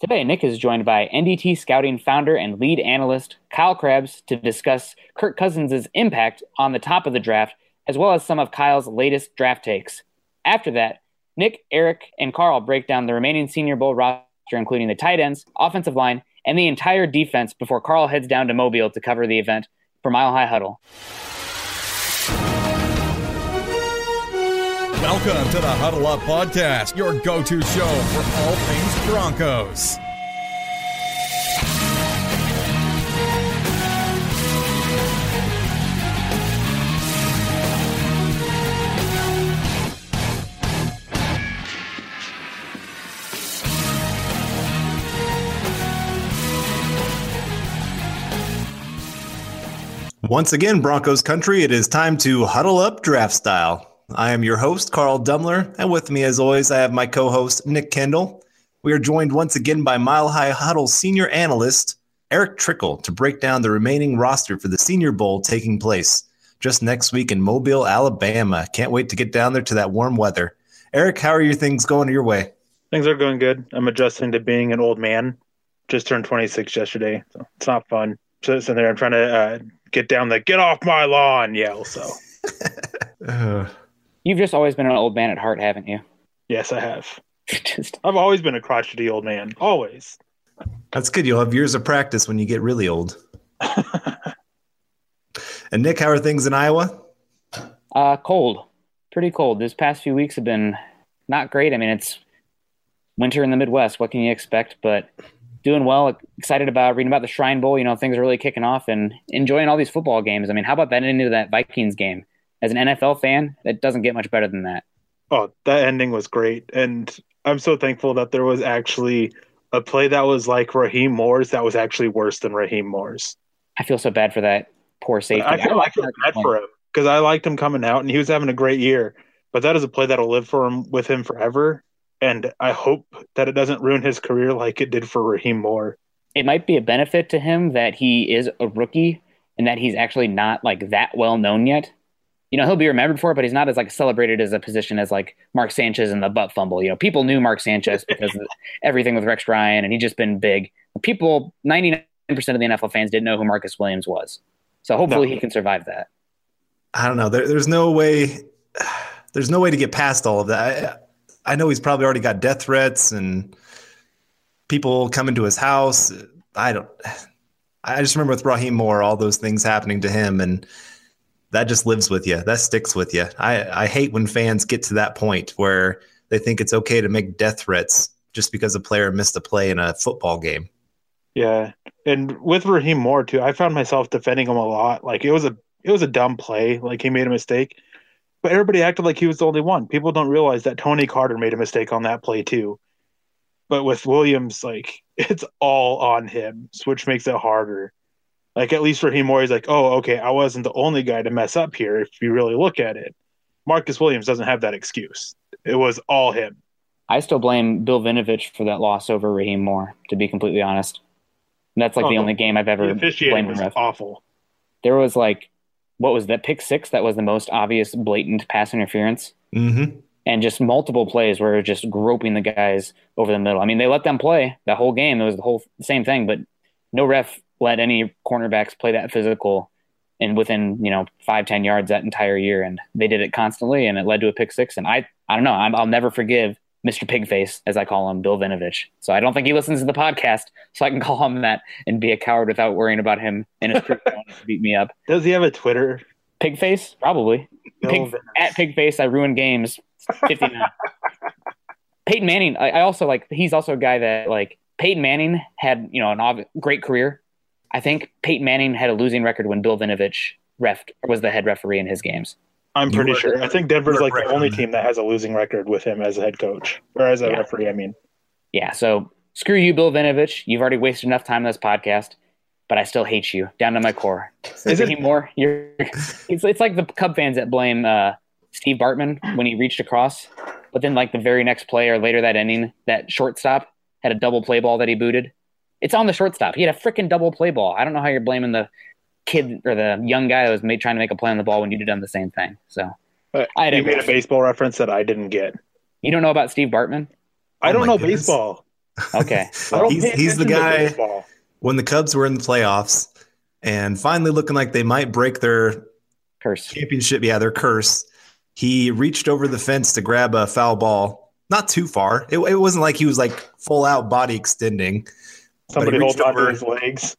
Today, Nick is joined by NDT Scouting founder and lead analyst Kyle Crabbs to discuss Kirk Cousins' impact on the top of the draft, as well as some of Kyle's latest draft takes. After that, Nick, Eric, and Carl break down the remaining Senior Bowl roster including the tight ends, offensive line, and the entire defense before Carl heads down to Mobile to cover the event for Mile High Huddle. Welcome to the Huddle Up Podcast, your go to show for all things Broncos. Once again, Broncos country, it is time to huddle up draft style. I am your host, Carl Dumler, and with me, as always, I have my co host, Nick Kendall. We are joined once again by Mile High Huddle senior analyst, Eric Trickle, to break down the remaining roster for the Senior Bowl taking place just next week in Mobile, Alabama. Can't wait to get down there to that warm weather. Eric, how are your things going your way? Things are going good. I'm adjusting to being an old man. Just turned 26 yesterday, so it's not fun. Just sitting there, I'm trying to uh, get down the "get off my lawn" yell. So, uh, you've just always been an old man at heart, haven't you? Yes, I have. just, I've always been a crotchety old man. Always. That's good. You'll have years of practice when you get really old. and Nick, how are things in Iowa? Uh, cold, pretty cold. This past few weeks have been not great. I mean, it's winter in the Midwest. What can you expect? But doing well. Excited about reading about the Shrine Bowl. You know, things are really kicking off and enjoying all these football games. I mean, how about that into that Vikings game? As an NFL fan, that doesn't get much better than that. Oh, that ending was great, and I'm so thankful that there was actually a play that was like Rahim Moore's that was actually worse than Rahim Moore's. I feel so bad for that poor safety. I feel, I feel bad for him because I liked him coming out and he was having a great year. But that is a play that'll live for him with him forever and I hope that it doesn't ruin his career like it did for Rahim Moore. It might be a benefit to him that he is a rookie and that he's actually not like that well known yet. You know, he'll be remembered for it, but he's not as like celebrated as a position as like Mark Sanchez and the butt fumble. You know, people knew Mark Sanchez because of everything with Rex Ryan, and he just been big. People, ninety nine percent of the NFL fans didn't know who Marcus Williams was. So hopefully no. he can survive that. I don't know. There, there's no way. There's no way to get past all of that. I, I know he's probably already got death threats and people coming to his house. I don't. I just remember with Rahim Moore, all those things happening to him, and that just lives with you. That sticks with you. I, I hate when fans get to that point where they think it's okay to make death threats just because a player missed a play in a football game. Yeah, and with Rahim Moore too, I found myself defending him a lot. Like it was a it was a dumb play. Like he made a mistake, but everybody acted like he was the only one. People don't realize that Tony Carter made a mistake on that play too. But with Williams, like it's all on him, which makes it harder. Like at least for him, he's like, oh, okay, I wasn't the only guy to mess up here. If you really look at it, Marcus Williams doesn't have that excuse. It was all him. I still blame Bill Vinovich for that loss over Rahim Moore. To be completely honest, and that's like oh, the only game I've ever blamed him. Was awful. There was like what was that pick six? That was the most obvious, blatant pass interference. Mm-hmm. And just multiple plays where just groping the guys over the middle. I mean, they let them play that whole game. It was the whole same thing, but no ref let any cornerbacks play that physical and within you know five ten yards that entire year. And they did it constantly, and it led to a pick six. And I I don't know. i will never forgive Mr. Pigface, as I call him, Bill Vinovich. So I don't think he listens to the podcast, so I can call him that and be a coward without worrying about him and his crew to beat me up. Does he have a Twitter? Pigface, probably. Pig, at Pigface, I ruin games. Fifty nine. Peyton Manning. I, I, also like. He's also a guy that like Peyton Manning had you know an ob- great career. I think Peyton Manning had a losing record when Bill Vinovich ref was the head referee in his games. I'm pretty sure. I think Denver's like the only team that has a losing record with him as a head coach or as a yeah. referee. I mean, yeah. So screw you, Bill Vinovich. You've already wasted enough time on this podcast, but I still hate you down to my core. Is it more? You're. It's it's like the Cub fans that blame uh, Steve Bartman when he reached across, but then like the very next play or later that inning, that shortstop had a double play ball that he booted. It's on the shortstop. He had a freaking double play ball. I don't know how you're blaming the kid or the young guy that was made, trying to make a play on the ball when you'd have done the same thing. So but I you made a baseball reference that I didn't get. You don't know about Steve Bartman? I oh don't oh know goodness. baseball. Okay, well, he's, he's the guy when the Cubs were in the playoffs and finally looking like they might break their curse championship. Yeah, their curse. He reached over the fence to grab a foul ball, not too far. It, it wasn't like he was like full out body extending. Somebody hold on to his legs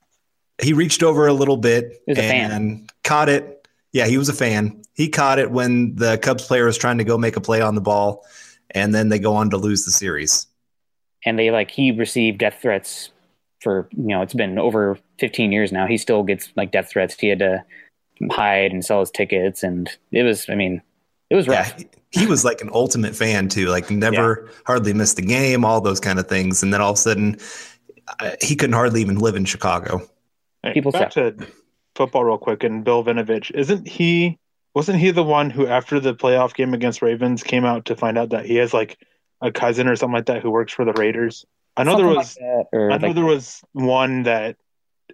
he reached over a little bit and fan. caught it. Yeah, he was a fan. He caught it when the Cubs player was trying to go make a play on the ball, and then they go on to lose the series. And they like he received death threats for you know it's been over 15 years now. He still gets like death threats. He had to hide and sell his tickets, and it was I mean it was rough. Yeah, he was like an ultimate fan too. Like never yeah. hardly missed a game, all those kind of things. And then all of a sudden, uh, he couldn't hardly even live in Chicago. Hey, People back say. to football real quick and Bill Vinovich. Isn't he? Wasn't he the one who, after the playoff game against Ravens, came out to find out that he has like a cousin or something like that who works for the Raiders? I know something there was. Like I know like, there was one that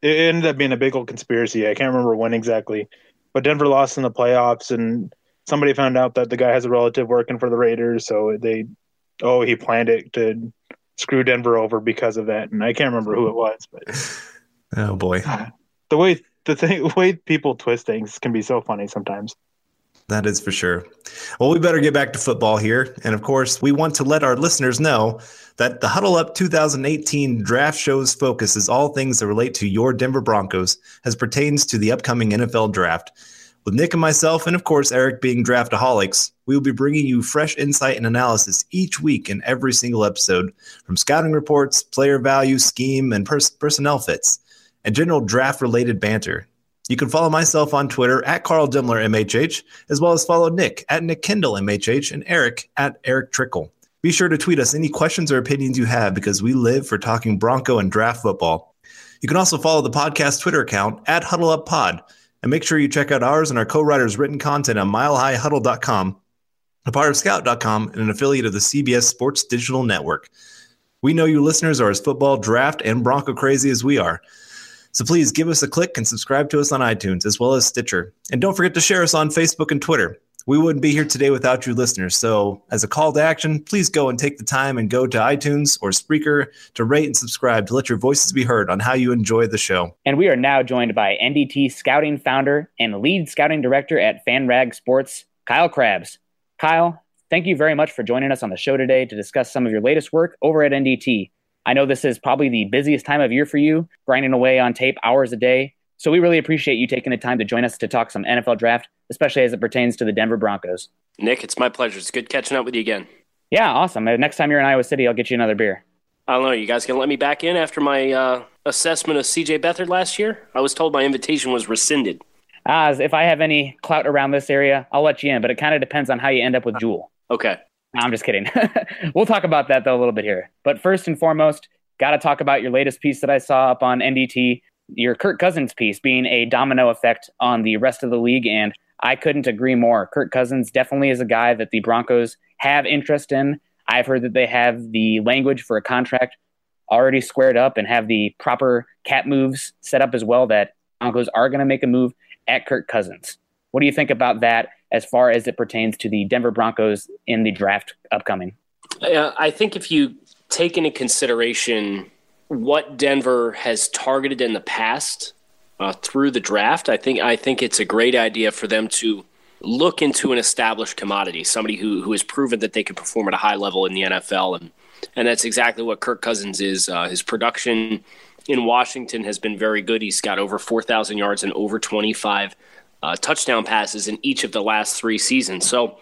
it ended up being a big old conspiracy. I can't remember when exactly, but Denver lost in the playoffs, and somebody found out that the guy has a relative working for the Raiders, so they, oh, he planned it to screw Denver over because of that, and I can't remember who it was, but. Oh boy. The way the thing way people twist things can be so funny sometimes. That is for sure. Well, we better get back to football here. And of course, we want to let our listeners know that the Huddle Up 2018 draft show's focus is all things that relate to your Denver Broncos as pertains to the upcoming NFL draft. With Nick and myself, and of course, Eric being draftaholics, we will be bringing you fresh insight and analysis each week in every single episode from scouting reports, player value, scheme, and pers- personnel fits and general draft related banter. You can follow myself on Twitter at Carl Dimmler MHH, as well as follow Nick at Nick Kendall MHH and Eric at Eric Trickle. Be sure to tweet us any questions or opinions you have because we live for talking Bronco and draft football. You can also follow the podcast Twitter account at HuddleUpPod, and make sure you check out ours and our co-writers' written content on MileHighHuddle.com, a part of Scout.com, and an affiliate of the CBS Sports Digital Network. We know you listeners are as football, draft, and Bronco crazy as we are. So please give us a click and subscribe to us on iTunes as well as Stitcher. And don't forget to share us on Facebook and Twitter. We wouldn't be here today without you listeners. So, as a call to action, please go and take the time and go to iTunes or Spreaker to rate and subscribe to let your voices be heard on how you enjoy the show. And we are now joined by NDT scouting founder and lead scouting director at FanRag Sports, Kyle Crabbs. Kyle, thank you very much for joining us on the show today to discuss some of your latest work over at NDT. I know this is probably the busiest time of year for you, grinding away on tape hours a day. So we really appreciate you taking the time to join us to talk some NFL draft, especially as it pertains to the Denver Broncos. Nick, it's my pleasure. It's good catching up with you again. Yeah, awesome. Uh, next time you're in Iowa City, I'll get you another beer. I don't know. You guys gonna let me back in after my uh, assessment of CJ Beathard last year? I was told my invitation was rescinded. As if I have any clout around this area, I'll let you in. But it kind of depends on how you end up with uh, Jewell. Okay. No, I'm just kidding. we'll talk about that though a little bit here. But first and foremost, got to talk about your latest piece that I saw up on NDT, your Kirk Cousins piece being a domino effect on the rest of the league. And I couldn't agree more. Kirk Cousins definitely is a guy that the Broncos have interest in. I've heard that they have the language for a contract already squared up and have the proper cap moves set up as well that Broncos are going to make a move at Kirk Cousins. What do you think about that as far as it pertains to the Denver Broncos in the draft upcoming? Uh, I think if you take into consideration what Denver has targeted in the past uh, through the draft, I think I think it's a great idea for them to look into an established commodity, somebody who who has proven that they can perform at a high level in the NFL, and and that's exactly what Kirk Cousins is. Uh, his production in Washington has been very good. He's got over four thousand yards and over twenty five uh, touchdown passes in each of the last three seasons. So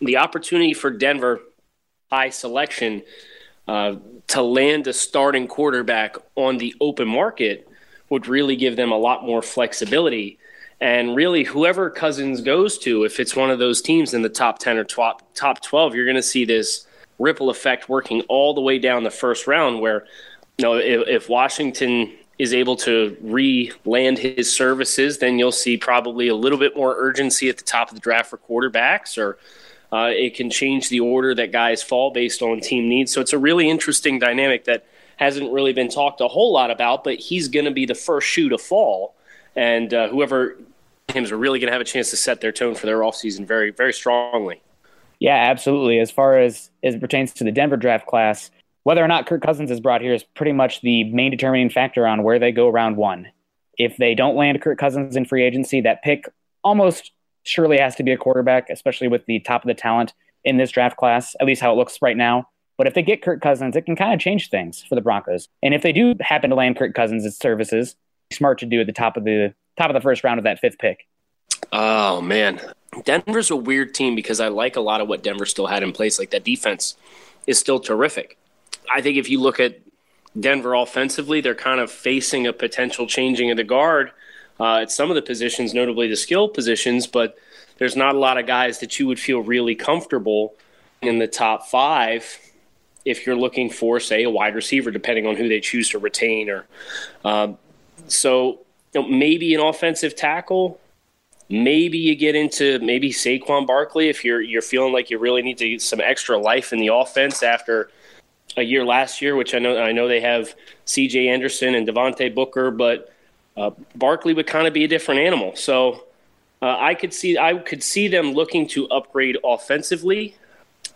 the opportunity for Denver, high selection, uh, to land a starting quarterback on the open market would really give them a lot more flexibility. And really, whoever Cousins goes to, if it's one of those teams in the top 10 or top, top 12, you're going to see this ripple effect working all the way down the first round. Where, you know, if, if Washington is able to re land his services, then you'll see probably a little bit more urgency at the top of the draft for quarterbacks, or uh, it can change the order that guys fall based on team needs. So it's a really interesting dynamic that hasn't really been talked a whole lot about, but he's going to be the first shoe to fall. And uh, whoever him is really going to have a chance to set their tone for their offseason very, very strongly. Yeah, absolutely. As far as, as it pertains to the Denver draft class, whether or not Kirk Cousins is brought here is pretty much the main determining factor on where they go round one. If they don't land Kirk Cousins in free agency, that pick almost surely has to be a quarterback, especially with the top of the talent in this draft class, at least how it looks right now. But if they get Kirk Cousins, it can kind of change things for the Broncos. And if they do happen to land Kirk Cousins' services, smart to do at the top of the top of the first round of that fifth pick. Oh man, Denver's a weird team because I like a lot of what Denver still had in place. Like that defense is still terrific. I think if you look at Denver offensively, they're kind of facing a potential changing of the guard uh, at some of the positions, notably the skill positions, but there's not a lot of guys that you would feel really comfortable in the top five if you're looking for, say, a wide receiver, depending on who they choose to retain. Or um, so you know, maybe an offensive tackle. Maybe you get into maybe Saquon Barkley if you're you're feeling like you really need to get some extra life in the offense after a year last year, which I know I know they have C.J. Anderson and Devontae Booker, but uh, Barkley would kind of be a different animal. So uh, I could see I could see them looking to upgrade offensively,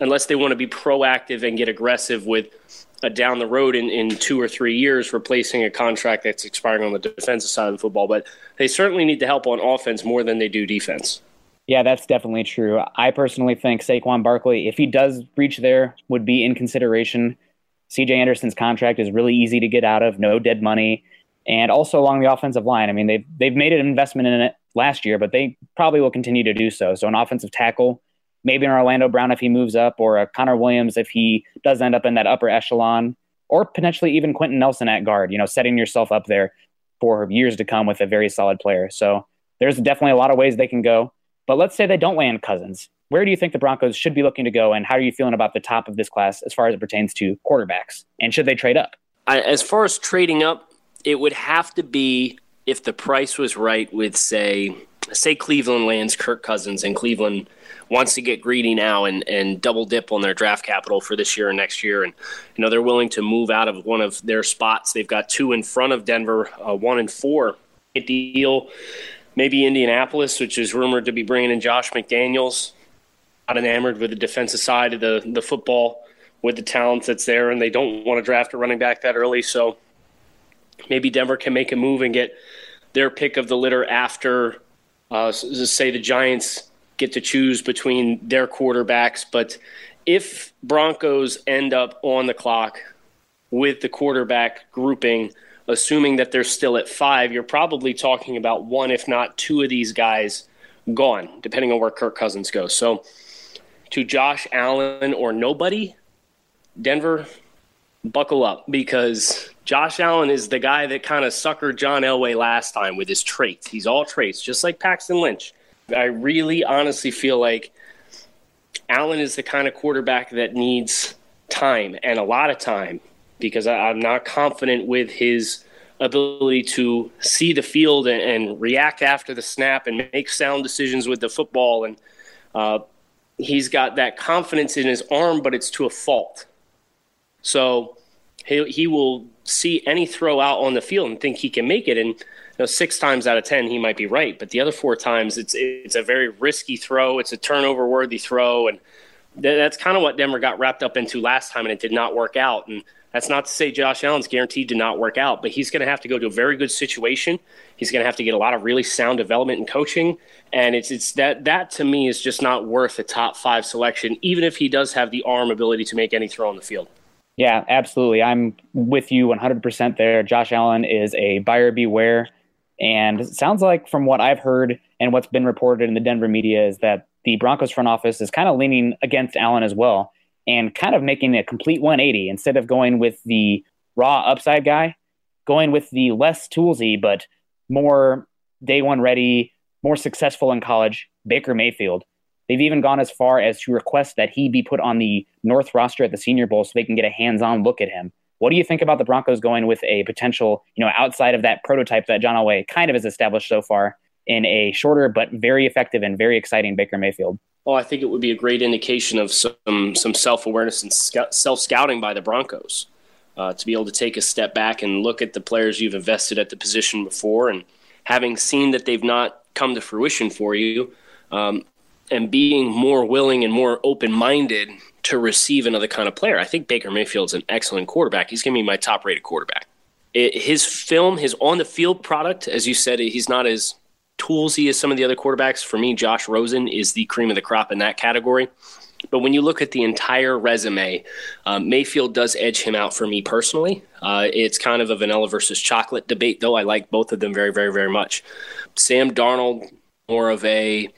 unless they want to be proactive and get aggressive with a down the road in, in two or three years, replacing a contract that's expiring on the defensive side of the football. But they certainly need to help on offense more than they do defense. Yeah, that's definitely true. I personally think Saquon Barkley, if he does reach there, would be in consideration. CJ Anderson's contract is really easy to get out of, no dead money and also along the offensive line. I mean, they've they've made an investment in it last year, but they probably will continue to do so. So an offensive tackle, maybe an Orlando Brown if he moves up, or a Connor Williams if he does end up in that upper echelon, or potentially even Quenton Nelson at guard. You know, setting yourself up there for years to come with a very solid player. So there's definitely a lot of ways they can go. But let's say they don't land Cousins. Where do you think the Broncos should be looking to go, and how are you feeling about the top of this class as far as it pertains to quarterbacks? And should they trade up? I, as far as trading up, it would have to be if the price was right with say say Cleveland lands Kirk Cousins and Cleveland wants to get greedy now and, and double dip on their draft capital for this year and next year. And, you know, they're willing to move out of one of their spots. They've got two in front of Denver, uh, one and four. A deal, maybe Indianapolis, which is rumored to be bringing in Josh McDaniels. Not enamored with the defensive side of the, the football with the talent that's there, and they don't want to draft a running back that early. So maybe Denver can make a move and get their pick of the litter after, uh, say, the Giants get to choose between their quarterbacks. But if Broncos end up on the clock with the quarterback grouping, assuming that they're still at five, you're probably talking about one, if not two of these guys gone, depending on where Kirk Cousins goes. So to Josh Allen or nobody, Denver, buckle up because Josh Allen is the guy that kind of suckered John Elway last time with his traits. He's all traits, just like Paxton Lynch. I really honestly feel like Allen is the kind of quarterback that needs time and a lot of time because I, am not confident with his ability to see the field and, and, react after the snap and make sound decisions with the football. And uh, he's got that confidence in his arm, but it's to a fault. So he, he will see any throw out on the field and think he can make it. And you know, six times out of ten, he might be right. But the other four times, it's it's a very risky throw. It's a turnover worthy throw, and that's kind of what Denver got wrapped up into last time, and it did not work out. And That's not to say Josh Allen's guaranteed to not work out, but he's going to have to go to a very good situation. He's going to have to get a lot of really sound development and coaching, and it's it's that that to me is just not worth a top five selection, even if he does have the arm ability to make any throw on the field. Yeah, absolutely. I'm with you 100% there. Josh Allen is a buyer beware. And sounds like from what I've heard and what's been reported in the Denver media is that the Broncos front office is kind of leaning against Allen as well and kind of making a complete 180 instead of going with the raw upside guy, going with the less toolsy but more day one ready, more successful in college, Baker Mayfield. They've even gone as far as to request that he be put on the North roster at the Senior Bowl so they can get a hands-on look at him. What do you think about the Broncos going with a potential, you know, outside of that prototype that John Elway kind of has established so far in a shorter but very effective and very exciting Baker Mayfield? Oh, I think it would be a great indication of some some self awareness and self scouting by the Broncos uh, to be able to take a step back and look at the players you've invested at the position before, and having seen that they've not come to fruition for you, um, and being more willing and more open minded to receive another kind of player. I think Baker Mayfield's an excellent quarterback. He's going to be my top rated quarterback. It, his film, his on the field product, as you said, he's not as toolsy as some of the other quarterbacks. For me, Josh Rosen is the cream of the crop in that category. But when you look at the entire resume, um, Mayfield does edge him out for me personally. Uh, it's kind of a vanilla versus chocolate debate, though. I like both of them very, very, very much. Sam Darnold, more of a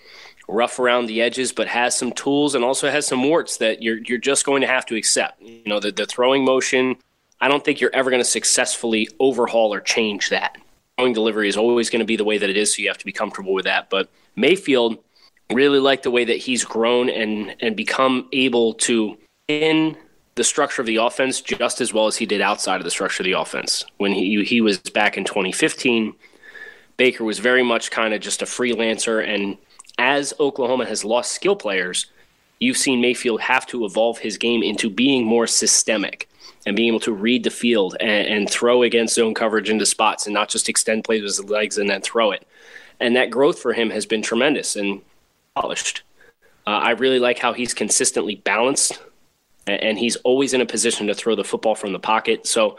rough around the edges, but has some tools and also has some warts that you're you're just going to have to accept. You know, the, the throwing motion. I don't think you're ever going to successfully overhaul or change that throwing delivery is always going to be the way that it is, so you have to be comfortable with that. But Mayfield really like the way that he's grown and and become able to in the structure of the offense just as well as he did outside of the structure of the offense. When he he was back in 2015, Baker was very much kind of just a freelancer and as Oklahoma has lost skill players, you've seen Mayfield have to evolve his game into being more systemic and being able to read the field and, and, throw against zone coverage into spots and not just extend plays with his legs and then throw it. And that growth for him has been tremendous and polished. Uh, I really like how he's consistently balanced and he's always in a position to throw the football from the pocket. So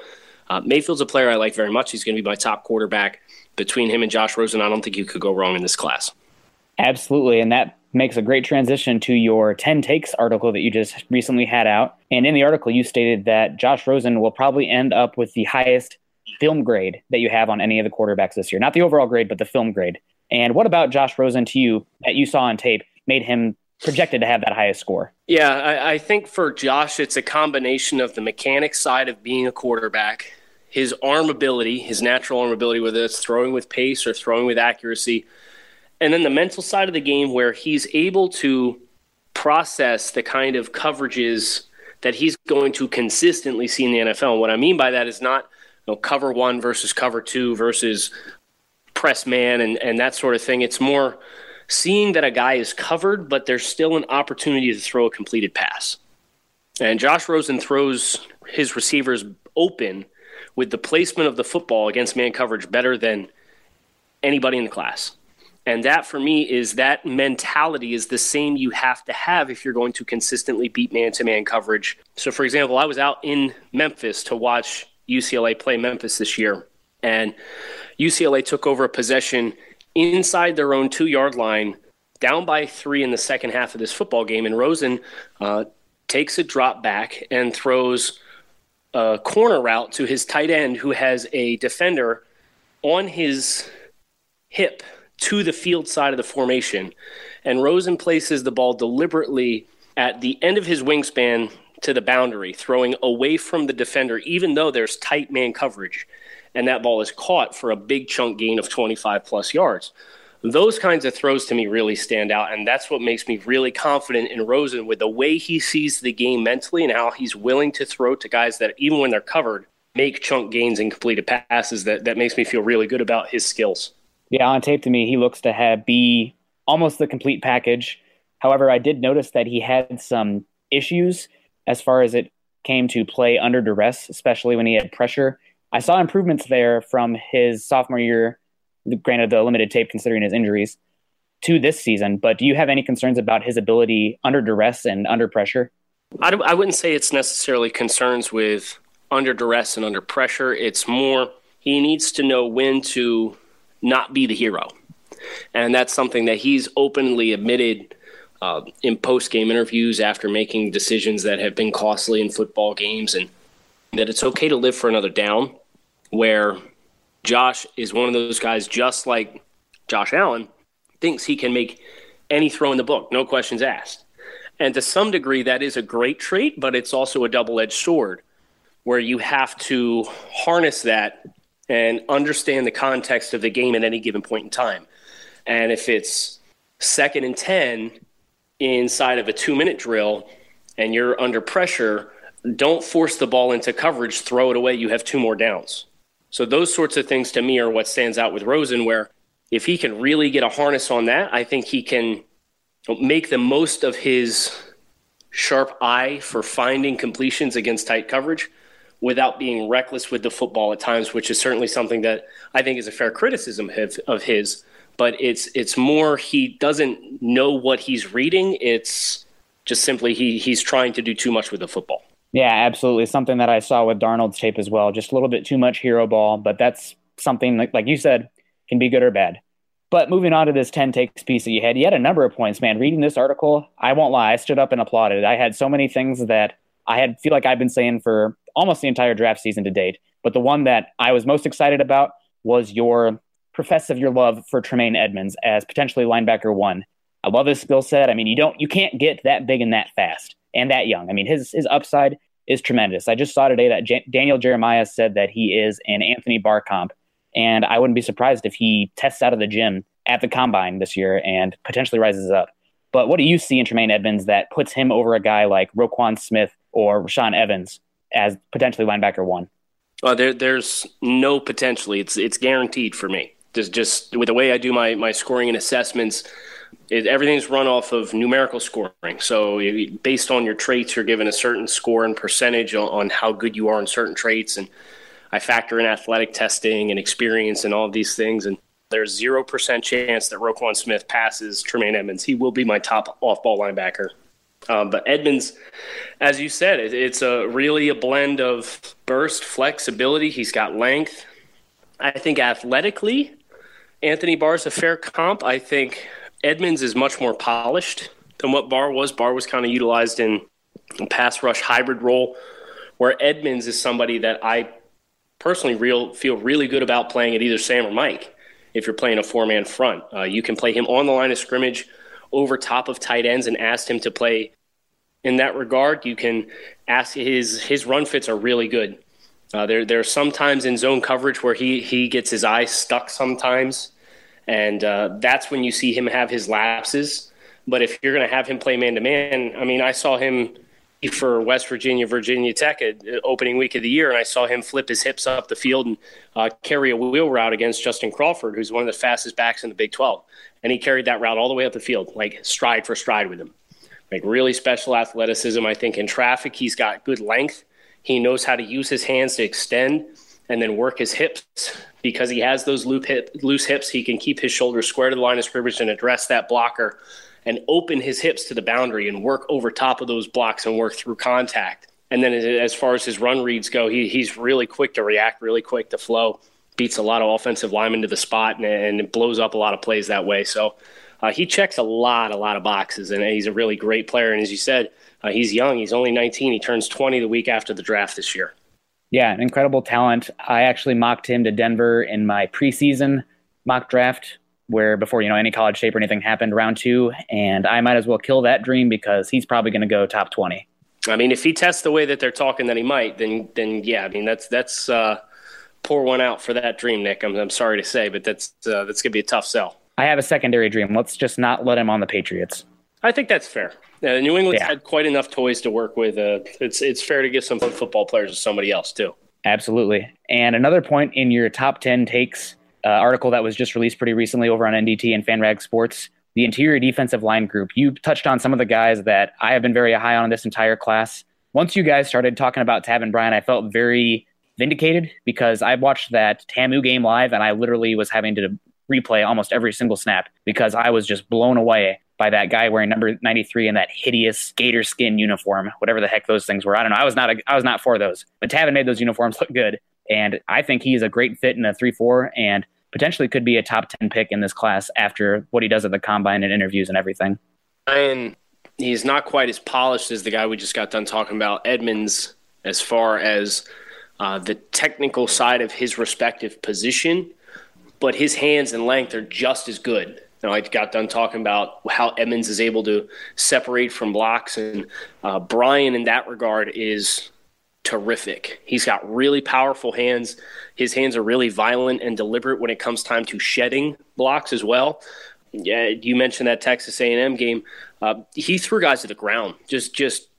uh, Mayfield's a player I like very much. He's going to be my top quarterback. Between him and Josh Rosen, I don't think you could go wrong in this class. Absolutely. And that makes a great transition to your 10 takes article that you just recently had out. And in the article, you stated that Josh Rosen will probably end up with the highest film grade that you have on any of the quarterbacks this year. Not the overall grade, but the film grade. And what about Josh Rosen to you that you saw on tape made him projected to have that highest score? Yeah, I, I think for Josh, it's a combination of the mechanics side of being a quarterback, his arm ability, his natural arm ability, whether it's throwing with pace or throwing with accuracy and then the mental side of the game where he's able to process the kind of coverages that he's going to consistently see in the NFL. And what I mean by that is not you know, cover one versus cover two versus press man and, and that sort of thing. It's more seeing that a guy is covered, but there's still an opportunity to throw a completed pass. And Josh Rosen throws his receivers open with the placement of the football against man coverage better than anybody in the class. And that for me is that mentality is the same you have to have if you're going to consistently beat man to man coverage. So, for example, I was out in Memphis to watch UCLA play Memphis this year, and UCLA took over a possession inside their own two yard line, down by three in the second half of this football game. And Rosen uh, takes a drop back and throws a corner route to his tight end, who has a defender on his hip to the field side of the formation. And Rosen places the ball deliberately at the end of his wingspan to the boundary, throwing away from the defender, even though there's tight man coverage. And that ball is caught for a big chunk gain of 25 plus yards. Those kinds of throws to me really stand out. And that's what makes me really confident in Rosen with the way he sees the game mentally and how he's willing to throw to guys that, even when they're covered, make chunk gains and completed passes. That, that makes me feel really good about his skills. Yeah, on tape to me, he looks to have be almost the complete package. However, I did notice that he had some issues as far as it came to play under duress, especially when he had pressure. I saw improvements there from his sophomore year, granted the limited tape considering his injuries, to this season. But do you have any concerns about his ability under duress and under pressure? I, I wouldn't say it's necessarily concerns with under duress and under pressure. It's more he needs to know when to not be the hero. And that's something that he's openly admitted uh, in post game interviews after making decisions that have been costly in football games, and that it's okay to live for another down. Where Josh is one of those guys, just like Josh Allen, thinks he can make any throw in the book, no questions asked. And to some degree, that is a great trait, but it's also a double edged sword where you have to harness that and understand the context of the game at any given point in time. And if it's second and 10 inside of a two minute drill and you're under pressure, don't force the ball into coverage, throw it away. You have two more downs. So, those sorts of things to me are what stands out with Rosen, where if he can really get a harness on that, I think he can make the most of his sharp eye for finding completions against tight coverage without being reckless with the football at times, which is certainly something that I think is a fair criticism of, of his but it's it's more he doesn't know what he's reading. It's just simply he he's trying to do too much with the football. Yeah, absolutely. Something that I saw with Darnold's tape as well. Just a little bit too much hero ball, but that's something like, like you said can be good or bad. But moving on to this 10 takes piece that you had, you had a number of points, man. Reading this article, I won't lie, I stood up and applauded. I had so many things that I had feel like I've been saying for almost the entire draft season to date. But the one that I was most excited about was your profess of your love for Tremaine Edmunds as potentially linebacker one. I love his skill set. I mean, you don't, you can't get that big and that fast and that young. I mean, his his upside is tremendous. I just saw today that J- Daniel Jeremiah said that he is an Anthony Barr comp, and I wouldn't be surprised if he tests out of the gym at the combine this year and potentially rises up. But what do you see in Tremaine Edmunds that puts him over a guy like Roquan Smith or Rashaan Evans as potentially linebacker one? Uh, there, there's no potentially. It's it's guaranteed for me just just with the way I do my my scoring and assessments, it, everything's run off of numerical scoring. So based on your traits, you're given a certain score and percentage on, on how good you are in certain traits, and I factor in athletic testing and experience and all of these things. And there's zero percent chance that Roquan Smith passes Tremaine Edmunds. He will be my top off-ball linebacker. Um, but Edmunds, as you said, it, it's a really a blend of burst, flexibility. He's got length. I think athletically, Anthony Barr is a fair comp. I think Edmunds is much more polished than what Barr was. Barr was kind of utilized in pass rush hybrid role, where Edmonds is somebody that I personally real, feel really good about playing at either Sam or Mike. If you're playing a four man front, uh, you can play him on the line of scrimmage over top of tight ends and asked him to play in that regard. You can ask his his run fits are really good. Uh, there, there are sometimes in zone coverage where he he gets his eyes stuck sometimes, and uh, that's when you see him have his lapses. But if you're going to have him play man to man, I mean, I saw him for West Virginia, Virginia Tech at opening week of the year, and I saw him flip his hips up the field and uh, carry a wheel route against Justin Crawford, who's one of the fastest backs in the Big 12. And he carried that route all the way up the field, like stride for stride with him. Like really special athleticism. I think in traffic, he's got good length. He knows how to use his hands to extend and then work his hips because he has those hip, loose hips. He can keep his shoulders square to the line of scrimmage and address that blocker and open his hips to the boundary and work over top of those blocks and work through contact. And then as far as his run reads go, he, he's really quick to react, really quick to flow, beats a lot of offensive linemen to the spot, and, and blows up a lot of plays that way. So uh, he checks a lot, a lot of boxes, and he's a really great player. And as you said, uh, he's young. He's only 19. He turns 20 the week after the draft this year. Yeah, an incredible talent. I actually mocked him to Denver in my preseason mock draft, where before you know any college shape or anything happened, round two, and I might as well kill that dream because he's probably going to go top 20. I mean, if he tests the way that they're talking that he might, then then yeah, I mean that's that's uh, pour one out for that dream, Nick. I'm I'm sorry to say, but that's uh, that's gonna be a tough sell. I have a secondary dream. Let's just not let him on the Patriots. I think that's fair. Uh, New England's yeah. had quite enough toys to work with. Uh, it's it's fair to give some football players to somebody else too. Absolutely. And another point in your top ten takes uh, article that was just released pretty recently over on NDT and FanRag Sports, the interior defensive line group. You touched on some of the guys that I have been very high on in this entire class. Once you guys started talking about Taven Bryan, I felt very vindicated because I watched that TAMU game live and I literally was having to replay almost every single snap because I was just blown away by that guy wearing number 93 in that hideous gator skin uniform, whatever the heck those things were. I don't know. I was not a, I was not for those. But Taven made those uniforms look good, and I think he's a great fit in a three four and potentially could be a top 10 pick in this class after what he does at the combine and interviews and everything. And he's not quite as polished as the guy we just got done talking about, Edmunds, as far as uh, the technical side of his respective position, but his hands and length are just as good. You know, I got done talking about how Edmunds is able to separate from blocks, and uh, Bryan, in that regard, is terrific. He's got really powerful hands. His hands are really violent and deliberate when it comes time to shedding blocks as well. Yeah, you mentioned that Texas A&M game. Uh, he threw guys to the ground, just just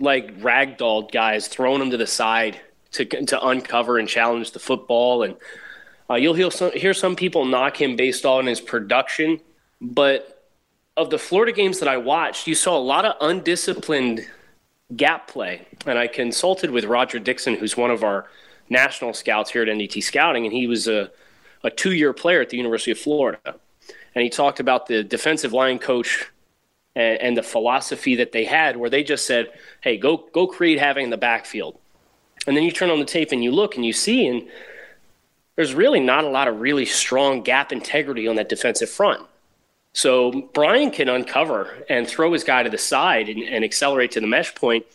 like ragdolled guys, throwing them to the side to to uncover and challenge the football. And uh, you'll hear some, hear some people knock him based on his production, but of the Florida games that I watched, you saw a lot of undisciplined gap play. And I consulted with Roger Dixon, who's one of our national scouts here at NDT Scouting, and he was a, a two year player at the University of Florida. And he talked about the defensive line coach and, and, the philosophy that they had, where they just said, hey, go, go create havoc in the backfield. And then you turn on the tape and you look and you see, and there's really not a lot of really strong gap integrity on that defensive front. So Bryan can uncover and throw his guy to the side and, and, accelerate to the mesh point.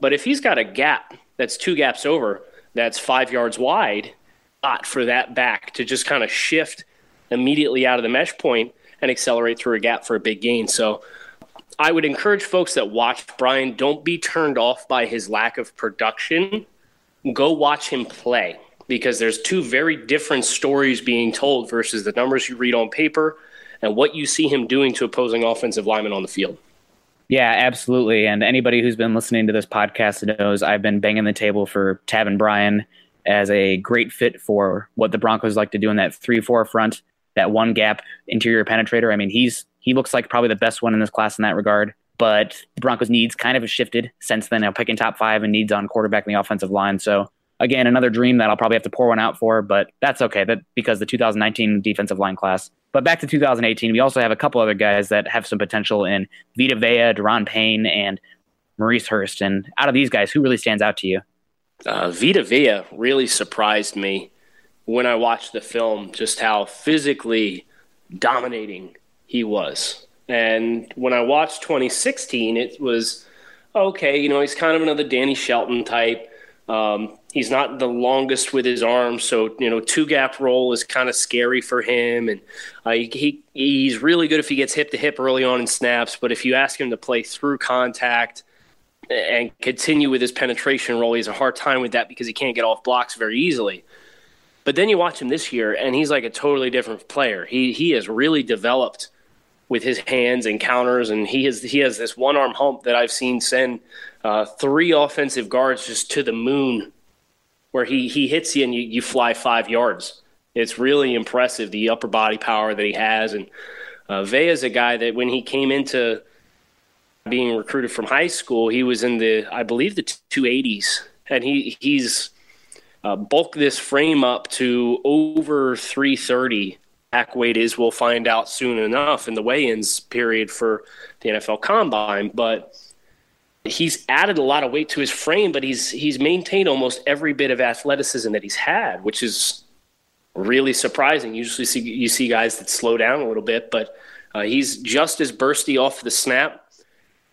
But if he's got a gap that's two gaps over, that's five yards wide, not for that back to just kind of shift immediately out of the mesh point and accelerate through a gap for a big gain. So I would encourage folks that watch Bryan, don't be turned off by his lack of production. Go watch him play because there's two very different stories being told versus the numbers you read on paper – and what you see him doing to opposing offensive linemen on the field. Yeah, absolutely. And anybody who's been listening to this podcast knows I've been banging the table for Taven Bryan as a great fit for what the Broncos like to do in that 3 4 front, that one gap interior penetrator. I mean, he's he looks like probably the best one in this class in that regard. But the Broncos' needs kind of have shifted since then. Now picking top five and needs on quarterback in the offensive line. So again, another dream that I'll probably have to pour one out for, but that's okay. That because the 2019 defensive line class but back to 2018, we also have a couple other guys that have some potential in Vita Vea, Da'Ron Payne, and Maurice Hurst. And out of these guys, who really stands out to you? Uh, Vita Vea really surprised me when I watched the film, just how physically dominating he was. And when I watched 2016, it was okay, you know, he's kind of another Danny Shelton type. Um, he's not the longest with his arms, so you know two gap roll is kind of scary for him, and uh, he he's really good if he gets hip to hip early on in snaps. But if you ask him to play through contact and continue with his penetration role, he has a hard time with that because he can't get off blocks very easily. But then you watch him this year, and he's like a totally different player. He he has really developed with his hands and counters, and he has he has this one arm hump that I've seen send uh, three offensive guards just to the moon where he, he hits you and you, you fly five yards. It's really impressive, the upper body power that he has. And uh, Vea is a guy that when he came into being recruited from high school, he was in the, I believe, the 280s. And he, he's uh, bulked this frame up to over 330. Back weight is, we'll find out soon enough in the weigh ins period for the NFL Combine. But he's added a lot of weight to his frame, but he's he's maintained almost every bit of athleticism that he's had, which is really surprising. Usually, see, you see guys that slow down a little bit, but uh, he's just as bursty off the snap,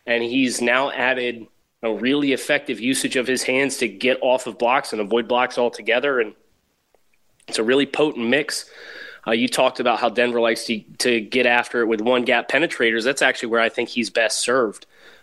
and he's now added a really effective usage of his hands to get off of blocks and avoid blocks altogether, and it's a really potent mix. Uh, you talked about how Denver likes to, to get after it with one gap penetrators. That's actually where I think he's best served.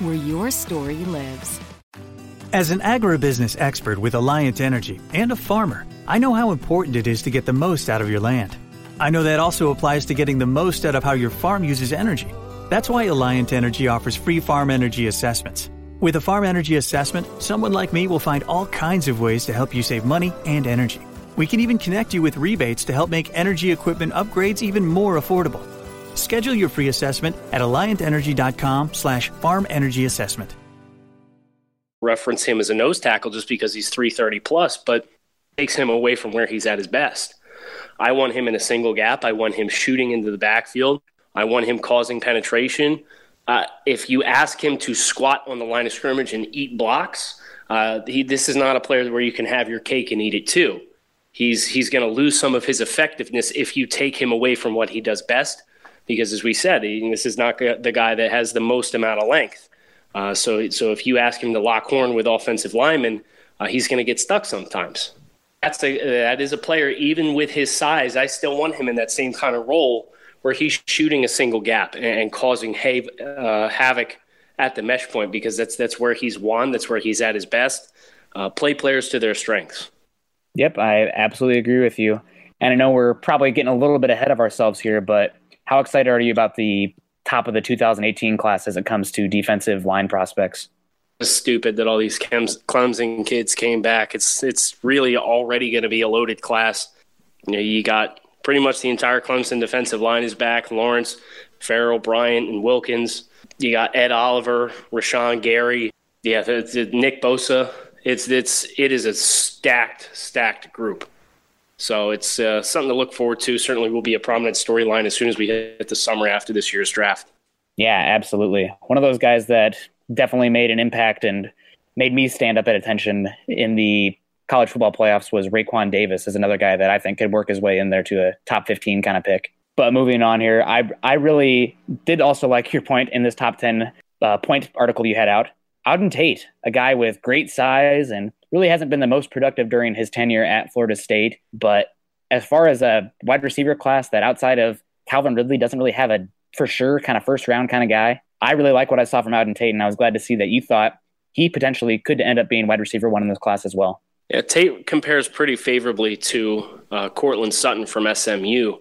where your story lives. As an agribusiness expert with Alliant Energy and a farmer, I know how important it is to get the most out of your land. I know that also applies to getting the most out of how your farm uses energy. That's why Alliant Energy offers free farm energy assessments. With a farm energy assessment, someone like me will find all kinds of ways to help you save money and energy. We can even connect you with rebates to help make energy equipment upgrades even more affordable. Schedule your free assessment at alliantenergy.com slash farm energy assessment. Reference him as a nose tackle just because he's 330 plus, but takes him away from where he's at his best. I want him in a single gap. I want him shooting into the backfield. I want him causing penetration. Uh, if you ask him to squat on the line of scrimmage and eat blocks, uh, he, this is not a player where you can have your cake and eat it too. He's he's going to lose some of his effectiveness if you take him away from what he does best. Because as we said, this is not the guy that has the most amount of length. Uh, so so if you ask him to lock horn with offensive linemen, uh, he's going to get stuck sometimes. That's a that is a player even with his size. I still want him in that same kind of role where he's shooting a single gap and, and causing uh, havoc at the mesh point because that's that's where he's won. That's where he's at his best. Uh, play players to their strengths. Yep, I absolutely agree with you. And I know we're probably getting a little bit ahead of ourselves here, but how excited are you about the top of the 2018 class as it comes to defensive line prospects? It's stupid that all these Clemson kids came back. It's it's really already going to be a loaded class. You know, you got pretty much the entire Clemson defensive line is back. Lawrence, Ferrell, Bryant, and Wilkins. You got Ed Oliver, Rashan Gary. Yeah, Nick Bosa it's it's it is a stacked stacked group. So it's uh, something to look forward to. Certainly will be a prominent storyline as soon as we hit the summer after this year's draft. Yeah, absolutely. One of those guys that definitely made an impact and made me stand up at attention in the college football playoffs was Raekwon Davis is another guy that I think could work his way in there to a top 15 kind of pick. But moving on here, I I really did also like your point in this top 10 uh, point article you had out Auden Tate, a guy with great size and really hasn't been the most productive during his tenure at Florida State. But as far as a wide receiver class that outside of Calvin Ridley doesn't really have a for sure kind of first round kind of guy, I really like what I saw from Auden Tate, and I was glad to see that you thought he potentially could end up being wide receiver one in this class as well. Yeah, Tate compares pretty favorably to uh, Courtland Sutton from SMU.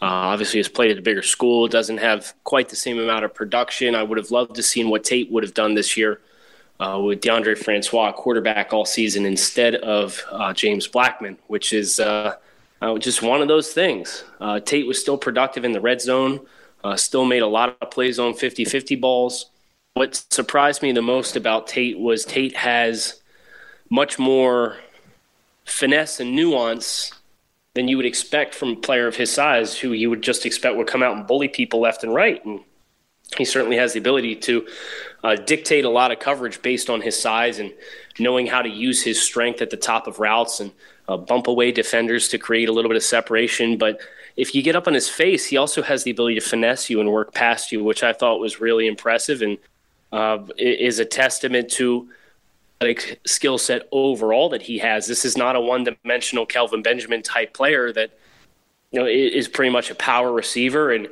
Uh, obviously, has played at a bigger school, doesn't have quite the same amount of production. I would have loved to seen what Tate would have done this year uh, with Deondre Francois quarterback all season instead of uh, James Blackman, which is uh, uh just one of those things. Uh, Tate was still productive in the red zone, still made a lot of plays on 50 50 balls. What surprised me the most about Tate was Tate has much more finesse and nuance than you would expect from a player of his size, who you would just expect would come out and bully people left and right. And he certainly has the ability to uh, dictate a lot of coverage based on his size and knowing how to use his strength at the top of routes and uh, bump away defenders to create a little bit of separation. But if you get up on his face, he also has the ability to finesse you and work past you, which I thought was really impressive and uh, is a testament to a skill set overall that he has. This is not a one-dimensional Kelvin Benjamin type player that you know is pretty much a power receiver and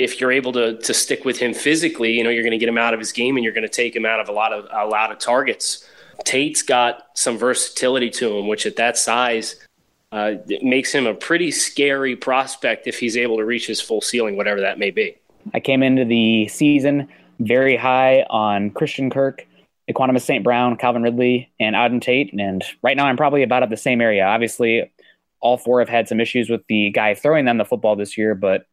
if you're able to to stick with him physically, you know, you're going to get him out of his game and you're going to take him out of a lot of a lot of targets. Tate's got some versatility to him, which at that size uh, makes him a pretty scary prospect if he's able to reach his full ceiling, whatever that may be. I came into the season very high on Christian Kirk, Equanimeous St. Brown, Calvin Ridley, and Auden Tate. And right now I'm probably about at the same area. Obviously, all four have had some issues with the guy throwing them the football this year, but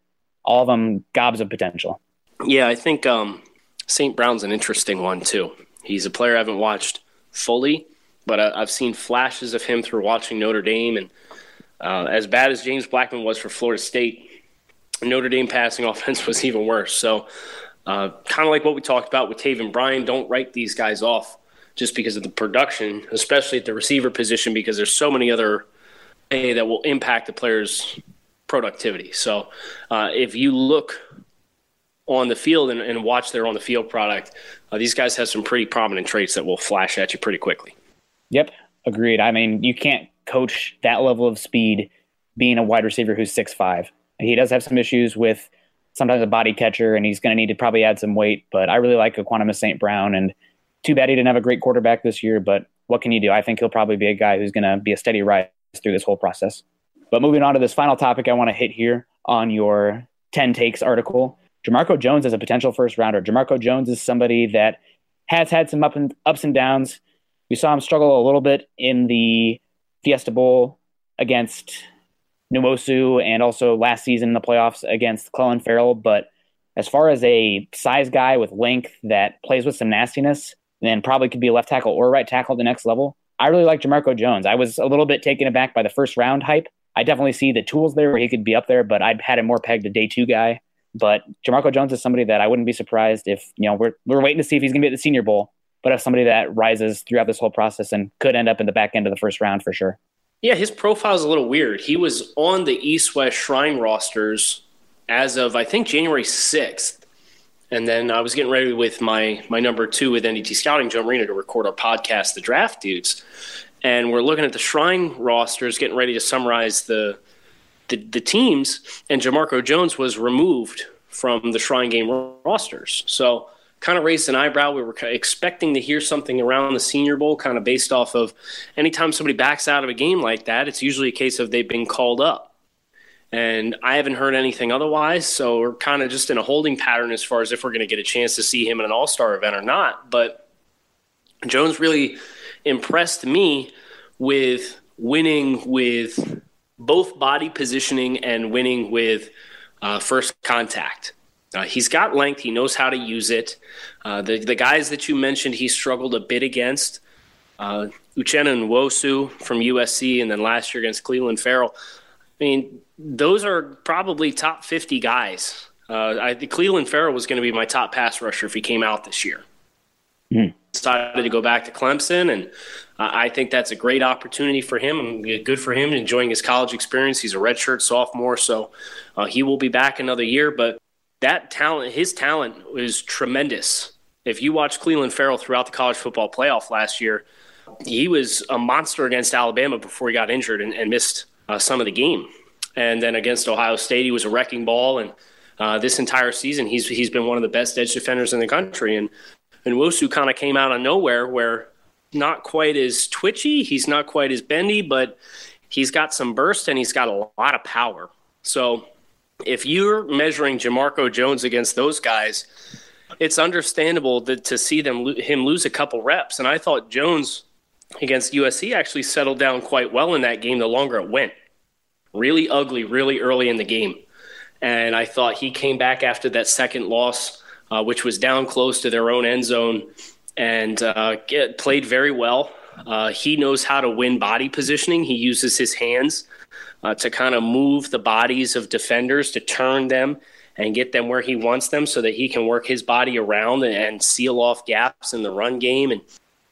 all of them gobs of potential. Yeah, I think um, St. Brown's an interesting one too. He's a player I haven't watched fully, but I, have seen flashes of him through watching Notre Dame. And uh, as bad as James Blackman was for Florida State, Notre Dame passing offense was even worse. So, uh, kind of like what we talked about with Taven Bryan, don't write these guys off just because of the production, especially at the receiver position, because there's so many other a that will impact the player's productivity. So uh, if you look on the field and, and watch their on the field product, uh, these guys have some pretty prominent traits that will flash at you pretty quickly. Yep, agreed. I mean, you can't coach that level of speed being a wide receiver who's six five. He does have some issues with sometimes a body catcher, and he's going to need to probably add some weight. But I really like Equanimeous St. Brown, and too bad he didn't have a great quarterback this year. But what can you do? I think he'll probably be a guy who's going to be a steady rise through this whole process. But moving on to this final topic I want to hit here on your 10 takes article. Jamarco Jones is a potential first rounder. Jamarco Jones is somebody that has had some up and, ups and downs. We saw him struggle a little bit in the Fiesta Bowl against Nwosu and also last season in the playoffs against Clelin Ferrell. But as far as a size guy with length that plays with some nastiness, then probably could be a left tackle or right tackle at the next level. I really like Jamarco Jones. I was a little bit taken aback by the first round hype. I definitely see the tools there where he could be up there, but I'd had him more pegged a day two guy. But Jamarco Jones is somebody that I wouldn't be surprised if, you know, we're, we're waiting to see if he's going to be at the Senior Bowl, but if somebody that rises throughout this whole process and could end up in the back end of the first round for sure. Yeah, his profile is a little weird. He was on the East West Shrine rosters as of, I think, January 6th. And then I was getting ready with my my number two with NDT Scouting, Joe Marino, to record our podcast, The Draft Dudes. And we're looking at the Shrine rosters, getting ready to summarize the the, the teams. And Jamarco Jones was removed from the Shrine game rosters. So kind of raised an eyebrow. We were expecting to hear something around the Senior Bowl, kind of based off of anytime somebody backs out of a game like that, it's usually a case of they've been called up and I haven't heard anything otherwise. So we're kind of just in a holding pattern as far as if we're going to get a chance to see him in an All Star event or not. But Jones really impressed me with winning with both body positioning and winning with uh, first contact. Uh, he's got length. He knows how to use it. Uh, the the guys that you mentioned, he struggled a bit against. Uh, Uchenna Nwosu from USC, and then last year against Clelin Ferrell. I mean, those are probably top 50 guys. Uh, I Clelin Ferrell was going to be my top pass rusher if he came out this year. Mm. Decided to go back to Clemson, and I think that's a great opportunity for him and good for him enjoying his college experience. He's a redshirt sophomore, so uh, he will be back another year. But that talent, his talent, was tremendous. If you watch Clelin Ferrell throughout the college football playoff last year, he was a monster against Alabama before he got injured and, and missed uh, some of the game. And then against Ohio State, he was a wrecking ball. And uh, this entire season, he's he's been one of the best edge defenders in the country. And Nwosu kind of came out of nowhere, where not quite as twitchy, he's not quite as bendy, but he's got some burst and he's got a lot of power. So if you're measuring Jamarco Jones against those guys, it's understandable that to see them him lose a couple reps. And I thought Jones against USC actually settled down quite well in that game the longer it went. Really ugly, really early in the game. And I thought he came back after that second loss, uh, which was down close to their own end zone, and uh, get, played very well. Uh, he knows how to win body positioning. He uses his hands uh, to kind of move the bodies of defenders to turn them and get them where he wants them so that he can work his body around and, and seal off gaps in the run game. And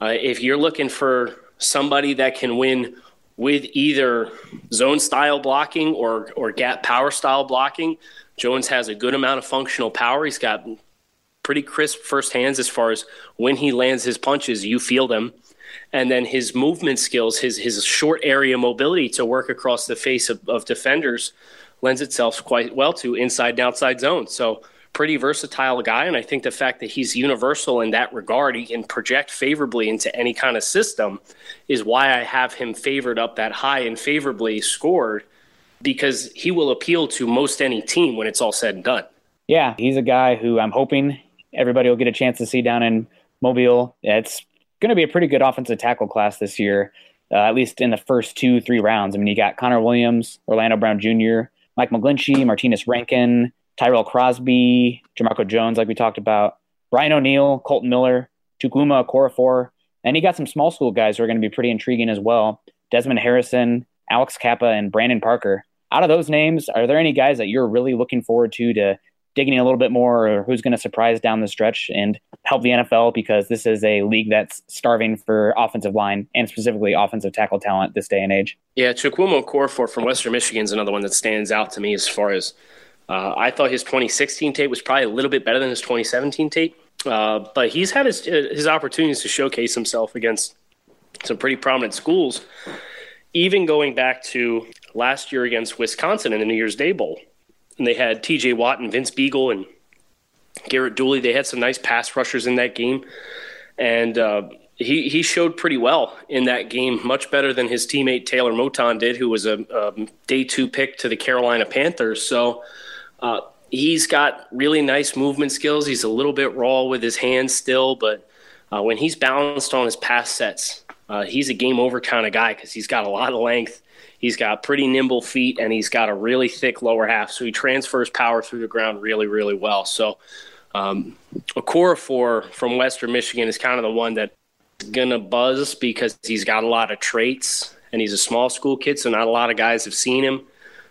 uh, if you're looking for somebody that can win with either zone style blocking or or gap power style blocking, Jones has a good amount of functional power. He's got pretty crisp first hands as far as when he lands his punches, you feel them. And then his movement skills, his his short area mobility to work across the face of, of defenders lends itself quite well to inside and outside zones. So pretty versatile guy. And I think the fact that he's universal in that regard, he can project favorably into any kind of system, is why I have him favored up that high and favorably scored because he will appeal to most any team when it's all said and done. Yeah, he's a guy who I'm hoping everybody will get a chance to see down in Mobile. It's going to be a pretty good offensive tackle class this year, uh, at least in the first two, three rounds. I mean, you got Connor Williams, Orlando Brown Jr., Mike McGlinchey, Martinas Rankin, Tyrell Crosby, Jamarco Jones, like we talked about, Brian O'Neill, Kolton Miller, Chukwuma Okorafor, and he got some small school guys who are going to be pretty intriguing as well. Desmond Harrison, Alex Cappa, and Brandon Parker. Out of those names, are there any guys that you're really looking forward to to digging in a little bit more, or who's going to surprise down the stretch and help the NFL because this is a league that's starving for offensive line and specifically offensive tackle talent this day and age? Yeah, Chukwuma Okorafor from Western Michigan is another one that stands out to me as far as uh, I thought his 2016 tape was probably a little bit better than his 2017 tape, uh, but he's had his, his opportunities to showcase himself against some pretty prominent schools, even going back to last year against Wisconsin in the New Year's Day Bowl. And they had TJ Watt and Vince Biegel and Garrett Dooley. They had some nice pass rushers in that game. And uh, he, he showed pretty well in that game, much better than his teammate Taylor Moton did, who was a, a day two pick to the Carolina Panthers. So, uh, he's got really nice movement skills. He's a little bit raw with his hands still, but uh, when he's balanced on his pass sets, uh, he's a game over kind of guy because he's got a lot of length. He's got pretty nimble feet and he's got a really thick lower half. So he transfers power through the ground really, really well. So um, Okorafor from Western Michigan is kind of the one that's going to buzz because he's got a lot of traits and he's a small school kid. So not a lot of guys have seen him.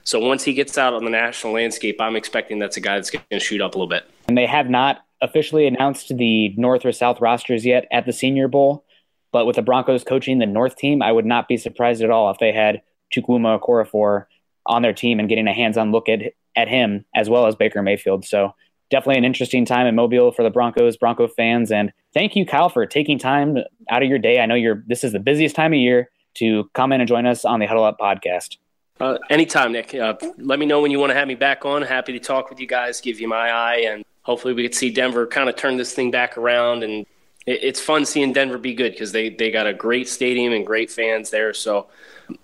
So once he gets out on the national landscape, I'm expecting that's a guy that's going to shoot up a little bit. And they have not officially announced the North or South rosters yet at the Senior Bowl. But with the Broncos coaching the North team, I would not be surprised at all if they had Chukwuma Okorafor on their team and getting a hands-on look at at him as well as Baker Mayfield. So definitely an interesting time in Mobile for the Broncos, Bronco fans, and thank you, Kyle, for taking time out of your day. I know you're this is the busiest time of year to come in and join us on the Huddle Up podcast. Uh, anytime, Nick. Uh, let me know when you want to have me back on. Happy to talk with you guys, give you my eye, and hopefully we could see Denver kind of turn this thing back around. And it's fun seeing Denver be good because they they got a great stadium and great fans there. So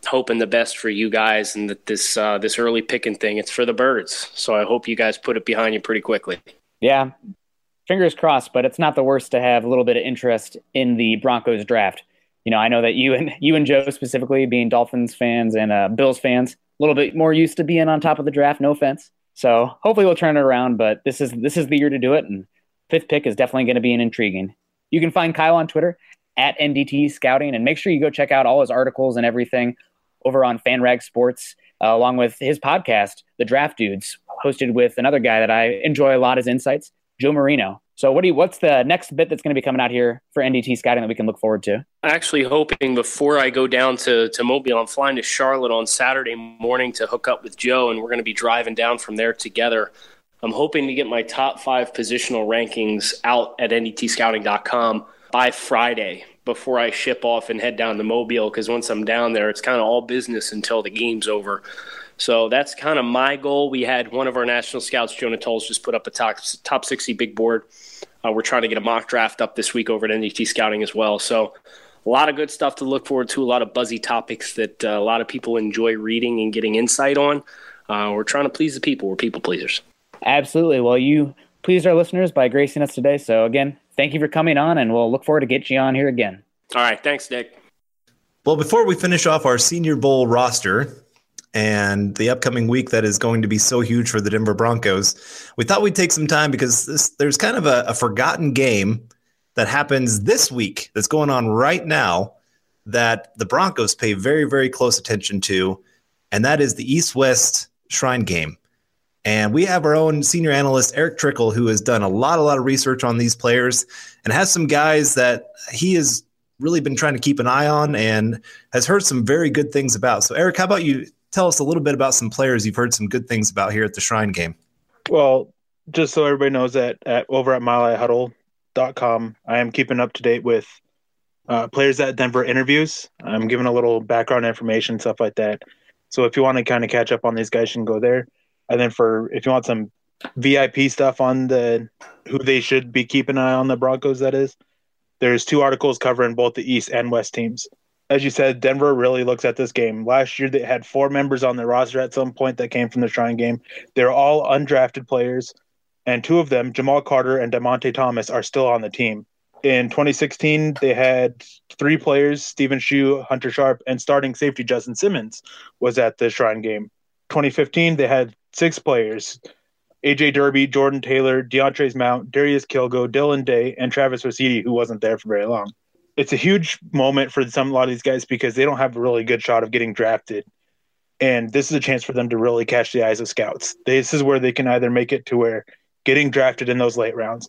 hoping the best for you guys and that this uh, this early picking thing it's for the birds. So I hope you guys put it behind you pretty quickly. Yeah, fingers crossed. But it's not the worst to have a little bit of interest in the Broncos draft. You know, I know that you and you and Joe specifically, being Dolphins fans and uh, Bills fans, a little bit more used to being on top of the draft. No offense. So hopefully we'll turn it around. But this is this is the year to do it, and fifth pick is definitely going to be an intriguing. You can find Kyle on Twitter at NDT Scouting. And make sure you go check out all his articles and everything over on FanRag Sports, uh, along with his podcast, The Draft Dudes, hosted with another guy that I enjoy a lot his insights, Joe Marino. So what do you, what's the next bit that's going to be coming out here for NDT scouting that we can look forward to? I'm actually hoping before I go down to, to Mobile, I'm flying to Charlotte on Saturday morning to hook up with Joe and we're going to be driving down from there together. I'm hoping to get my top five positional rankings out at ndtscouting.com by Friday before I ship off and head down to Mobile because once I'm down there, it's kind of all business until the game's over. So that's kind of my goal. We had one of our national scouts, Jonah Tolles, just put up a top, top 60 big board. Uh, we're trying to get a mock draft up this week over at NDT Scouting as well. So a lot of good stuff to look forward to, a lot of buzzy topics that uh, a lot of people enjoy reading and getting insight on. Uh, we're trying to please the people. We're people pleasers. Absolutely. Well, you pleased our listeners by gracing us today. So again, thank you for coming on, and we'll look forward to getting you on here again. All right. Thanks, Nick. Well, before we finish off our Senior Bowl roster and the upcoming week that is going to be so huge for the Denver Broncos, we thought we'd take some time because this, there's kind of a, a forgotten game that happens this week that's going on right now that the Broncos pay very, very close attention to, and that is the East West Shrine game. And we have our own senior analyst, Eric Trickle, who has done a lot, a lot of research on these players and has some guys that he has really been trying to keep an eye on and has heard some very good things about. So, Eric, how about you tell us a little bit about some players you've heard some good things about here at the Shrine Game? Well, just so everybody knows that at over at milehighhuddle.com, I am keeping up to date with uh, players at Denver interviews. I'm giving a little background information, stuff like that. So if you want to kind of catch up on these guys, you can go there. And then for if you want some VIP stuff on the who they should be keeping an eye on the Broncos, that is, there's two articles covering both the East and West teams. As you said, Denver really looks at this game. Last year, they had four members on their roster at some point that came from the Shrine game. They're all undrafted players, and two of them, Jamal Carter and Dymonte Thomas, are still on the team. In 2016, they had three players: Stephen Chew, Hunter Sharp, and starting safety Justin Simmons was at the Shrine game. 2015, they had six players AJ Derby, Jordan Taylor, Deontre's Mount, Darius Kilgo, Dillon Day, and Travis Raciti, who wasn't there for very long. It's a huge moment for some a lot of these guys because they don't have a really good shot of getting drafted. And this is a chance for them to really catch the eyes of scouts. This is where they can either make it to where getting drafted in those late rounds,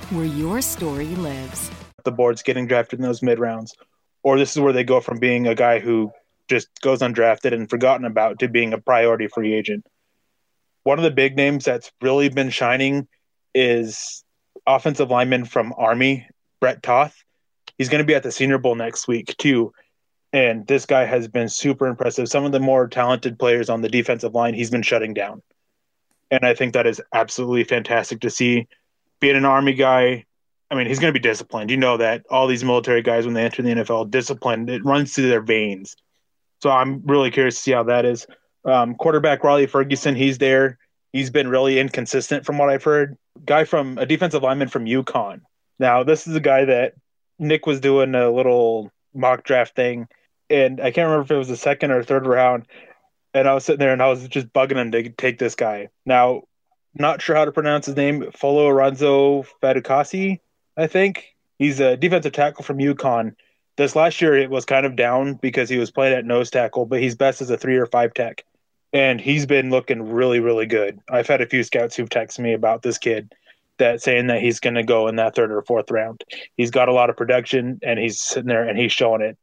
where your story lives. The board's getting drafted in those mid rounds, or this is where they go from being a guy who just goes undrafted and forgotten about to being a priority free agent. one of the big names that's really been shining is offensive lineman from Army, Brett Toth. He's going to be at the Senior Bowl next week too, and this guy has been super impressive. Some of the more talented players on the defensive line, he's been shutting down, and I think that is absolutely fantastic to see. Being an Army guy, I mean, he's going to be disciplined. You know that all these military guys, when they enter the NFL, disciplined. It runs through their veins. So I'm really curious to see how that is. Um, quarterback Riley Ferguson, he's there. He's been really inconsistent from what I've heard. Guy from a defensive lineman from UConn. Now, this is a guy that Nick was doing a little mock draft thing, and I can't remember if it was the second or third round. And I was sitting there and I was just bugging him to take this guy. Now, not sure how to pronounce his name. Folo Ranzo Fadukasi, I think. He's a defensive tackle from UConn. This last year it was kind of down because he was playing at nose tackle, but he's best as a three or five tech and he's been looking really, really good. I've had a few scouts who've texted me about this kid that saying that he's going to go in that third or fourth round. He's got a lot of production, and he's sitting there and he's showing it.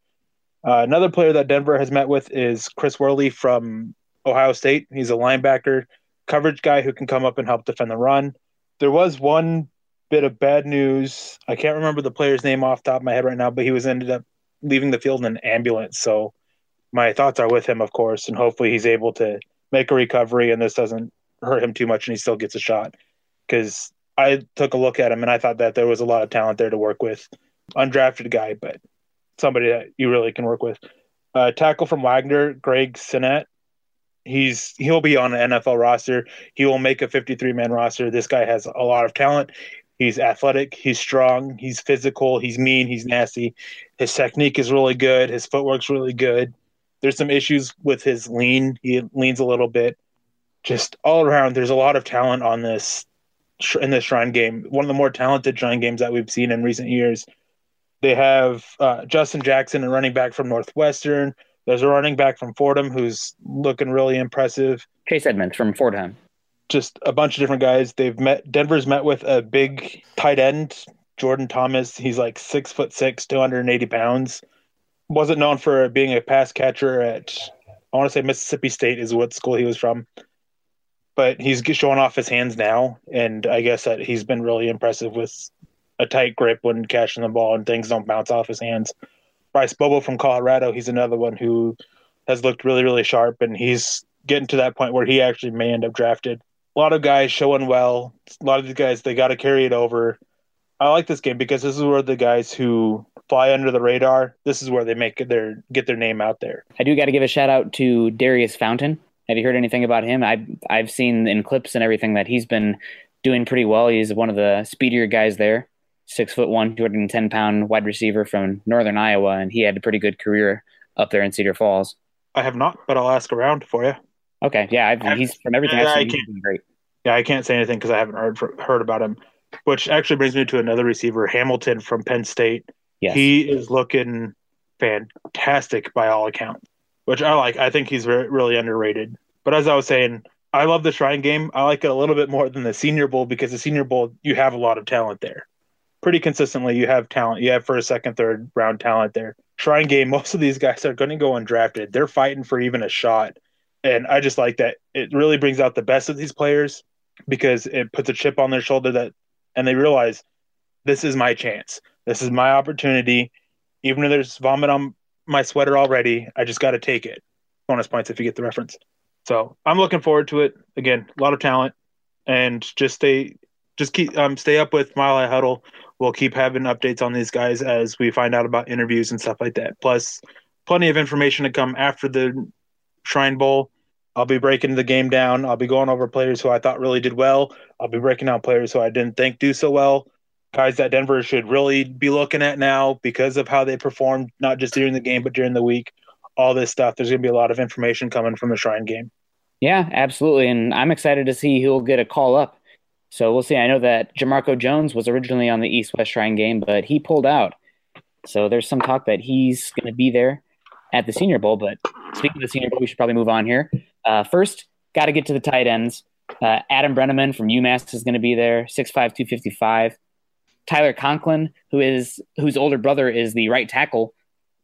Uh, another player that Denver has met with is Chris Worley from Ohio State. He's a linebacker, coverage guy who can come up and help defend the run. There was one bit of bad news. I can't remember the player's name off top of my head right now, but he was ended up leaving the field in an ambulance. So my thoughts are with him, of course, and hopefully he's able to make a recovery and this doesn't hurt him too much and he still gets a shot. Because I took a look at him and I thought that there was a lot of talent there to work with. Undrafted guy, but somebody that you really can work with. Uh, tackle from Wagner, Greg Senat. He's he'll be on an NFL roster. He will make a 53 man roster. This guy has a lot of talent. He's athletic. He's strong. He's physical. He's mean. He's nasty. His technique is really good. His footwork's really good. There's some issues with his lean. He leans a little bit. Just all around, there's a lot of talent on this in this Shrine game. One of the more talented Shrine games that we've seen in recent years. They have uh, Justin Jackson, a running back from Northwestern. There's a running back from Fordham who's looking really impressive. Chase Edmonds from Fordham. Just a bunch of different guys. They've met. Denver's met with a big tight end, Jordan Thomas. He's like six foot six, 280 pounds wasn't known for being a pass catcher at I want to say Mississippi State is what school he was from. But he's showing off his hands now, and I guess that he's been really impressive with a tight grip when catching the ball and things don't bounce off his hands. Bryce Bobo from Colorado, he's another one who has looked really, really sharp, and he's getting to that point where he actually may end up drafted. A lot of guys showing well. A lot of these guys, they got to carry it over. I like this game because this is where the guys who fly under the radar, this is where they make their get their name out there. I do got to give a shout out to Daurice Fountain. Have you heard anything about him? I've I've seen in clips and everything that he's been doing pretty well. He's one of the speedier guys there. Six foot one, two hundred and ten pound wide receiver from Northern Iowa, and he had a pretty good career up there in Cedar Falls. I have not, but I'll ask around for you. Okay, yeah, I've, he's from everything I've seen. He's great. Yeah, I can't say anything because I haven't heard heard about him. Which actually brings me to another receiver, Hamilton from Penn State. Yes. He is looking fantastic by all accounts, which I like. I think he's re- really underrated. But as I was saying, I love the Shrine game. I like it a little bit more than the Senior Bowl because the Senior Bowl, you have a lot of talent there. Pretty consistently, you have talent. You have first, second, third round talent there. Shrine game, most of these guys are going to go undrafted. They're fighting for even a shot. And I just like that. It really brings out the best of these players because it puts a chip on their shoulder that, and they realize this is my chance. This is my opportunity. Even if there's vomit on my sweater already, I just got to take it. Bonus points if you get the reference. So I'm looking forward to it. Again, a lot of talent, and just stay, just keep, um, stay up with Mile High Huddle. We'll keep having updates on these guys as we find out about interviews and stuff like that. Plus, plenty of information to come after the Shrine Bowl. I'll be breaking the game down. I'll be going over players who I thought really did well. I'll be breaking down players who I didn't think do so well guys that Denver should really be looking at now because of how they performed, not just during the game, but during the week. All this stuff. There's going to be a lot of information coming from the Shrine game. Yeah, absolutely. And I'm excited to see who'll get a call up. So we'll see. I know that Jamarco Jones was originally on the East West Shrine game, but he pulled out. So there's some talk that he's going to be there at the Senior Bowl. But speaking of the Senior Bowl, we should probably move on here. Uh, first, got to get to the tight ends. Uh, Adam Breneman from UMass is going to be there, 6'5", 255. Tyler Conklin, who is whose older brother is the right tackle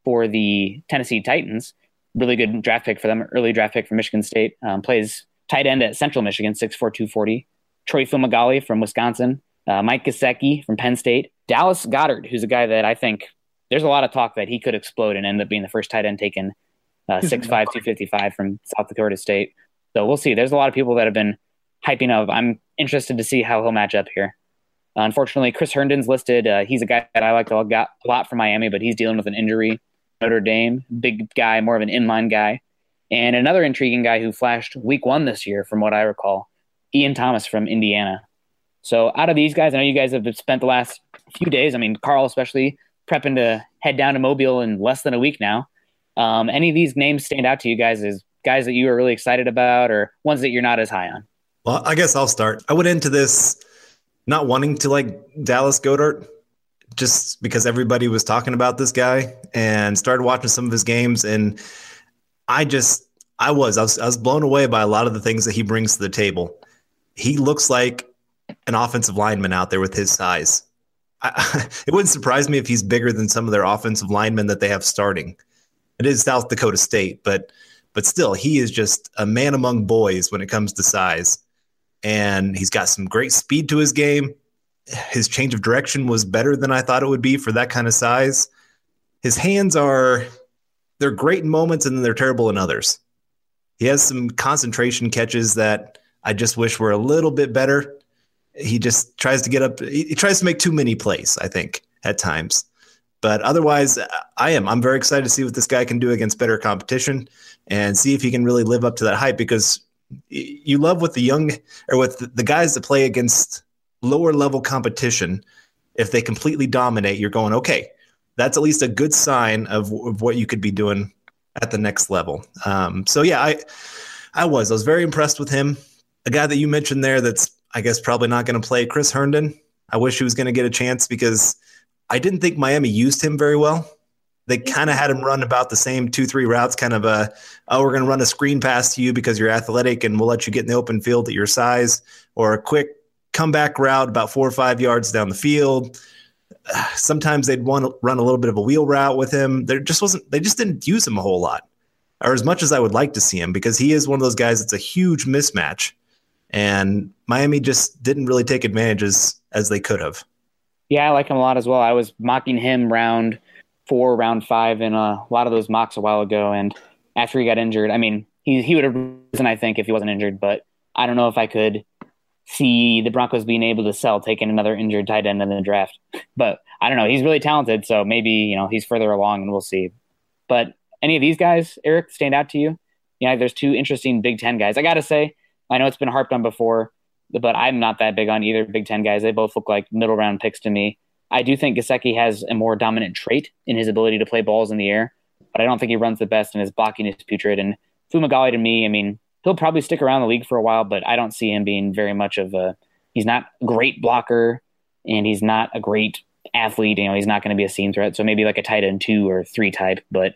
for the Tennessee Titans. Really good draft pick for them, early draft pick for Michigan State. Um, plays tight end at Central Michigan, 6'4", 240. Troy Fumagalli from Wisconsin. Uh, Mike Gesicki from Penn State. Dallas Goedert, who's a guy that I think there's a lot of talk that he could explode and end up being the first tight end taken uh, 6'5", 255 from South Dakota State. So we'll see. There's a lot of people that have been hyping up. I'm interested to see how he'll match up here. Uh, unfortunately, Chris Herndon's listed. Uh, he's a guy that I like a lot from Miami, but he's dealing with an injury. Notre Dame, big guy, more of an inline guy. And another intriguing guy who flashed week one this year, from what I recall, Ian Thomas from Indiana. So out of these guys, I know you guys have spent the last few days, I mean, Carl especially, prepping to head down to Mobile in less than a week now. Um, any of these names stand out to you guys as guys that you are really excited about or ones that you're not as high on? Well, I guess I'll start. I went into this not wanting to like Dallas Goedert just because everybody was talking about this guy and started watching some of his games and I just I was I was I was blown away by a lot of the things that he brings to the table. He looks like an offensive lineman out there with his size. I, it wouldn't surprise me if he's bigger than some of their offensive linemen that they have starting. It is South Dakota State, but but still, he is just a man among boys when it comes to size. And he's got some great speed to his game. His change of direction was better than I thought it would be for that kind of size. His hands are they're great in moments and then they're terrible in others. He has some concentration catches that I just wish we're a little bit better. He just tries to get up. He tries to make too many plays. I think at times, but otherwise, I am. I'm very excited to see what this guy can do against better competition and see if he can really live up to that hype. Because you love with the young or with the guys that play against lower level competition. If they completely dominate, you're going okay. That's at least a good sign of, of what you could be doing at the next level. Um, so yeah, I I was I was very impressed with him. A guy that you mentioned there that's I guess probably not going to play Chris Herndon. I wish he was going to get a chance because I didn't think Miami used him very well. They kind of had him run about the same two, three routes, kind of a, oh, we're going to run a screen pass to you because you're athletic and we'll let you get in the open field at your size, or a quick comeback route about four or five yards down the field. Sometimes they'd want to run a little bit of a wheel route with him. There just wasn't, they just didn't use him a whole lot, or as much as I would like to see him, because he is one of those guys that's a huge mismatch. And Miami just didn't really take advantages as they could have. Yeah, I like him a lot as well. I was mocking him round four, round five in a lot of those mocks a while ago. And after he got injured, I mean, he, he would have risen, I think, if he wasn't injured. But I don't know if I could see the Broncos being able to sell taking another injured tight end in the draft. But I don't know. He's really talented. So maybe, you know, he's further along and we'll see. But any of these guys, Eric, stand out to you? Yeah, there's two interesting Big Ten guys. I got to say, I know it's been harped on before but I'm not that big on either Big Ten guys. They both look like middle round picks to me. I do think Gesicki has a more dominant trait in his ability to play balls in the air, but I don't think he runs the best and his blocking is putrid. And Fumagalli to me, I mean, he'll probably stick around the league for a while, but I don't see him being very much of a. He's not a great blocker, and he's not a great athlete. You know, he's not going to be a seam threat. So maybe like a tight end two or three type. But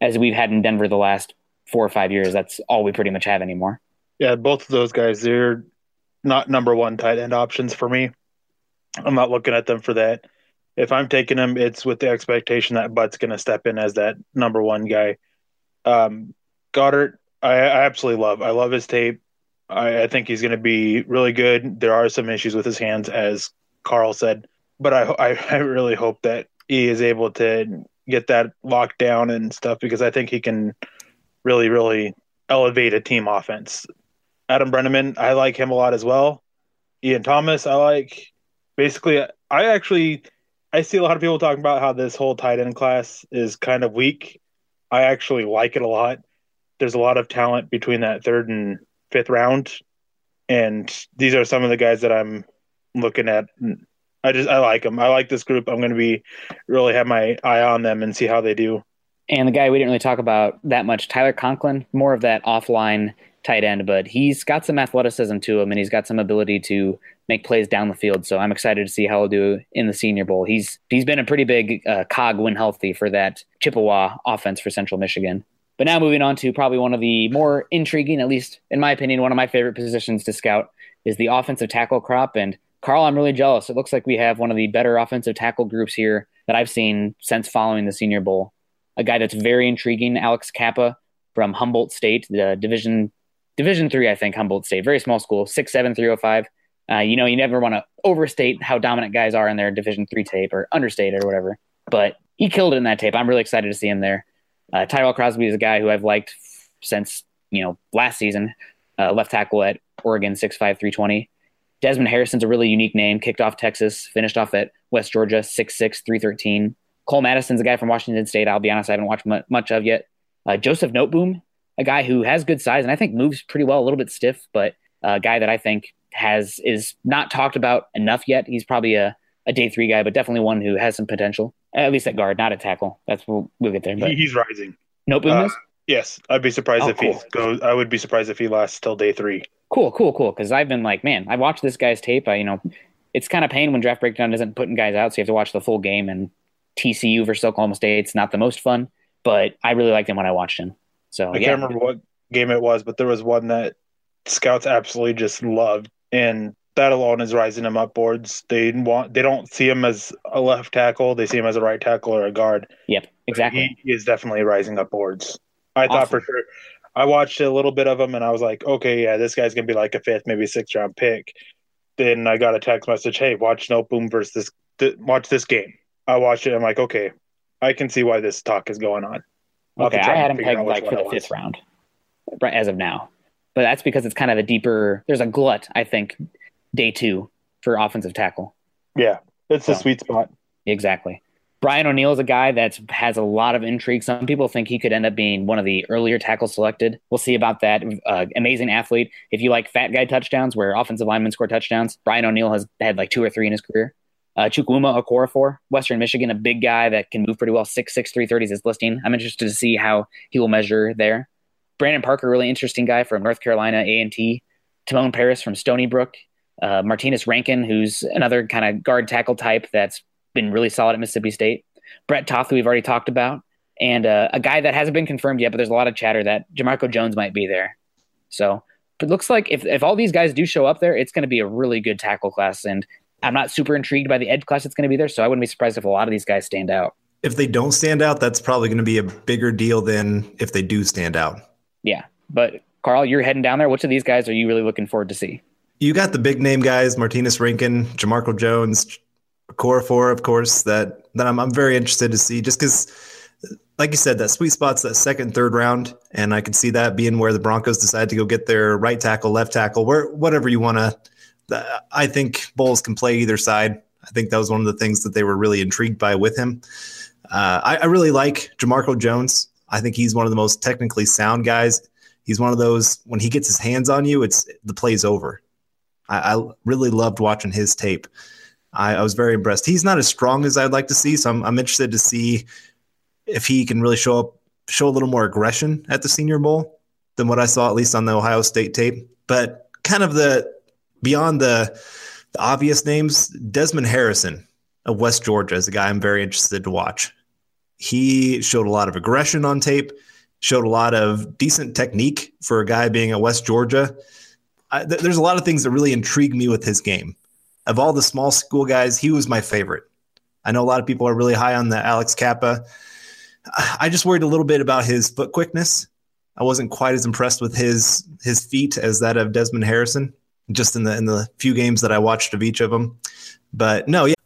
as we've had in Denver the last four or five years, that's all we pretty much have anymore. Yeah, both of those guys, they're not number one tight end options for me. I'm not looking at them for that. If I'm taking them, it's with the expectation that Butt's going to step in as that number one guy. Um, Goedert, I, I absolutely love. I love his tape. I, I think he's going to be really good. There are some issues with his hands, as Carl said, but I, I, I really hope that he is able to get that locked down and stuff because I think he can really, really elevate a team offense. Adam Breneman, I like him a lot as well. Ian Thomas, I like. Basically, I actually I see a lot of people talking about how this whole tight end class is kind of weak. I actually like it a lot. There's a lot of talent between that third and fifth round, and these are some of the guys that I'm looking at. I just I like them. I like this group. I'm going to be really have my eye on them and see how they do. And the guy we didn't really talk about that much, Tyler Conklin, more of that offline tight end, but he's got some athleticism to him and he's got some ability to make plays down the field. So I'm excited to see how he'll do in the Senior Bowl. He's he's been a pretty big uh, cog when healthy for that Chippewa offense for Central Michigan. But now moving on to probably one of the more intriguing, at least in my opinion, one of my favorite positions to scout is the offensive tackle crop. And Carl, I'm really jealous. It looks like we have one of the better offensive tackle groups here that I've seen since following the Senior Bowl. A guy that's very intriguing, Alex Cappa from Humboldt State, the Division Division three, I think Humboldt State, very small school, six seven three oh five. Uh, you know, you never want to overstate how dominant guys are in their Division three tape or understate or whatever. But he killed it in that tape. I'm really excited to see him there. Uh, Tyrell Crosby is a guy who I've liked since you know last season. Uh, left tackle at Oregon, six five three twenty. Desmond Harrison's a really unique name. Kicked off Texas, finished off at West Georgia, six six three thirteen. Cole Madison's a guy from Washington State. I'll be honest, I haven't watched much of yet. Uh, Joseph Noteboom, a guy who has good size and I think moves pretty well, a little bit stiff, but a guy that I think has is not talked about enough yet. He's probably a, a day three guy, but definitely one who has some potential, at least at guard, not at tackle. That's we'll, we'll get there. But he's rising. Noteboom uh. Yes, I'd be surprised oh, if cool. he goes. I would be surprised if he lasts till day three. Cool, cool, cool. Because I've been like, man, I watched this guy's tape. I, you know, it's kind of pain when draft breakdown isn't putting guys out, so you have to watch the full game. And TCU versus Oklahoma State, it's not the most fun, but I really liked him when I watched him. So I yeah. can't remember what game it was, but there was one that scouts absolutely just loved, and that alone is rising him up boards. They want they don't see him as a left tackle; they see him as a right tackle or a guard. Yep, exactly. He, he is definitely rising up boards. I awesome. thought for sure. I watched a little bit of him, and I was like, okay, yeah, this guy's gonna be like a fifth, maybe sixth round pick. Then I got a text message, hey, watch Noteboom versus this, th- watch this game. I watched it. I'm like, okay, I can see why this talk is going on. I'll okay, I had him pegged like for the fifth round, as of now, but that's because it's kind of a deeper. There's a glut, I think, day two for offensive tackle. Yeah, it's so, a sweet spot. Exactly. Brian O'Neill is a guy that has a lot of intrigue. Some people think he could end up being one of the earlier tackles selected. We'll see about that. Uh, amazing athlete. If you like fat guy touchdowns where offensive linemen score touchdowns, Brian O'Neill has had like two or three in his career. Uh, Chukwuma Okorafor, Western Michigan, a big guy that can move pretty well. 6'6", 330 is his listing. I'm interested to see how he will measure there. Brandon Parker, really interesting guy from North Carolina A&T. Timon Parris from Stony Brook. Uh, Martinas Rankin, who's another kind of guard tackle type that's been really solid at Mississippi State. Brett Toth, who we've already talked about. And uh, a guy that hasn't been confirmed yet, but there's a lot of chatter that Jamarco Jones might be there. So it looks like if, if all these guys do show up there, it's going to be a really good tackle class. And I'm not super intrigued by the edge class that's going to be there, so I wouldn't be surprised if a lot of these guys stand out. If they don't stand out, that's probably going to be a bigger deal than if they do stand out. Yeah, but Carl, you're heading down there. Which of these guys are you really looking forward to see? You got the big name guys: Martinas, Rankin, Jamarco Jones, Okorafor, of course. That that I'm I'm very interested to see, just because, like you said, that sweet spot's that second, third round, and I can see that being where the Broncos decide to go get their right tackle, left tackle, where whatever you want to I think Bolles can play either side. I think that was one of the things that they were really intrigued by with him. Uh, I, I, really like Jamarco Jones. I think he's one of the most technically sound guys. He's one of those when he gets his hands on you, it's the play's over. I, I really loved watching his tape. I, I, was very impressed. He's not as strong as I'd like to see, so I'm, I'm interested to see if he can really show up, show a little more aggression at the Senior Bowl than what I saw at least on the Ohio State tape. But kind of the beyond the, the obvious names, Desmond Harrison of West Georgia is a guy I'm very interested to watch. He showed a lot of aggression on tape, showed a lot of decent technique for a guy being at West Georgia. I, th- there's a lot of things that really intrigue me with his game. Of all the small school guys, he was my favorite. I know a lot of people are really high on the Alex Cappa. I just worried a little bit about his foot quickness. I wasn't quite as impressed with his his feet as that of Desmond Harrison just in the in the few games that I watched of each of them. But no, yeah.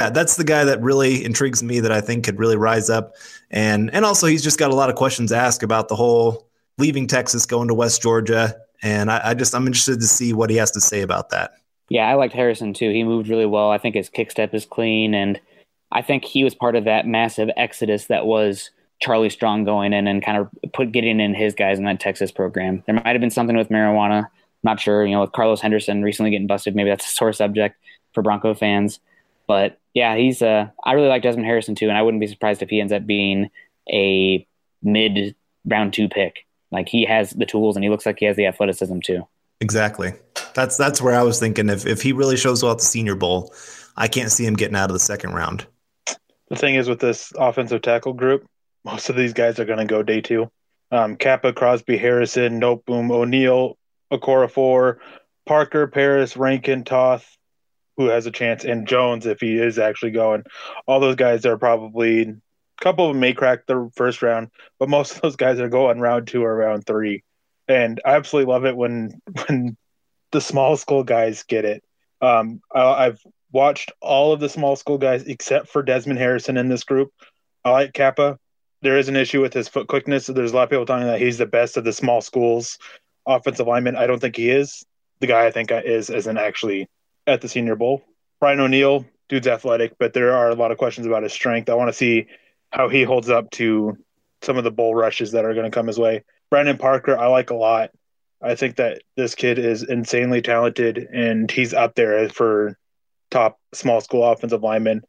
Yeah, that's the guy that really intrigues me that I think could really rise up. And and also he's just got a lot of questions asked about the whole leaving Texas, going to West Georgia. And I, I just I'm interested to see what he has to say about that. Yeah, I liked Harrison too. He moved really well. I think his kick step is clean and I think he was part of that massive exodus that was Charlie Strong going in and kind of put getting in his guys in that Texas program. There might have been something with marijuana. I'm not sure. You know, with Carlos Henderson recently getting busted, maybe that's a sore subject for Bronco fans. But yeah, he's uh I really like Desmond Harrison too, and I wouldn't be surprised if he ends up being a mid round two pick. Like he has the tools and he looks like he has the athleticism too. Exactly. That's that's where I was thinking. If if he really shows well at the Senior Bowl, I can't see him getting out of the second round. The thing is with this offensive tackle group, most of these guys are going to go day two. Um, Cappa, Crosby, Harrison, Nope, Noteboom, O'Neill, Okorafor, Parker, Parris, Rankin, Toth, who has a chance, and Jones if he is actually going. All those guys are probably a couple of them may crack the first round, but most of those guys are going round two or round three. And I absolutely love it when when the small school guys get it. Um, I, I've watched all of the small school guys except for Desmond Harrison in this group. I like Cappa. There is an issue with his foot quickness. There's a lot of people telling that he's the best of the small schools offensive lineman. I don't think he is. The guy I think is isn't actually at the Senior Bowl. Brian O'Neill, dude's athletic, but there are a lot of questions about his strength. I want to see how he holds up to some of the bull rushes that are going to come his way. Brandon Parker, I like a lot. I think that this kid is insanely talented, and he's up there for top small school offensive lineman.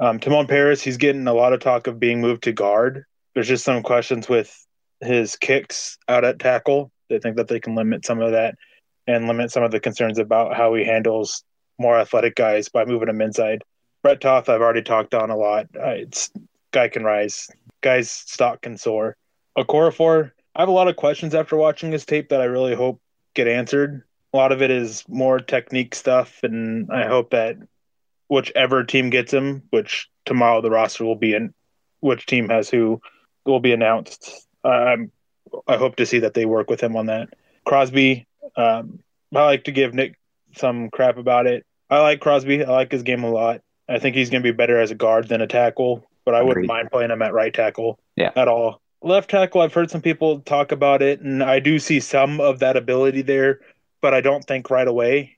Um, Timon Parris, he's getting a lot of talk of being moved to guard. There's just some questions with his kicks out at tackle. They think that they can limit some of that and limit some of the concerns about how he handles more athletic guys by moving them inside. Brett Toth, I've already talked on a lot. Uh, it's guy can rise, guy's stock can soar. Okorafor, I have a lot of questions after watching his tape that I really hope get answered a lot of it is more technique stuff, and I hope that whichever team gets him, which tomorrow the roster will be in, which team has who will be announced. Um, I hope to see that they work with him on that. Crosby, um, I like to give Nick some crap about it. I like Crosby. I like his game a lot. I think he's going to be better as a guard than a tackle, but I wouldn't mind playing him at right tackle yeah. at all. Left tackle, I've heard some people talk about it, and I do see some of that ability there but I don't think right away.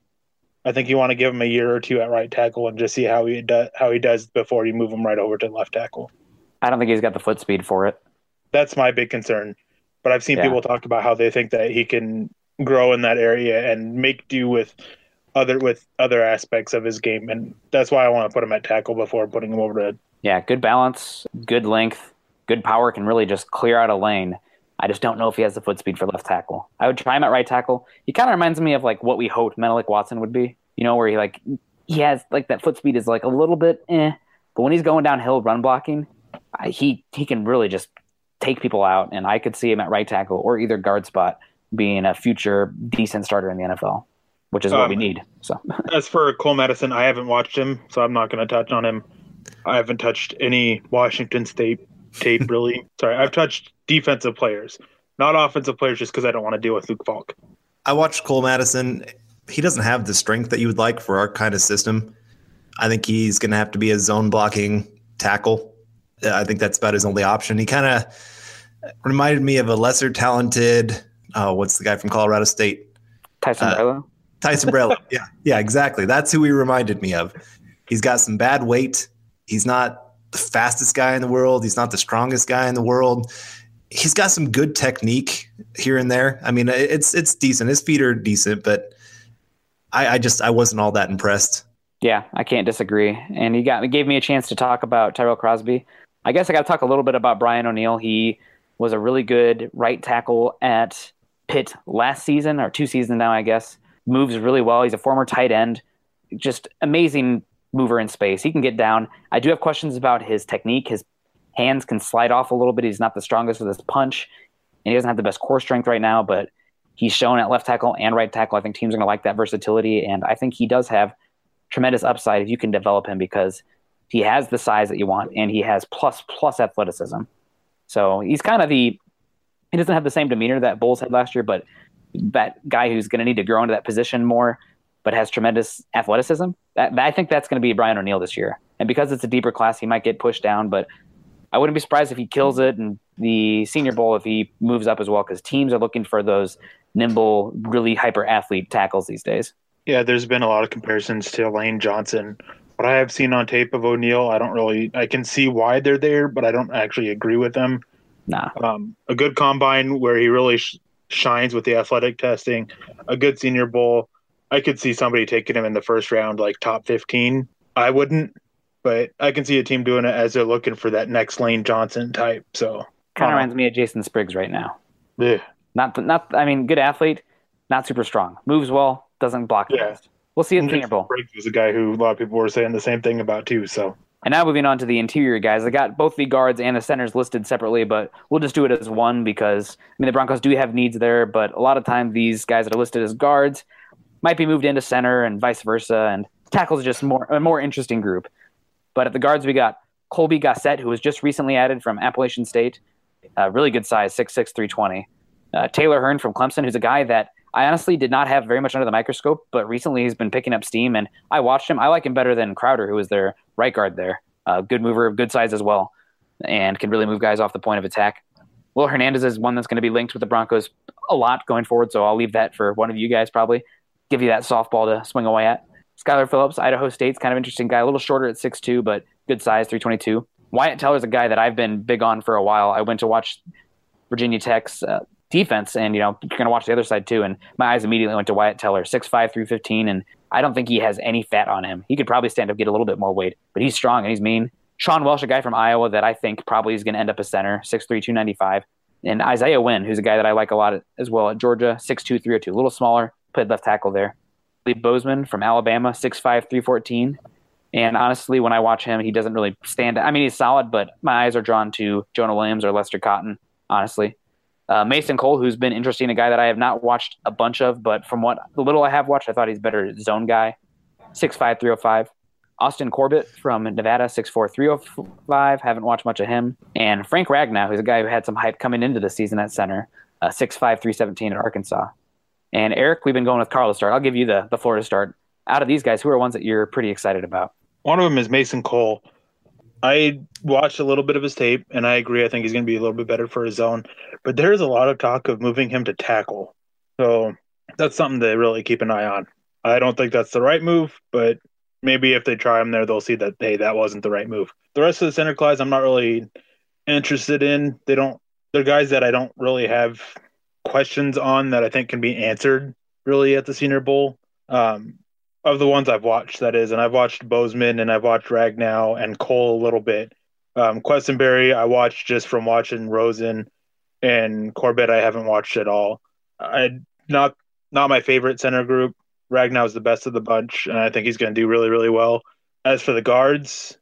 I think you want to give him a year or two at right tackle and just see how he does how he does before you move him right over to left tackle. I don't think he's got the foot speed for it. That's my big concern. But I've seen yeah. people talk about how they think that he can grow in that area and make do with other with other aspects of his game, and that's why I want to put him at tackle before putting him over to. Yeah, good balance, good length, good power can really just clear out a lane. I just don't know if he has the foot speed for left tackle. I would try him at right tackle. He kind of reminds me of like what we hoped Menelik Watson would be. You know, where he like he has like that foot speed is like a little bit eh, but when he's going downhill run blocking, he he can really just take people out. And I could see him at right tackle or either guard spot being a future decent starter in the NFL, which is what um, we need. So as for Cole Madison, I haven't watched him, so I'm not going to touch on him. I haven't touched any Washington State tape really. Sorry, I've touched defensive players, not offensive players, just because I don't want to deal with Luke Falk. I watched Cole Madison. He doesn't have the strength that you would like for our kind of system. I think he's going to have to be a zone blocking tackle. I think that's about his only option. He kind of reminded me of a lesser talented. Oh, what's the guy from Colorado State? Tyson uh, Brello. Ty Sambrailo. yeah, yeah, exactly. That's who he reminded me of. He's got some bad weight. He's not the fastest guy in the world. He's not the strongest guy in the world. He's got some good technique here and there. I mean, it's it's decent. His feet are decent, but I, I just I wasn't all that impressed. Yeah, I can't disagree. And he got gave me a chance to talk about Tyrell Crosby. I guess I got to talk a little bit about Brian O'Neill. He was a really good right tackle at Pitt last season or two seasons now, I guess. Moves really well. He's a former tight end. Just amazing mover in space. He can get down. I do have questions about his technique. His hands can slide off a little bit. He's not the strongest with his punch, and he doesn't have the best core strength right now, but he's shown at left tackle and right tackle. I think teams are going to like that versatility, and I think he does have tremendous upside if you can develop him because he has the size that you want and he has plus plus athleticism. So he's kind of the he doesn't have the same demeanor that Bolles had last year, but that guy who's going to need to grow into that position more but has tremendous athleticism. That, I think that's going to be Brian O'Neill this year. And because it's a deeper class, he might get pushed down, but I wouldn't be surprised if he kills it in the Senior Bowl if he moves up as well because teams are looking for those nimble, really hyper athlete tackles these days. Yeah, there's been a lot of comparisons to Lane Johnson. What I have seen on tape of O'Neill, I don't really, I can see why they're there, but I don't actually agree with them. Nah. Um, a good combine where he really sh- shines with the athletic testing, a good Senior Bowl I could see somebody taking him in the first round, like top 15. I wouldn't, but I can see a team doing it as they're looking for that next Lane Johnson type. So kind of reminds me of Jason Spriggs right now. Yeah. Not not. I mean, good athlete, not super strong. Moves well, doesn't block. Yeah. We'll see in Senior Bowl. Spriggs was a guy who a lot of people were saying the same thing about too. So And now moving on to the interior guys. I got both the guards and the centers listed separately, but we'll just do it as one because I mean the Broncos do have needs there, but a lot of time these guys that are listed as guards might be moved into center and vice versa, and tackles just more a more interesting group. But at the guards we got Colby Gossett, who was just recently added from Appalachian State, uh, really good size, six six three twenty. Uh, Taylor Hearn from Clemson, who's a guy that I honestly did not have very much under the microscope, but recently he's been picking up steam, and I watched him. I like him better than Crowder, who was their right guard there. Uh, good mover, good size as well, and can really move guys off the point of attack. Will Hernandez is one that's going to be linked with the Broncos a lot going forward, so I'll leave that for one of you guys probably. Give you that softball to swing away at. Skylar Phillips, Idaho State's kind of interesting guy, a little shorter at 6'2", but good size, 322. Wyatt Teller's a guy that I've been big on for a while. I went to watch Virginia Tech's uh, defense, and you know you're going to watch the other side too. And my eyes immediately went to Wyatt Teller, 6'5", 315, and I don't think he has any fat on him. He could probably stand up, get a little bit more weight, but he's strong and he's mean. Sean Welsh, a guy from Iowa that I think probably is going to end up a center, 6'3", 295. And Isaiah Wynn, who's a guy that I like a lot as well at Georgia, 6'2", 302, a little smaller, played left tackle there. Lee Bozeman from Alabama, 6'5", 314. And honestly, when I watch him, he doesn't really stand. I mean, he's solid, but my eyes are drawn to Jonah Williams or Lester Cotton, honestly. Uh, Mason Cole, who's been interesting, a guy that I have not watched a bunch of, but from what the little I have watched, I thought he's better zone guy. 6'5", 305. Austin Corbett from Nevada, 6'4", 305. Haven't watched much of him. And Frank Ragnow, who's a guy who had some hype coming into the season at center, uh, 6'5", 317 at Arkansas. And Eric, we've been going with Carlos start. I'll give you the, the floor to start. Out of these guys, who are ones that you're pretty excited about? one of them is Mason Cole. I watched a little bit of his tape, and I agree. I think he's going to be a little bit better for his zone. But there's a lot of talk of moving him to tackle. So that's something to really keep an eye on. I don't think that's the right move, but maybe if they try him there, they'll see that, hey, that wasn't the right move. The rest of the center class, I'm not really interested in. They don't, they're guys that I don't really have questions on that I think can be answered really at the Senior Bowl. Um, of the ones I've watched, that is, and I've watched Bozeman and I've watched Ragnow and Cole a little bit. Um, Quessenberry, I watched just from watching Rosen and Corbett. I haven't watched at all. I not not my favorite center group. Ragnow is the best of the bunch, and I think he's going to do really really well. As for the guards,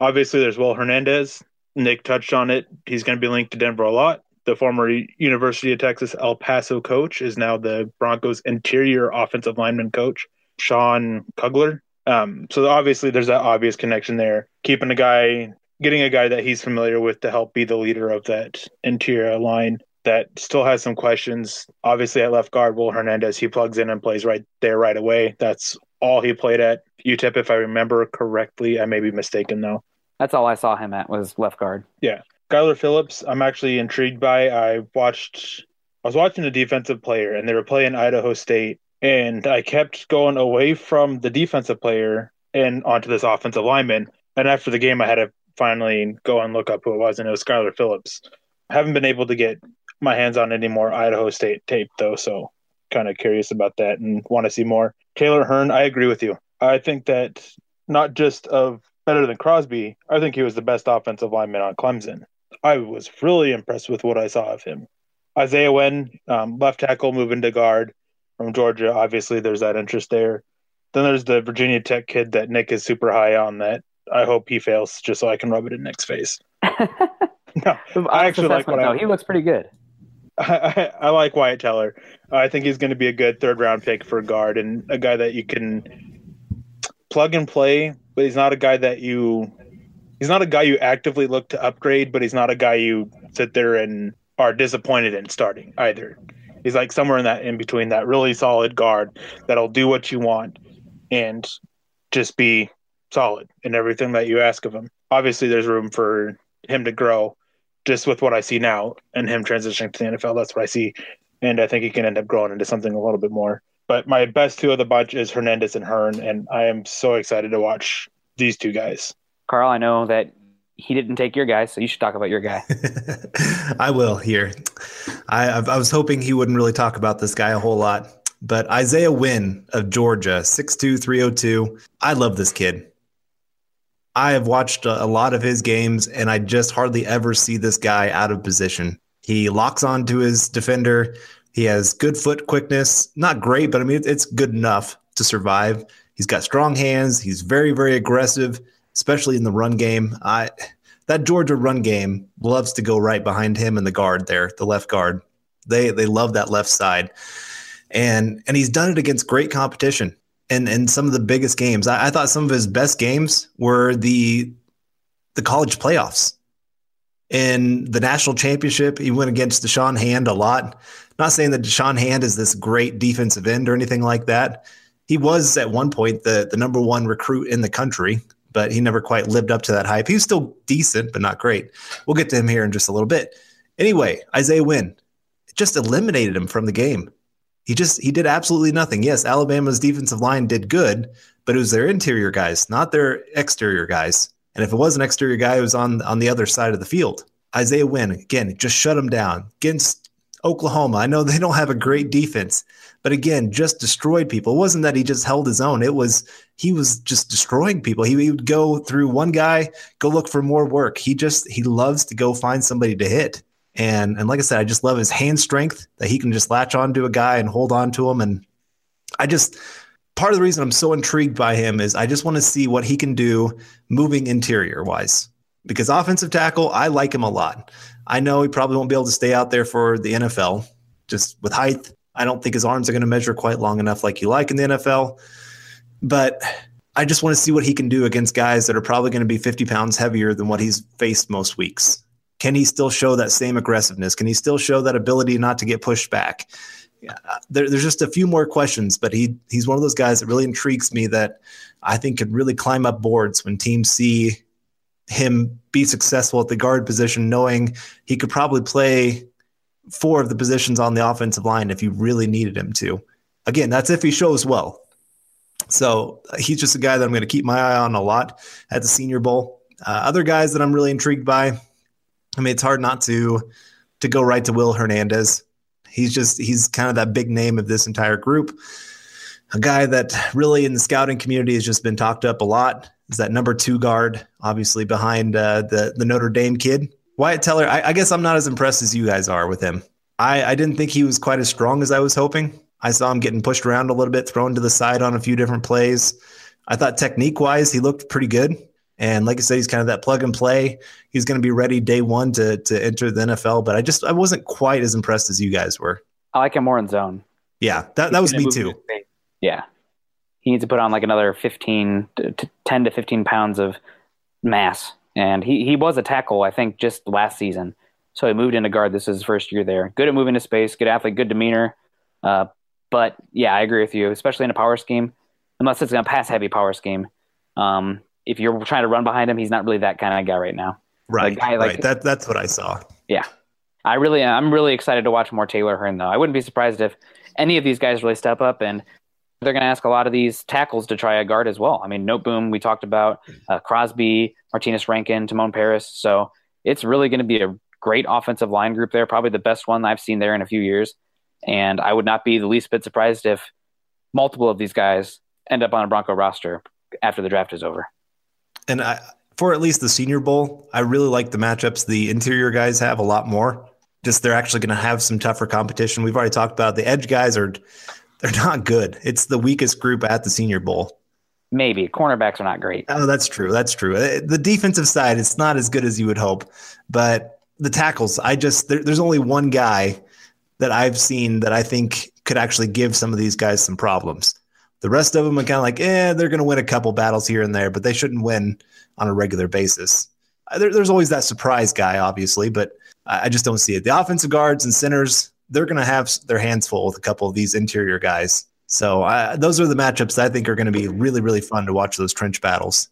obviously there's Will Hernandez. Nick touched on it. He's going to be linked to Denver a lot. The former University of Texas El Paso coach is now the Broncos interior offensive lineman coach. Sean Kugler. Um, so obviously there's that obvious connection there. Keeping a guy, getting a guy that he's familiar with to help be the leader of that interior line that still has some questions. Obviously at left guard, Will Hernandez, he plugs in and plays right there right away. That's all he played at UTEP, if I remember correctly. I may be mistaken though. That's all I saw him at was left guard. Yeah. Skylar Phillips, I'm actually intrigued by. I watched I was watching a defensive player and they were playing Idaho State and I kept going away from the defensive player and onto this offensive lineman. And after the game, I had to finally go and look up who it was, and it was Skylar Phillips. I haven't been able to get my hands on any more Idaho State tape though, so kind of curious about that and want to see more. Taylor Hearn, I agree with you. I think that not just of better than Crosby, I think he was the best offensive lineman on Clemson. I was really impressed with what I saw of him. Isaiah Wynn, um, left tackle, moving to guard from Georgia. Obviously, there's that interest there. Then there's the Virginia Tech kid that Nick is super high on. That I hope he fails, just so I can rub it in Nick's face. no, I actually like what though. I, He looks pretty good. I, I, I like Wyatt Teller. Uh, I think he's going to be a good third round pick for a guard and a guy that you can plug and play, but he's not a guy that you. He's not a guy you actively look to upgrade, but he's not a guy you sit there and are disappointed in starting either. He's like somewhere in that in between that really solid guard that'll do what you want and just be solid in everything that you ask of him. Obviously, there's room for him to grow just with what I see now and him transitioning to the NFL. That's what I see. And I think he can end up growing into something a little bit more. But my best two of the bunch is Hernandez and Hearn. And I am so excited to watch these two guys. Carl, I know that he didn't take your guy, so you should talk about your guy. I will here. I, I was hoping he wouldn't really talk about this guy a whole lot, but Isaiah Wynn of Georgia, 6'2", 302. I love this kid. I have watched a lot of his games, and I just hardly ever see this guy out of position. He locks on to his defender. He has good foot quickness. Not great, but I mean, it's good enough to survive. He's got strong hands. He's very, very aggressive, especially in the run game. I that Georgia run game loves to go right behind him and the guard there, the left guard. They they love that left side, and and he's done it against great competition and and some of the biggest games. I, I thought some of his best games were the the college playoffs. In the national championship, he went against Da'Shawn Hand a lot. Not saying that Da'Shawn Hand is this great defensive end or anything like that. He was at one point the the number one recruit in the country, but he never quite lived up to that hype. He was still decent, but not great. We'll get to him here in just a little bit. Anyway, Isaiah Wynn just eliminated him from the game. He just he did absolutely nothing. Yes, Alabama's defensive line did good, but it was their interior guys, not their exterior guys. And if it was an exterior guy, it was on on the other side of the field. Isaiah Wynn again just shut him down against Oklahoma. I know they don't have a great defense, but again, just destroyed people. It wasn't that he just held his own. It was he was just destroying people. He, he would go through one guy, go look for more work. He just he loves to go find somebody to hit. And and like I said, I just love his hand strength that he can just latch onto a guy and hold on to him. And I just part of the reason I'm so intrigued by him is I just want to see what he can do moving interior wise. Because offensive tackle, I like him a lot. I know he probably won't be able to stay out there for the NFL just with height. I don't think his arms are going to measure quite long enough like you like in the NFL. But I just want to see what he can do against guys that are probably going to be 50 pounds heavier than what he's faced most weeks. Can he still show that same aggressiveness? Can he still show that ability not to get pushed back? Yeah, uh, there, there's just a few more questions, but he he's one of those guys that really intrigues me that I think could really climb up boards when teams see him be successful at the guard position, knowing he could probably play four of the positions on the offensive line if you really needed him to. Again, that's if he shows well. So he's just a guy that I'm going to keep my eye on a lot at the Senior Bowl. Uh, other guys that I'm really intrigued by, I mean, it's hard not to to go right to Will Hernandez. He's just he's kind of that big name of this entire group. A guy that really in the scouting community has just been talked up a lot. Is that number two guard, obviously behind uh, the the Notre Dame kid Wyatt Teller. I, I, guess I'm not as impressed as you guys are with him. I, I didn't think he was quite as strong as I was hoping. I saw him getting pushed around a little bit, thrown to the side on a few different plays. I thought technique wise, he looked pretty good. And like I said, he's kind of that plug and play. He's going to be ready day one to to enter the NFL. But I just I wasn't quite as impressed as you guys were. I like him more in zone. Yeah, that, that was me too. Yeah, he needs to put on like another 15 to 10 to 15 pounds of mass. And he, he was a tackle, I think, just last season. So he moved into guard. This is his first year there. Good at moving to space, good athlete, good demeanor. Uh, but yeah, I agree with you, especially in a power scheme, unless it's going to pass heavy power scheme. Um, if you're trying to run behind him, he's not really that kind of guy right now. Right. Guy, like, right. That, that's what I saw. Yeah. I really, I'm really excited to watch more Taylor Hearn, though. I wouldn't be surprised if any of these guys really step up and they're going to ask a lot of these tackles to try a guard as well. I mean, Noteboom, we talked about uh, Crosby, Martinas Rankin, Timon Parris. So it's really going to be a great offensive line group there, probably the best one I've seen there in a few years. And I would not be the least bit surprised if multiple of these guys end up on a Bronco roster after the draft is over. And I, for at least the Senior Bowl, I really like the matchups the interior guys have a lot more. Just they're actually going to have some tougher competition. We've already talked about the edge guys are they're not good. It's the weakest group at the Senior Bowl. Maybe cornerbacks are not great. Oh, that's true. That's true. Uh, the defensive side, it's not as good as you would hope, but the tackles, I just there, there's only one guy that I've seen that I think could actually give some of these guys some problems. The rest of them are kind of like, eh, they're going to win a couple battles here and there, but they shouldn't win on a regular basis. Uh, there, there's always that surprise guy, obviously, but I just don't see it. The offensive guards and centers, they're going to have their hands full with a couple of these interior guys. So uh, those are the matchups I think are going to be really, really fun to watch those trench battles.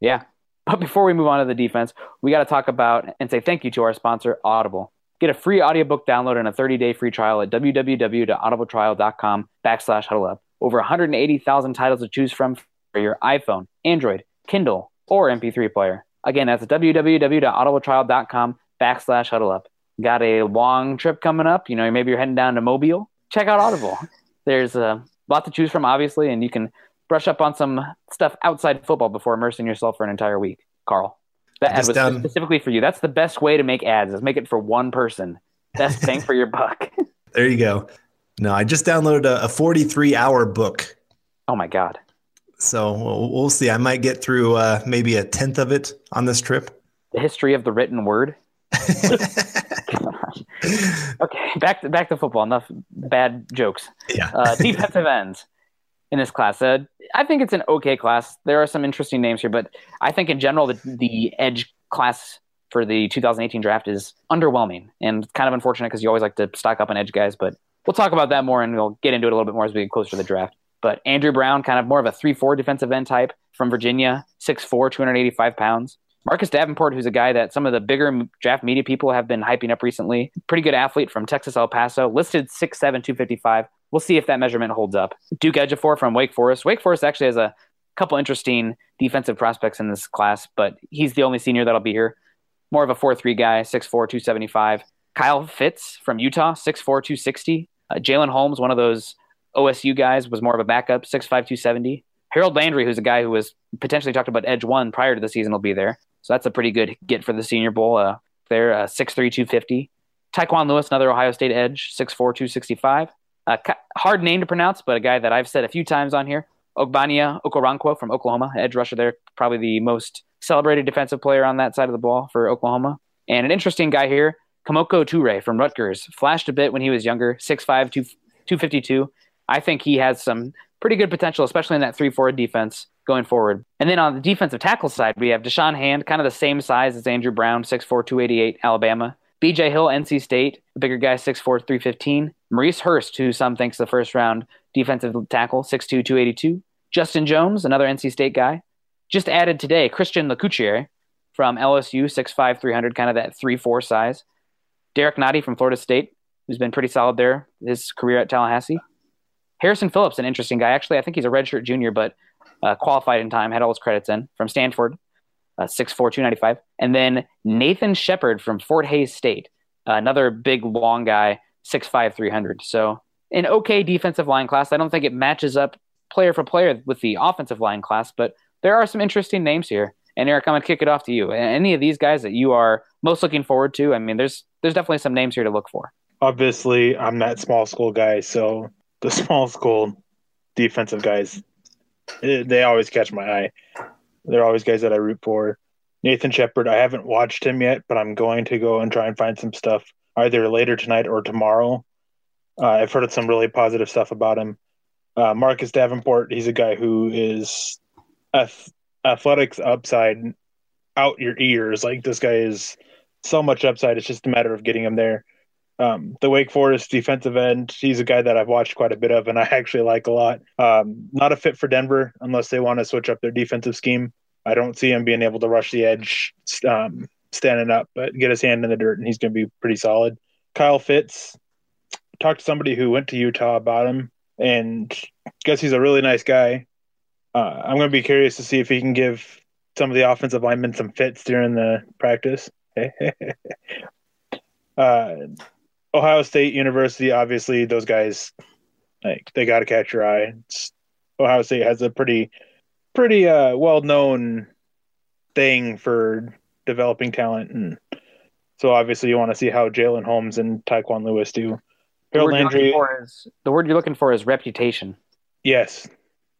Yeah. But before we move on to the defense, we got to talk about and say thank you to our sponsor, Audible. Get a free audiobook download and a 30-day free trial at www.audibletrial.com backslash huddle up. Over 180,000 titles to choose from for your iPhone, Android, Kindle, or MP3 player. Again, that's www.audibletrial.com backslash huddle up. Got a long trip coming up. You know, maybe you're heading down to Mobile. Check out Audible. There's a lot to choose from, obviously, and you can brush up on some stuff outside football before immersing yourself for an entire week. Carl, that ad was specifically for you. That's the best way to make ads is make it for one person. Best bang for your buck. There you go. No, I just downloaded a, a 43 hour book. Oh my god. So we'll, we'll see. I might get through uh, maybe a tenth of it on this trip. The history of the written word. okay, back to back to football. Enough bad jokes. Yeah. Uh, defensive ends in this class. Uh, I think it's an okay class. There are some interesting names here, but I think in general the, the edge class for the 2018 draft is underwhelming and kind of unfortunate because you always like to stock up on edge guys. But we'll talk about that more and we'll get into it a little bit more as we get closer to the draft. But Andrew Brown, kind of more of a 3 4 defensive end type from Virginia, 6'4, 285 pounds. Marcus Davenport, who's a guy that some of the bigger draft media people have been hyping up recently. Pretty good athlete from Texas El Paso, listed 6'7, 255. We'll see if that measurement holds up. Duke Ejiofor from Wake Forest. Wake Forest actually has a couple interesting defensive prospects in this class, but he's the only senior that'll be here. More of a 4 3 guy, 6'4, 275. Kyle Fitts from Utah, 6'4, 260. Uh, Jalen Holmes, one of those OSU guys, was more of a backup, 6'5, 270. Harold Landry, who's a guy who was potentially talked about Edge One prior to the season, will be there. So that's a pretty good get for the Senior Bowl. Uh, there, uh, 6'3", 250. Tyquan Lewis, another Ohio State edge, 6'4", 265. Uh, hard name to pronounce, but a guy that I've said a few times on here. Ogbonnia Okoronkwo from Oklahoma, edge rusher there, probably the most celebrated defensive player on that side of the ball for Oklahoma. And an interesting guy here, Kemoko Turay from Rutgers, flashed a bit when he was younger, 6'5", 252. I think he has some pretty good potential, especially in that 3 4 defense going forward. And then on the defensive tackle side, we have Da'Shawn Hand, kind of the same size as Andrew Brown, 6'4, 288, Alabama. BJ Hill, NC State, a bigger guy, 6'4, 315. Maurice Hurst, who some thinks the first round defensive tackle, 6'2, 282. Justin Jones, another NC State guy. Just added today, Christian LaCouture from LSU, 6'5, 300, kind of that 3 4 size. Derrick Nnadi from Florida State, who's been pretty solid there, his career at Tallahassee. Harrison Phillips, an interesting guy. Actually, I think he's a redshirt junior, but uh, qualified in time, had all his credits in from Stanford, uh, 6'4, 295. And then Nathan Shepherd from Fort Hays State, uh, another big, long guy, 6'5, 300. So an okay defensive line class. I don't think it matches up player for player with the offensive line class, but there are some interesting names here. And Eric, I'm gonna kick it off to you. Any of these guys that you are most looking forward to? I mean, there's there's definitely some names here to look for. Obviously, I'm that small school guy, so the small school defensive guys, they always catch my eye. They're always guys that I root for. Nathan Shepherd, I haven't watched him yet, but I'm going to go and try and find some stuff either later tonight or tomorrow. Uh, I've heard some really positive stuff about him. Uh, Marcus Davenport, he's a guy who is ath- athletics upside out your ears. Like this guy is so much upside. It's just a matter of getting him there. Um, the Wake Forest defensive end, he's a guy that I've watched quite a bit of and I actually like a lot. Um, not a fit for Denver unless they want to switch up their defensive scheme. I don't see him being able to rush the edge um, standing up, but get his hand in the dirt and he's going to be pretty solid. Kyle Fitts, talked to somebody who went to Utah about him and guess he's a really nice guy. Uh, I'm going to be curious to see if he can give some of the offensive linemen some fits during the practice. uh, Ohio State University, obviously, those guys, like they got to catch your eye. It's, Ohio State has a pretty, pretty uh, well known thing for developing talent, and so obviously you want to see how Jalen Holmes and Tyquan Lewis do. The word, Landry, is, the word you're looking for is reputation. Yes,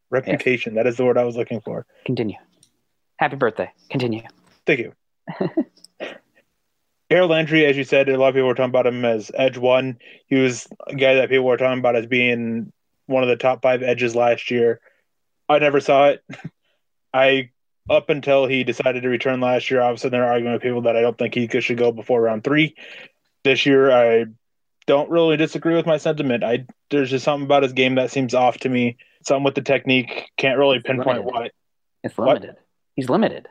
reputation. Yes. That is the word I was looking for. Continue. Happy birthday. Continue. Thank you. Harold Landry, as you said, a lot of people were talking about him as edge one. He was a guy that people were talking about as being one of the top five edges last year. I never saw it. I up until he decided to return last year, obviously there are arguing with people that I don't think he should go before round three. This year, I don't really disagree with my sentiment. I there's just something about his game that seems off to me. Something with the technique, can't really pinpoint limited. what. It's limited. What? He's limited.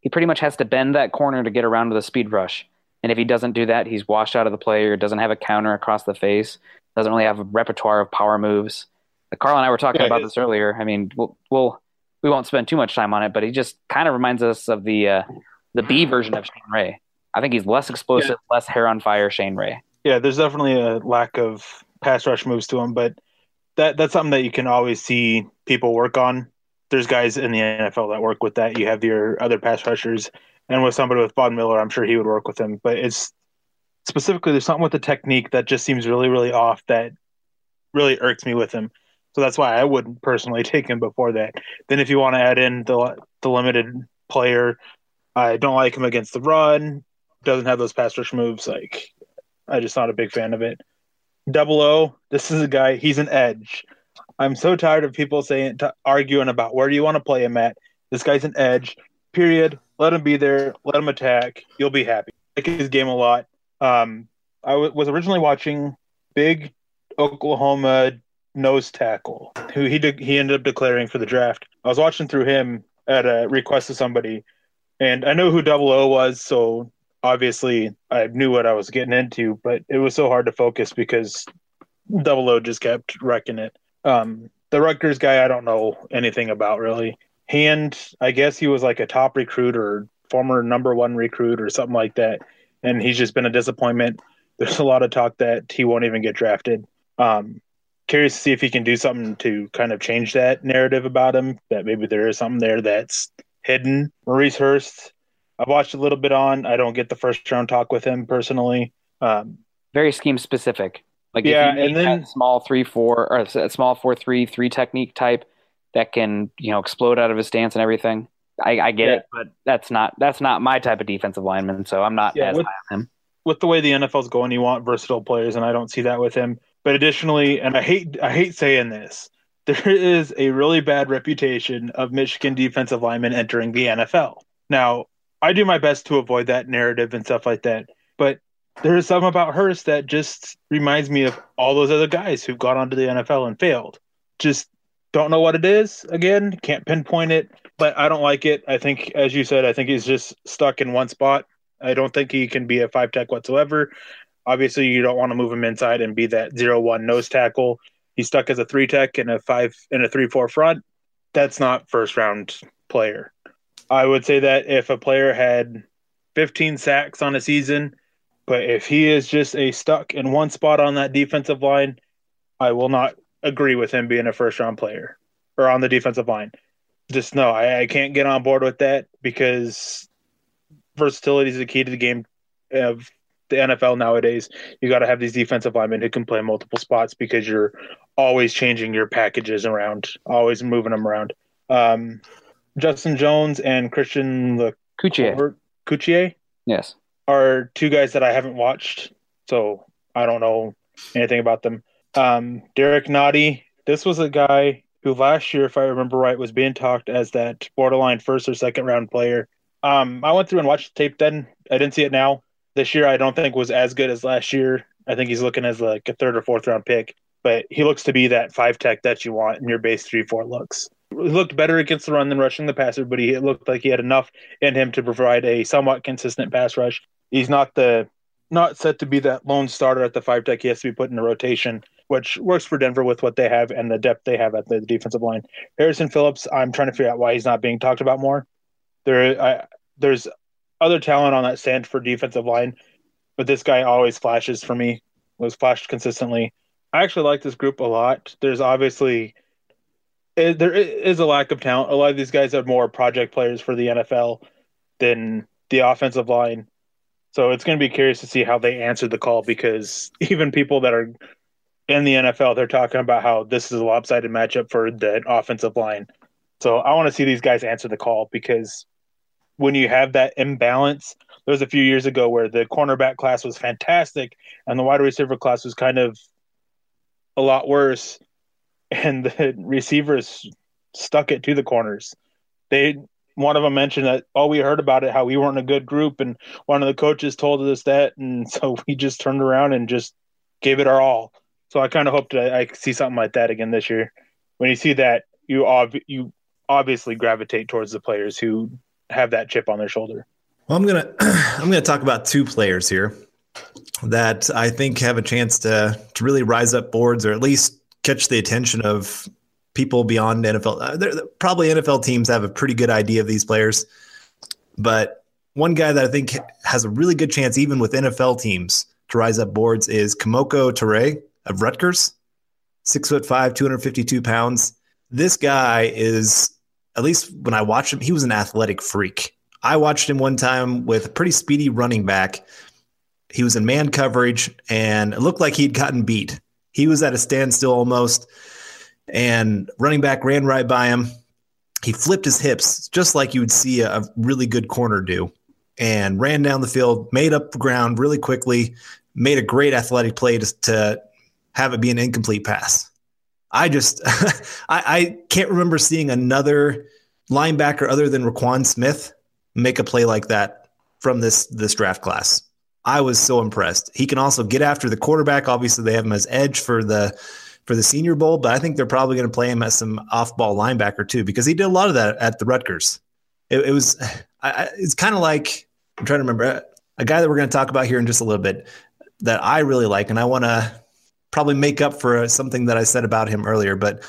He pretty much has to bend that corner to get around with a speed rush. And if he doesn't do that, he's washed out of the player, doesn't have a counter across the face, doesn't really have a repertoire of power moves. Carl and I were talking yeah, about this earlier. I mean, we'll, we'll we won't spend too much time on it, but he just kind of reminds us of the uh, the B version of Shane Ray. I think he's less explosive, yeah. less hair on fire. Shane Ray. Yeah, there's definitely a lack of pass rush moves to him, but that that's something that you can always see people work on. There's guys in the NFL that work with that. You have your other pass rushers and with somebody with Von Miller, I'm sure he would work with him. But it's specifically, there's something with the technique that just seems really, really off that really irks me with him. So that's why I wouldn't personally take him before that. Then if you want to add in the the limited player, I don't like him against the run. Doesn't have those pass rush moves. Like I just not a big fan of it. Double O, this is a guy. He's an edge. I'm so tired of people saying arguing about where do you want to play him at. This guy's an edge. Period. Let him be there. Let him attack. You'll be happy. Like his game a lot. Um, I w- was originally watching Big Oklahoma nose tackle, who he de- he ended up declaring for the draft. I was watching through him at a request of somebody, and I know who Double O was, so obviously I knew what I was getting into. But it was so hard to focus because Double O just kept wrecking it. Um, the Rutgers guy, I don't know anything about really. Hand, I guess he was like a top recruit or former number one recruit or something like that, and he's just been a disappointment. There's a lot of talk that he won't even get drafted. Um, curious to see if he can do something to kind of change that narrative about him. That maybe there is something there that's hidden. Maurice Hurst, I've watched a little bit on. I don't get the first round talk with him personally. Um, Very scheme specific. Like Yeah, if you and then- small three four or small four three three technique type that can you know explode out of his stance and everything. I, I get Yeah. it, but that's not that's not my type of defensive lineman, so I'm not Yeah, as with- high on him. with the way the NFL's going, you want versatile players, and I don't see that with him. But additionally, and I hate I hate saying this, there is a really bad reputation of Michigan defensive linemen entering the NFL. Now, I do my best to avoid that narrative and stuff like that, but there is something about Hurst that just reminds me of all those other guys who've gone onto the NFL and failed. Just don't know what it is. Again, can't pinpoint it, but I don't like it. I think, as you said, I think he's just stuck in one spot. I don't think he can be a five tech whatsoever. Obviously, you don't want to move him inside and be that zero one nose tackle. He's stuck as a three tech and a five and a three four front. That's not first round player. I would say that if a player had 15 sacks on a season, but if he is just a stuck in one spot on that defensive line, I will not agree with him being a first round player or on the defensive line. Just no, I, I can't get on board with that because versatility is the key to the game of the NFL nowadays. You got to have these defensive linemen who can play multiple spots because you're always changing your packages around, always moving them around. Um, Justin Jones and Christian Kuchie. Kuchie Yes. are two guys that I haven't watched, so I don't know anything about them. Um, Derrick Nnadi, this was a guy who last year, if I remember right, was being talked as that borderline first or second round player. Um, I went through and watched the tape then. I didn't see it now. This year, I don't think was as good as last year. I think he's looking as like a third or fourth round pick, but he looks to be that five tech that you want in your base three four looks. He looked better against the run than rushing the passer, but he looked like he had enough in him to provide a somewhat consistent pass rush. He's not the not set to be that lone starter at the five tech. He has to be put in a rotation, which works for Denver with what they have and the depth they have at the defensive line. Harrison Phillips, I'm trying to figure out why he's not being talked about more. There, I, there's other talent on that Stanford defensive line, but this guy always flashes for me. Was flashed consistently. I actually like this group a lot. There's obviously eh, there is a lack of talent. A lot of these guys are more project players for the NFL than the offensive line. So it's going to be curious to see how they answer the call because even people that are in the NFL, they're talking about how this is a lopsided matchup for the offensive line. So I want to see these guys answer the call because when you have that imbalance, there was a few years ago where the cornerback class was fantastic and the wide receiver class was kind of a lot worse, and the receivers stuck it to the corners. They one of them mentioned that oh we heard about it how we weren't a good group and one of the coaches told us that and so we just turned around and just gave it our all. So I kind of hope that I see something like that again this year. When you see that, you ob- you obviously gravitate towards the players who have that chip on their shoulder. Well, I'm gonna I'm gonna talk about two players here that I think have a chance to to really rise up boards or at least catch the attention of people beyond NFL. Uh, probably NFL teams have a pretty good idea of these players, but one guy that I think has a really good chance, even with NFL teams, to rise up boards is Kemoko Turay of Rutgers, six foot five, 252 pounds. This guy is, at least when I watched him, he was an athletic freak. I watched him one time with a pretty speedy running back He was in man coverage and it looked like he'd gotten beat. He was at a standstill almost, and running back ran right by him. He flipped his hips just like you would see a, really good corner do and ran down the field, made up ground really quickly, made a great athletic play to, to have it be an incomplete pass. I just, I, I, can't remember seeing another linebacker other than Roquan Smith make a play like that from this this draft class. I was so impressed. He can also get after the quarterback. Obviously, they have him as edge for the for the Senior Bowl, but I think they're probably going to play him as some off ball linebacker too because he did a lot of that at the Rutgers. It, it was, I, it's kind of like I'm trying to remember uh, a guy that we're going to talk about here in just a little bit that I really like, and I want to probably make up for uh, something that I said about him earlier. But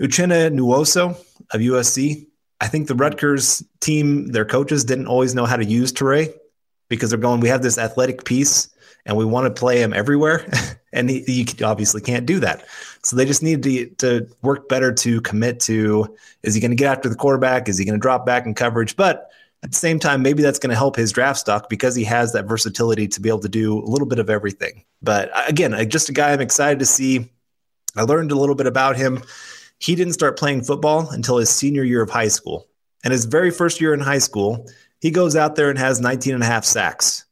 Uchenna Nwosu of USC, I think the Rutgers team, their coaches didn't always know how to use Turay because they're going, we have this athletic piece and we want to play him everywhere. and he, he, obviously can't do that. So they just need to, to work better to commit to is he going to get after the quarterback? Is he going to drop back in coverage? But at the same time, maybe that's going to help his draft stock because he has that versatility to be able to do a little bit of everything. But uh, again, just a guy I'm excited to see. I learned a little bit about him. He didn't start playing football until his senior year of high school. And his very first year in high school, he goes out there and has 19 and a half sacks.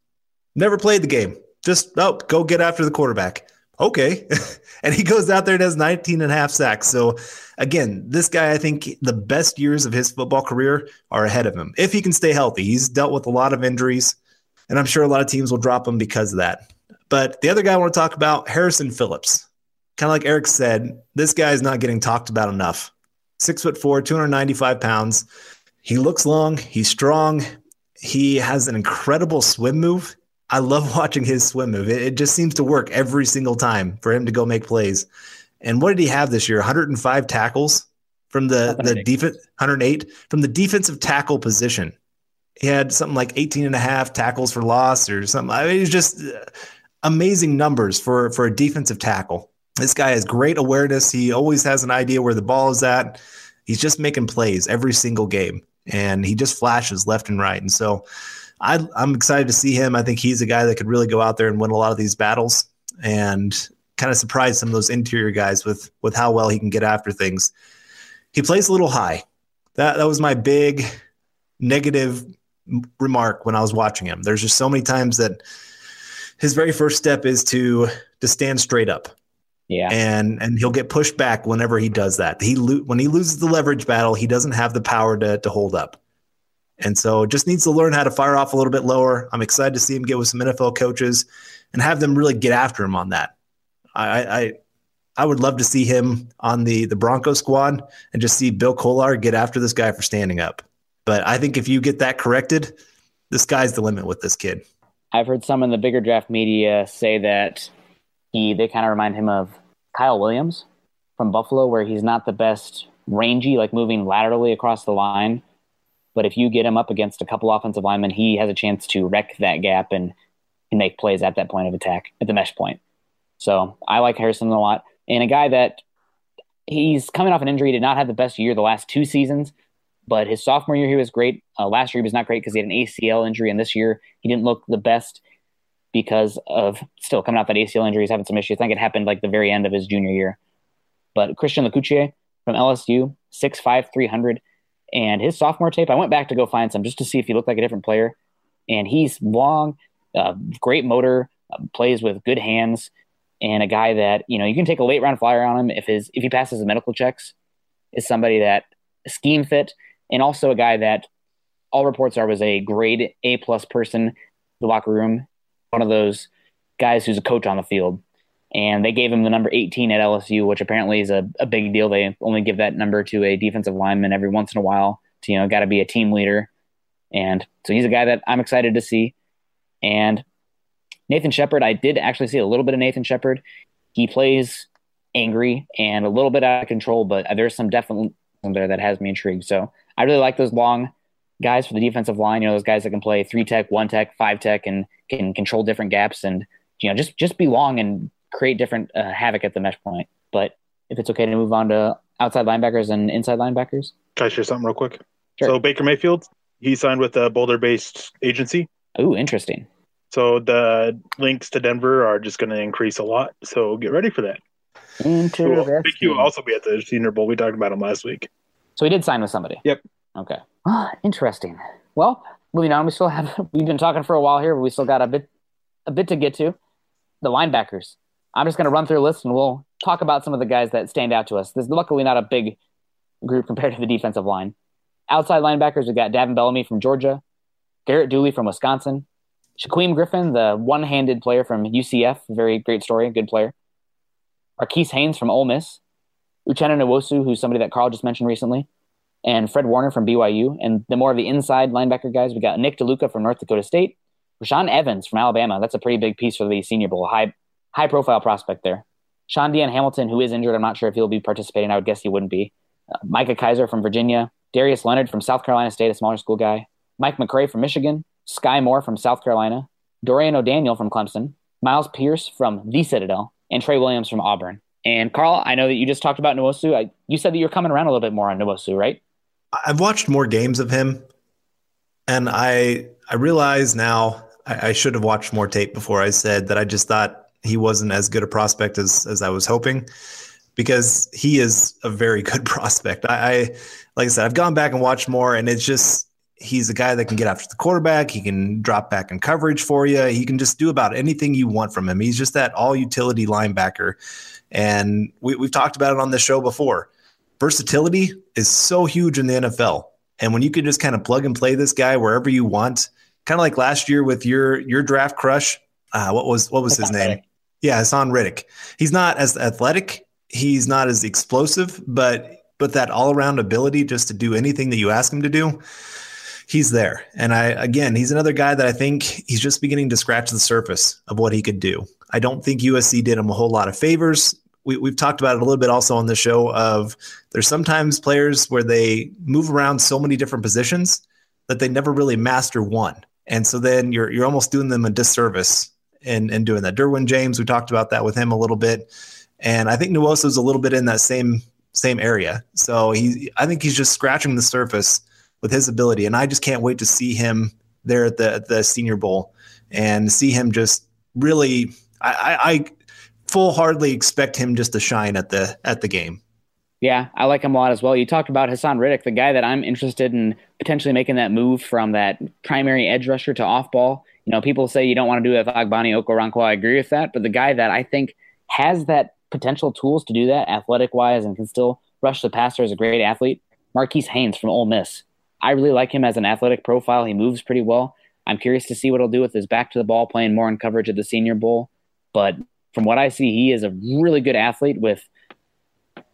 Never played the game. Just, oh, go get after the quarterback. Okay. and he goes out there and has 19 and a half sacks. So again, this guy, I think the best years of his football career are ahead of him if he can stay healthy. He's dealt with a lot of injuries, and I'm sure a lot of teams will drop him because of that. But the other guy I want to talk about, Harrison Phillips. Kind of like Eric said, this guy is not getting talked about enough. Six foot four, 295 pounds. He looks long. He's strong. He has an incredible swim move. I love watching his swim move. It, it, just seems to work every single time for him to go make plays. And what did he have this year? 105 tackles from the the defense 108 from the defensive tackle position. He had something like 18 and a half tackles for loss or something. I mean, it was just uh, amazing numbers for for a defensive tackle. This guy has great awareness. He always has an idea where the ball is at. He's just making plays every single game, and he just flashes left and right. And so, I, I'm excited to see him. I think he's a guy that could really go out there and win a lot of these battles. And kind of surprise some of those interior guys with with how well he can get after things. He plays a little high. That that was my big negative remark when I was watching him. There's just so many times that his very first step is to to stand straight up. Yeah. And and he'll get pushed back whenever he does that. He lo- when he loses the leverage battle, he doesn't have the power to to hold up. And so just needs to learn how to fire off a little bit lower. I'm excited to see him get with some NFL coaches and have them really get after him on that. I, I I would love to see him on the the Bronco squad and just see Bill Kollar get after this guy for standing up. But I think if you get that corrected, the sky's the limit with this kid. I've heard some in the bigger draft media say that he they kind of remind him of Kyle Williams from Buffalo, where he's not the best rangy, like moving laterally across the line. But if you get him up against a couple offensive linemen, he has a chance to wreck that gap and can make plays at that point of attack, at the mesh point. So I like Harrison a lot. And a guy that he's coming off an injury, did not have the best year the last two seasons, but his sophomore year he was great. Uh, last year he was not great because he had an ACL injury, and this year he didn't look the best because of still coming off that ACL injury. He's having some issues. I think it happened like the very end of his junior year. But Christian LaCouture from LSU, 6'5", 300. And his sophomore tape, I went back to go find some just to see if he looked like a different player. And he's long, uh, great motor, uh, plays with good hands and a guy that you know you can take a late round flyer on him if his if he passes the medical checks is somebody that scheme fit and also a guy that all reports are was a grade A plus person the locker room one of those guys who's a coach on the field and they gave him the number 18 at LSU which apparently is a, a big deal they only give that number to a defensive lineman every once in a while to you know got to be a team leader and so he's a guy that I'm excited to see and Nathan Shepherd, I did actually see a little bit of Nathan Shepherd. He plays angry and a little bit out of control, but there's some definitely there that has me intrigued. So I really like those long guys for the defensive line. You know, those guys that can play three tech, one tech, five tech, and can control different gaps and you know just just be long and create different uh, havoc at the mesh point. But if it's okay to move on to outside linebackers and inside linebackers, can I share something real quick? Sure. So Baker Mayfield, he signed with a Boulder-based agency. Oh, interesting. So the links to Denver are just going to increase a lot. So get ready for that. Interesting. Cool. Q will also be at the Senior Bowl. We talked about him last week. So he did sign with somebody. Yep. Okay. Ah, interesting. Well, moving on, we still have we've been talking for a while here, but we still got a bit a bit to get to. The linebackers. I'm just going to run through a list and we'll talk about some of the guys that stand out to us. There's luckily not a big group compared to the defensive line. Outside linebackers, we've got Davin Bellamy from Georgia, Garrett Dooley from Wisconsin, Shaquem Griffin, the one-handed player from UCF, very great story, good player. Marquis Haynes from Ole Miss, Uchenna Nwosu, who's somebody that Carl just mentioned recently, and Fred Warner from BYU. And the more of the inside linebacker guys, we got Nick DeLuca from North Dakota State, Rashaan Evans from Alabama. That's a pretty big piece for the Senior Bowl, high high profile prospect there. Shaun Dion Hamilton, who is injured, I'm not sure if he'll be participating. I would guess he wouldn't be. Uh, Micah Kiser from Virginia, Darius Leonard from South Carolina State, a smaller school guy, Mike McCray from Michigan, Skai Moore from South Carolina, Dorian O'Daniel from Clemson, Miles Pierce from the Citadel, and Trey Williams from Auburn. And Carl, I know that you just talked about Nwosu. I, you said that you're coming around a little bit more on Nwosu, right? I've watched more games of him, and I I realize now I, I should have watched more tape before I said that I just thought he wasn't as good a prospect as as I was hoping because he is a very good prospect. I, I like I said, I've gone back and watched more, and it's just he's a guy that can get after the quarterback. He can drop back in coverage for you. He can just do about anything you want from him. He's just that all utility linebacker. And we, we've talked about it on this show before. Versatility is so huge in the NFL. And when you can just kind of plug and play this guy wherever you want, kind of like last year with your your draft crush, uh, what was what was his name? Yeah, Haason Reddick. He's not as athletic. He's not as explosive, but but that all around ability just to do anything that you ask him to do, he's there. And I again, he's another guy that I think he's just beginning to scratch the surface of what he could do. I don't think USC did him a whole lot of favors. We, we've talked about it a little bit also on the show of there's sometimes players where they move around so many different positions that they never really master one. And so then you're you're almost doing them a disservice in, in doing that. Derwin James, we talked about that with him a little bit. And I think is a little bit in that same same area. So he I think he's just scratching the surface with his ability. And I just can't wait to see him there at the the senior bowl and see him just really I, I full hardly expect him just to shine at the at the game. Yeah, I like him a lot as well. You talked about Haason Reddick, the guy that I'm interested in potentially making that move from that primary edge rusher to off ball. You know, people say you don't want to do it with Ogbonnia Okoronkwo. I agree with that, but the guy that I think has that potential tools to do that, athletic wise, and can still rush the passer as a great athlete, Marquis Haynes from Ole Miss. I really like him as an athletic profile. He moves pretty well. I'm curious to see what he'll do with his back to the ball, playing more in coverage at the Senior Bowl. But from what I see, he is a really good athlete with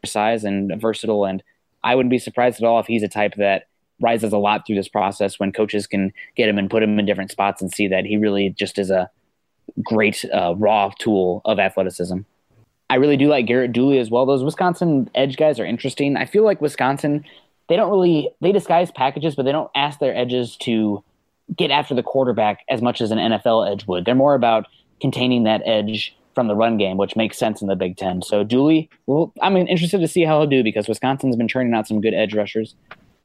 size and versatile. And I wouldn't be surprised at all if he's a type that rises a lot through this process when coaches can get him and put him in different spots and see that he really just is a great uh, raw tool of athleticism. I really do like Garrett Dooley as well. Those Wisconsin edge guys are interesting. I feel like Wisconsin, they don't really they disguise packages, but they don't ask their edges to get after the quarterback as much as an NFL edge would. They're more about containing that edge from the run game, which makes sense in the Big Ten. So Dooley, well, I'm interested to see how he'll do because Wisconsin's been churning out some good edge rushers.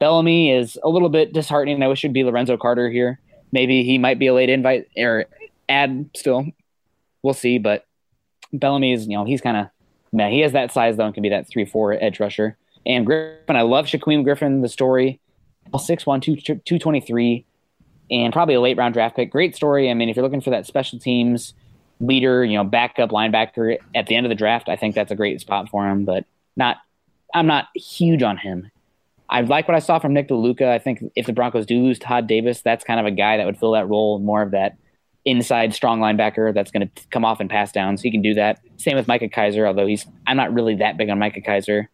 Bellamy is a little bit disheartening. I wish it'd be Lorenzo Carter here. Maybe he might be a late invite or add still. We'll see, but Bellamy is, you know, he's kind of, man, he has that size though and can be that 3 4 edge rusher. And Griffin, I love Shaquem Griffin, the story. 6'1, 223, and probably a late round draft pick. Great story. I mean, if you're looking for that special teams, leader, you know, backup linebacker at the end of the draft, I think that's a great spot for him. But not, I'm not huge on him. I like what I saw from Nick DeLuca. I think if the Broncos do lose Todd Davis, that's kind of a guy that would fill that role, more of that inside strong linebacker that's going to come off and pass down. So he can do that. Same with Micah Kiser, although he's I'm not really that big on Micah Kiser.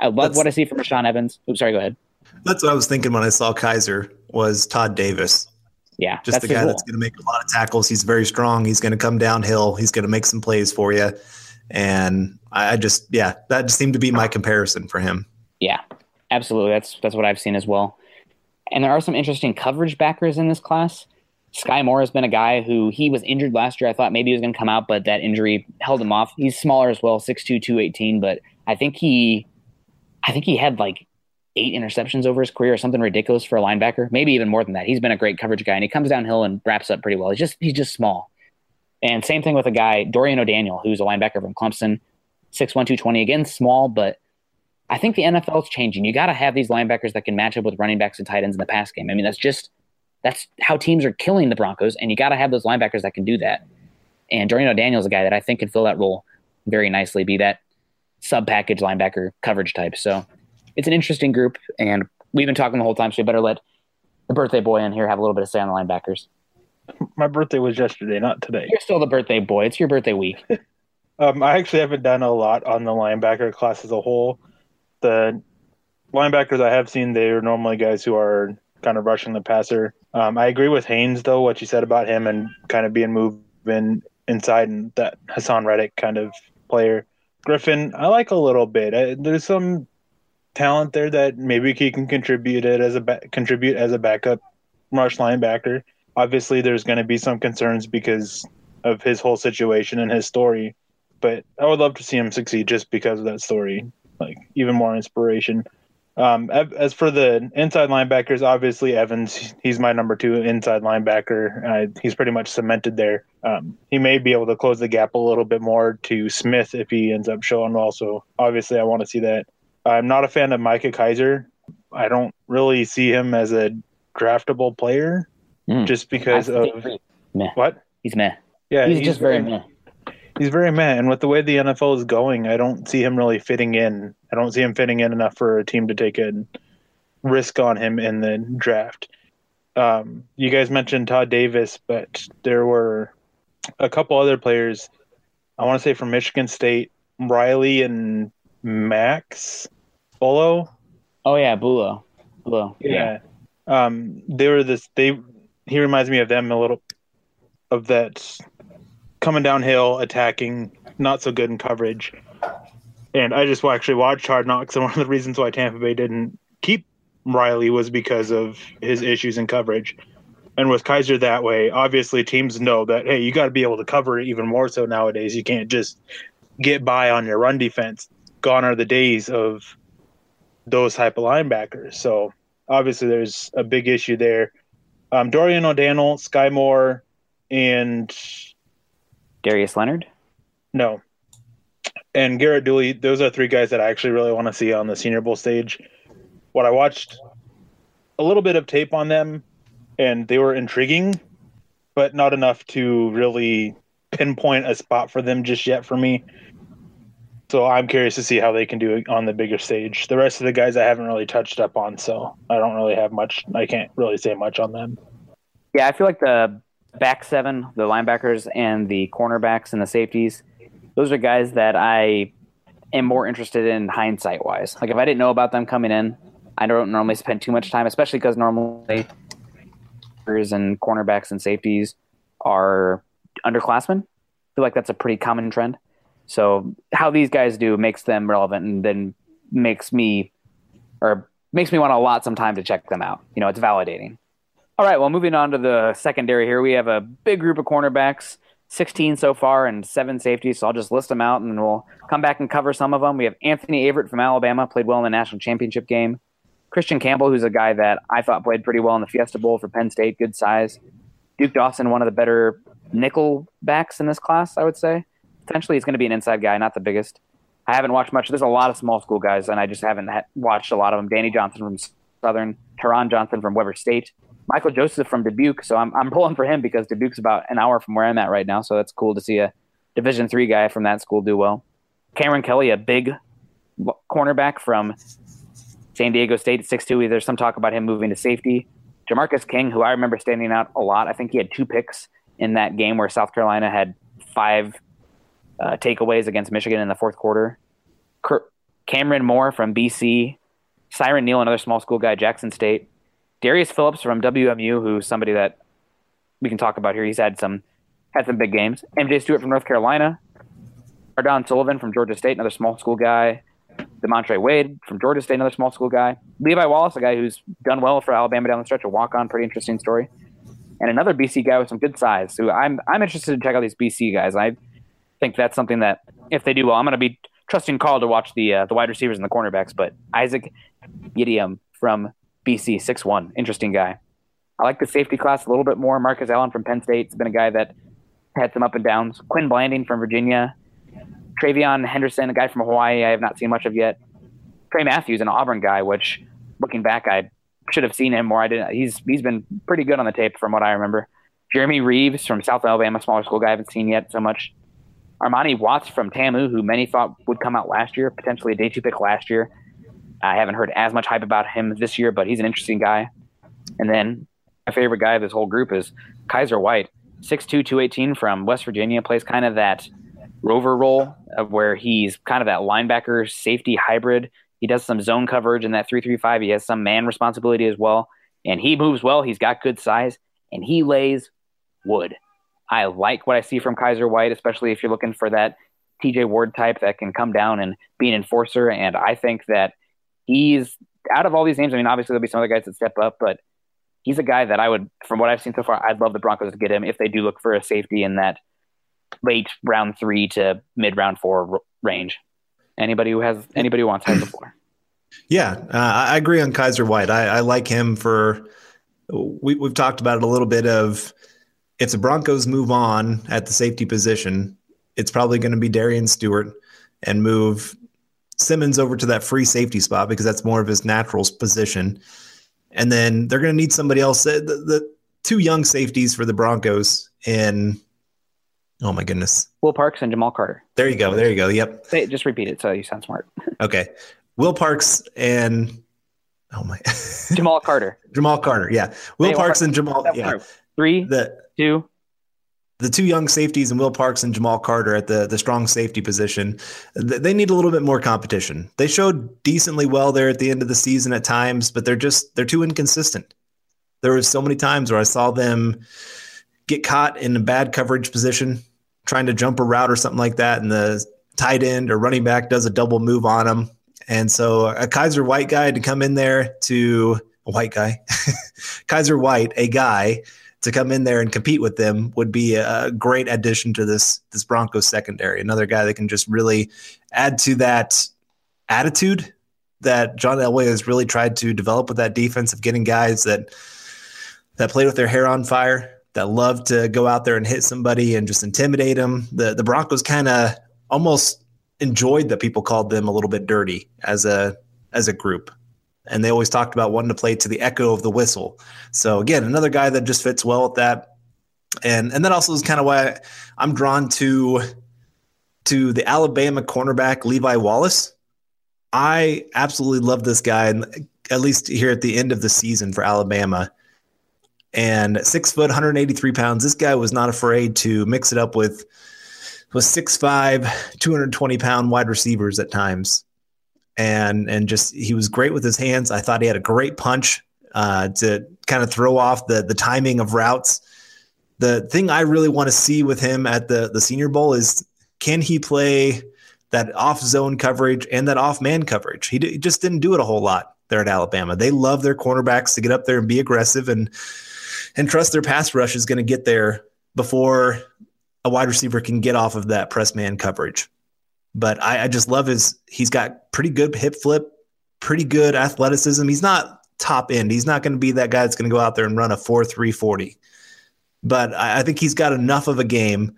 I love that's, what I see from Rashaan Evans. Oops, sorry, go ahead. That's what I was thinking when I saw Kiser was Todd Davis. Yeah, just the guy that's going to make a lot of tackles. He's very strong. He's going to come downhill. He's going to make some plays for you. And I just, yeah, that just seemed to be my comparison for him. Yeah, absolutely. That's that's what I've seen as well. And there are some interesting coverage backers in this class. Skai Moore has been a guy who he was injured last year. I thought maybe he was going to come out, but that injury held him off. He's smaller as well, 6'2", 218, but I think he, I think he had like eight interceptions over his career or something ridiculous for a linebacker. Maybe even more than that. He's been a great coverage guy and he comes downhill and wraps up pretty well. He's just he's just small. And same thing with a guy, Dorian O'Daniel, who's a linebacker from Clemson, 6'1, 220. Again, small, but I think the NFL is changing. You got to have these linebackers that can match up with running backs and tight ends in the pass game. I mean, that's just that's how teams are killing the Broncos, and you got to have those linebackers that can do that. And Dorian O'Daniel is a guy that I think can fill that role very nicely, be that sub package linebacker coverage type. So it's an interesting group, and we've been talking the whole time, so you better let the birthday boy in here have a little bit of say on the linebackers. My birthday was yesterday, not today. You're still the birthday boy. It's your birthday week. um, I actually haven't done a lot on the linebacker class as a whole. The linebackers I have seen, they're normally guys who are kind of rushing the passer. Um, I agree with Haynes though, what you said about him and kind of being moved in inside and that Haason Reddick kind of player. Griffin, I like a little bit. I, there's some talent there that maybe he can contribute it as a ba- contribute as a backup rush linebacker. Obviously, there's going to be some concerns because of his whole situation and his story, but I would love to see him succeed just because of that story. Like even more inspiration. Um, as for the inside linebackers, obviously Evans, he's my number two inside linebacker. Uh, he's pretty much cemented there. Um, he may be able to close the gap a little bit more to Smith if he ends up showing well. So obviously, I want to see that. I'm not a fan of Micah Kiser. I don't really see him as a draftable player, mm. just because of meh. what he's meh. Yeah, he's, he's just very meh he's very mad. And with the way the NFL is going, I don't see him really fitting in. I don't see him fitting in enough for a team to take a risk on him in the draft. Um, you guys mentioned Todd Davis, but there were a couple other players. I want to say from Michigan State, Riley and Max Bullough. Oh yeah, Bullough. Bullough. Yeah. yeah. Um, they were this. They he reminds me of them a little of that coming downhill, attacking, not so good in coverage. And I just actually watched Hard Knocks, and one of the reasons why Tampa Bay didn't keep Riley was because of his issues in coverage. And with Kiser that way, obviously teams know that hey, you got to be able to cover it even more so nowadays. You can't just get by on your run defense. Gone are the days of those type of linebackers. So obviously there's a big issue there. Um, Dorian O'Daniel, Skai Moore, and Darius Leonard? No. And Garrett Dooley, those are three guys that I actually really want to see on the Senior Bowl stage. What I watched a little bit of tape on them, and they were intriguing, but not enough to really pinpoint a spot for them just yet for me. So I'm curious to see how they can do it on the bigger stage. The rest of the guys I haven't really touched up on, so I don't really have much. I can't really say much on them. Yeah, I feel like the back seven, the linebackers and the cornerbacks and the safeties, those are guys that I am more interested in hindsight wise. Like if I didn't know about them coming in, I don't normally spend too much time, especially because normally and cornerbacks and safeties are underclassmen. I feel like that's a pretty common trend. So how these guys do makes them relevant and then makes me or makes me want to allot some time to check them out. You know, it's validating. All right, well, moving on to the secondary here, we have a big group of cornerbacks, 16 so far, and seven safeties. So I'll just list them out and we'll come back and cover some of them. We have Anthony Averett from Alabama, played well in the national championship game. Christian Campbell, who's a guy that I thought played pretty well in the Fiesta Bowl for Penn State, good size. Duke Dawson, one of the better nickel backs in this class, I would say. Potentially, he's going to be an inside guy, not the biggest. I haven't watched much. There's a lot of small school guys, and I just haven't watched a lot of them. Danny Johnson from Southern, Taron Johnson from Weber State. Michael Joseph from Dubuque. So I'm I'm pulling for him because Dubuque's about an hour from where I'm at right now. So that's cool to see a Division three guy from that school do well. Kameron Kelly, a big cornerback from San Diego State at two. There's some talk about him moving to safety. Jamarcus King, who I remember standing out a lot. I think he had two picks in that game where South Carolina had five uh, takeaways against Michigan in the fourth quarter. Cameron Moore from BC. Siran Neal, another small school guy, Jackson State. Darius Phillips from WMU, who's somebody that we can talk about here. He's had some had some big games. MJ Stewart from North Carolina. Ardon Sullivan from Georgia State, another small school guy. Demontre Wade from Georgia State, another small school guy. Levi Wallace, a guy who's done well for Alabama down the stretch, a walk on, pretty interesting story. And another BC guy with some good size. So I'm I'm interested to check out these BC guys. I think that's something that if they do well, I'm going to be trusting call to watch the uh, the wide receivers and the cornerbacks, but Isaac Yiadom from BC, six one, interesting guy. I like the safety class a little bit more. Marcus Allen from Penn State's been a guy that had some up and downs. Quin Blanding from Virginia, Trayvon Henderson, a guy from Hawaii I have not seen much of yet. Tray Matthews, an Auburn guy, which looking back, I should have seen him more. I didn't. He's he's been pretty good on the tape from what I remember. Jeremy Reaves from South Alabama, smaller school guy, I haven't seen yet so much. Armani Watts from TAMU, who many thought would come out last year, potentially a day two pick last year. I haven't heard as much hype about him this year, but he's an interesting guy. And then my favorite guy of this whole group is Kyzir White, 6'2", 218 from West Virginia, plays kind of that rover role of where he's kind of that linebacker safety hybrid. He does some zone coverage in that 335. He has some man responsibility as well. And he moves well. He's got good size and he lays wood. I like what I see from Kyzir White, especially if you're looking for that TJ Ward type that can come down and be an enforcer. And I think that he's out of all these names. I mean, obviously there'll be some other guys that step up, but he's a guy that I would, from what I've seen so far, I'd love the Broncos to get him if they do look for a safety in that late round three to mid round four range. Anybody who has anybody who wants has the floor. Yeah, uh, I agree on Kyzir White. I, I like him for. We, we've talked about it a little bit of if the Broncos move on at the safety position, it's probably going to be Darian Stewart and move Simmons over to that free safety spot because that's more of his natural position. And then they're going to need somebody else. The, the, two young safeties for the Broncos and oh my goodness. Will Parks and Jamal Carter. There you go. There you go. Yep. Say, just repeat it so you sound smart. okay. Will Parks and, oh my. Jamal Carter. Jamal Carter. Yeah. Will hey, Parks and Jamal. Yeah. Three, the, two, the two young safeties and Will Parks and Jamal Carter at the the strong safety position, they need a little bit more competition. They showed decently well there at the end of the season at times, but they're just they're too inconsistent. There was so many times where I saw them get caught in a bad coverage position, trying to jump a route or something like that, and the tight end or running back does a double move on them. And so a Kyzir White guy had to come in there to a white guy, Kyzir White, a guy to come in there and compete with them would be a great addition to this this Broncos secondary. Another guy that can just really add to that attitude that John Elway has really tried to develop with that defense of getting guys that that play with their hair on fire, that love to go out there and hit somebody and just intimidate them. The the Broncos kind of almost enjoyed that people called them a little bit dirty as a as a group and they always talked about wanting to play to the echo of the whistle. So again, another guy that just fits well with that, and and that also is kind of why I'm drawn to to the Alabama cornerback Levi Wallace. I absolutely love this guy, and at least here at the end of the season for Alabama. And six foot, 183 pounds. This guy was not afraid to mix it up with with 6'5, 220 pound wide receivers at times and and just he was great with his hands. I thought he had a great punch uh, to kind of throw off the the timing of routes. The thing I really want to see with him at the the Senior Bowl is can he play that off zone coverage and that off man coverage? He, d- he just didn't do it a whole lot there at Alabama. They love their cornerbacks to get up there and be aggressive and and trust their pass rush is going to get there before a wide receiver can get off of that press man coverage. But I, I just love his. He's got pretty good hip flip, pretty good athleticism. He's not top end. He's not going to be that guy that's going to go out there and run a four three forty. But I, I think he's got enough of a game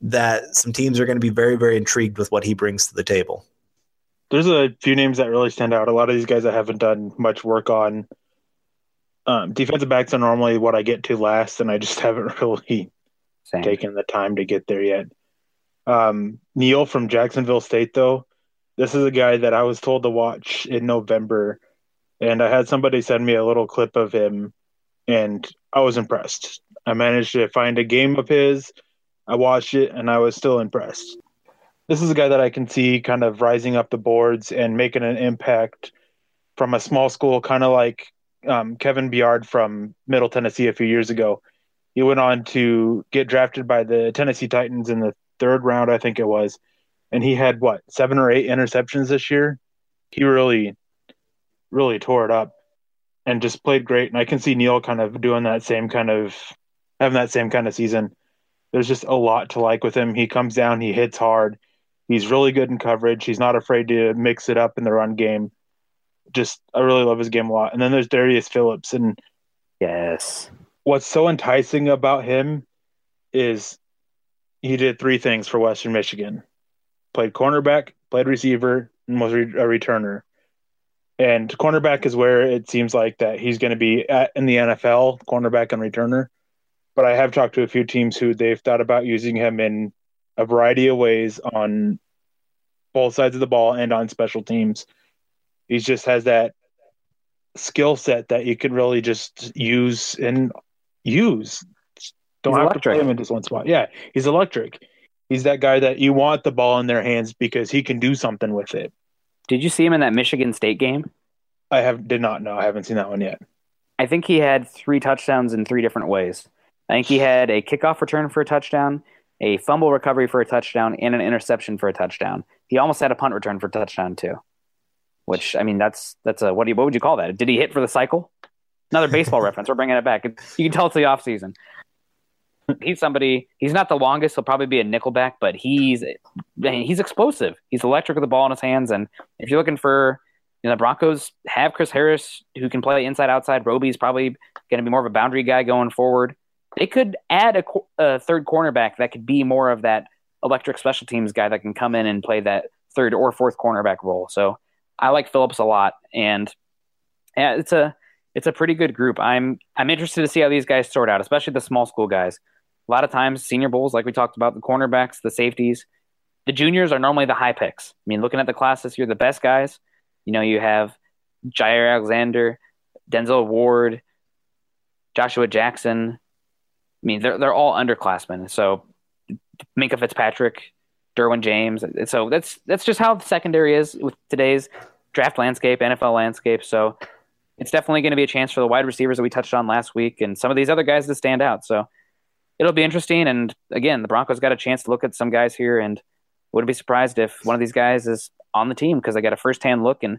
that some teams are going to be very very intrigued with what he brings to the table. There's a few names that really stand out. A lot of these guys I haven't done much work on. Um, defensive backs are normally what I get to last, and I just haven't really Same. taken the time to get there yet. Um, Neal from Jacksonville State, though, this is a guy that I was told to watch in November, and I had somebody send me a little clip of him, and I was impressed. I managed to find a game of his. I watched it, and I was still impressed. This is a guy that I can see kind of rising up the boards and making an impact from a small school, kind of like um, Kevin Byard from Middle Tennessee a few years ago. He went on to get drafted by the Tennessee Titans in the third round, I think it was, and he had what seven or eight interceptions this year. He really, really tore it up, and just played great. And I can see Neal kind of doing that same kind of having that same kind of season. There's just a lot to like with him. He comes down, he hits hard, He's really good in coverage. He's not afraid to mix it up in the run game. Just, I really love his game a lot. And then there's Darius Phillips. And Yes. what's so enticing about him is he did three things for Western Michigan played cornerback, played receiver, and was re- a returner. And cornerback is where it seems like that he's going to be at in the NFL, cornerback and returner. But I have talked to a few teams who they've thought about using him in a variety of ways on both sides of the ball and on special teams. He just has that skill set that you can really just use and use. Don't He's have electric. to play him in just one spot. Yeah, he's electric. He's that guy that you want the ball in their hands because he can do something with it. Did you see him in that Michigan State game? I have did not know. I haven't seen that one yet. I think he had three touchdowns in three different ways. I think he had a kickoff return for a touchdown, a fumble recovery for a touchdown, and an interception for a touchdown. He almost had a punt return for a touchdown too. Which I mean, that's that's a what do you what would you call that? Did he hit for the cycle? Another baseball reference. We're bringing it back. You can tell it's the off season. He's somebody. He's not the longest. He'll probably be a nickelback, but he's he's explosive. He's electric with the ball in his hands. And if you're looking for, you know, the Broncos have Chris Harris who can play inside outside. Roby's probably going to be more of a boundary guy going forward. They could add a, a third cornerback that could be more of that electric special teams guy that can come in and play that third or fourth cornerback role. So I like Phillips a lot, and yeah, it's a it's a pretty good group. I'm I'm interested to see how these guys sort out, especially the small school guys. A lot of times, senior bowls, like we talked about, the cornerbacks, the safeties, the juniors are normally the high picks. I mean, looking at the class this year, the best guys, you know, you have Jaire Alexander, Denzel Ward, Joshua Jackson. I mean, they're they're all underclassmen. So Minkah Fitzpatrick, Derwin James. So that's that's just how the secondary is with today's draft landscape, NFL landscape. So it's definitely going to be a chance for the wide receivers that we touched on last week and some of these other guys to stand out. So it'll be interesting. And again, the Broncos got a chance to look at some guys here, and wouldn't be surprised if one of these guys is on the team because they got a firsthand look. And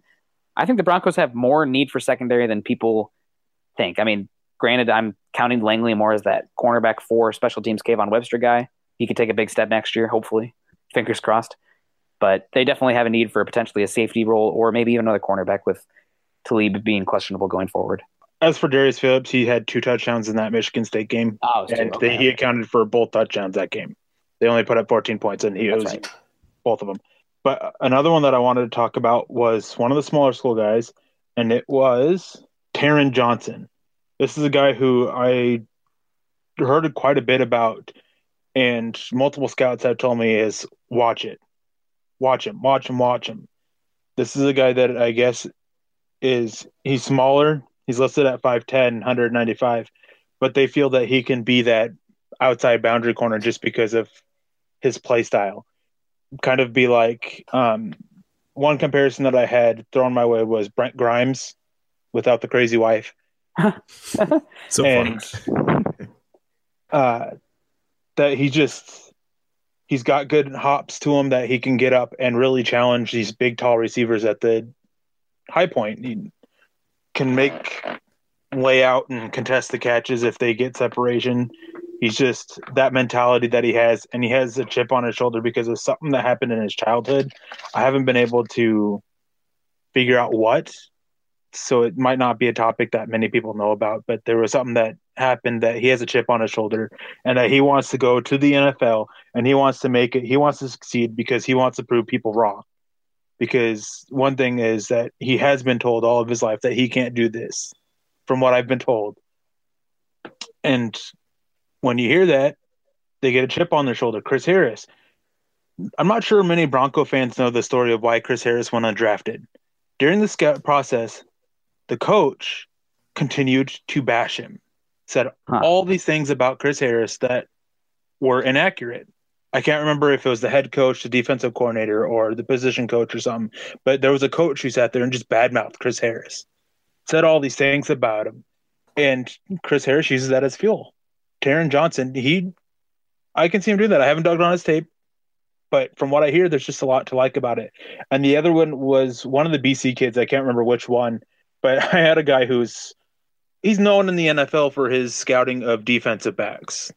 I think the Broncos have more need for secondary than people think. I mean, granted, I'm counting Langley more as that cornerback for special teams Kayvon Webster guy. He could take a big step next year, hopefully. Fingers crossed. But they definitely have a need for potentially a safety role or maybe even another cornerback with Talib being questionable going forward. As for Darius Phillips, he had two touchdowns in that Michigan State game, Oh, and okay. they, he accounted for both touchdowns that game. They only put up 14 points, and he That's was right. both of them. But another one that I wanted to talk about was one of the smaller school guys, and it was Taron Johnson. This is a guy who I heard quite a bit about, and multiple scouts have told me is watch it, watch him, watch him, watch him. This is a guy that I guess is he's smaller. He's listed at 5'10, 195, but they feel that he can be that outside boundary corner just because of his play style. Kind of be like um, one comparison that I had thrown my way was Brent Grimes without the crazy wife. So and uh, that he just he's got good hops to him that he can get up and really challenge these big tall receivers at the high point. He can make lay out and contest the catches if they get separation. He's just that mentality that he has, and he has a chip on his shoulder because of something that happened in his childhood. I haven't been able to figure out what, so it might not be a topic that many people know about. But there was something that happened that he has a chip on his shoulder, and that he wants to go to the NFL and he wants to make it. He wants to succeed because he wants to prove people wrong. Because one thing is that he has been told all of his life that he can't do this, from what I've been told. And when you hear that, they get a chip on their shoulder. Chris Harris. I'm not sure many Bronco fans know the story of why Chris Harris went undrafted. During the scout process, the coach continued to bash him, said Huh. all these things about Chris Harris that were inaccurate. I can't remember if it was the head coach, the defensive coordinator, or the position coach or something, but there was a coach who sat there and just badmouthed Chris Harris, said all these things about him. And Chris Harris uses that as fuel. Taron Johnson, he, I can see him do that. I haven't dug on his tape, but from what I hear, there's just a lot to like about it. And the other one was one of the BC kids. I can't remember which one, but I had a guy who's he's known in the NFL for his scouting of defensive backs.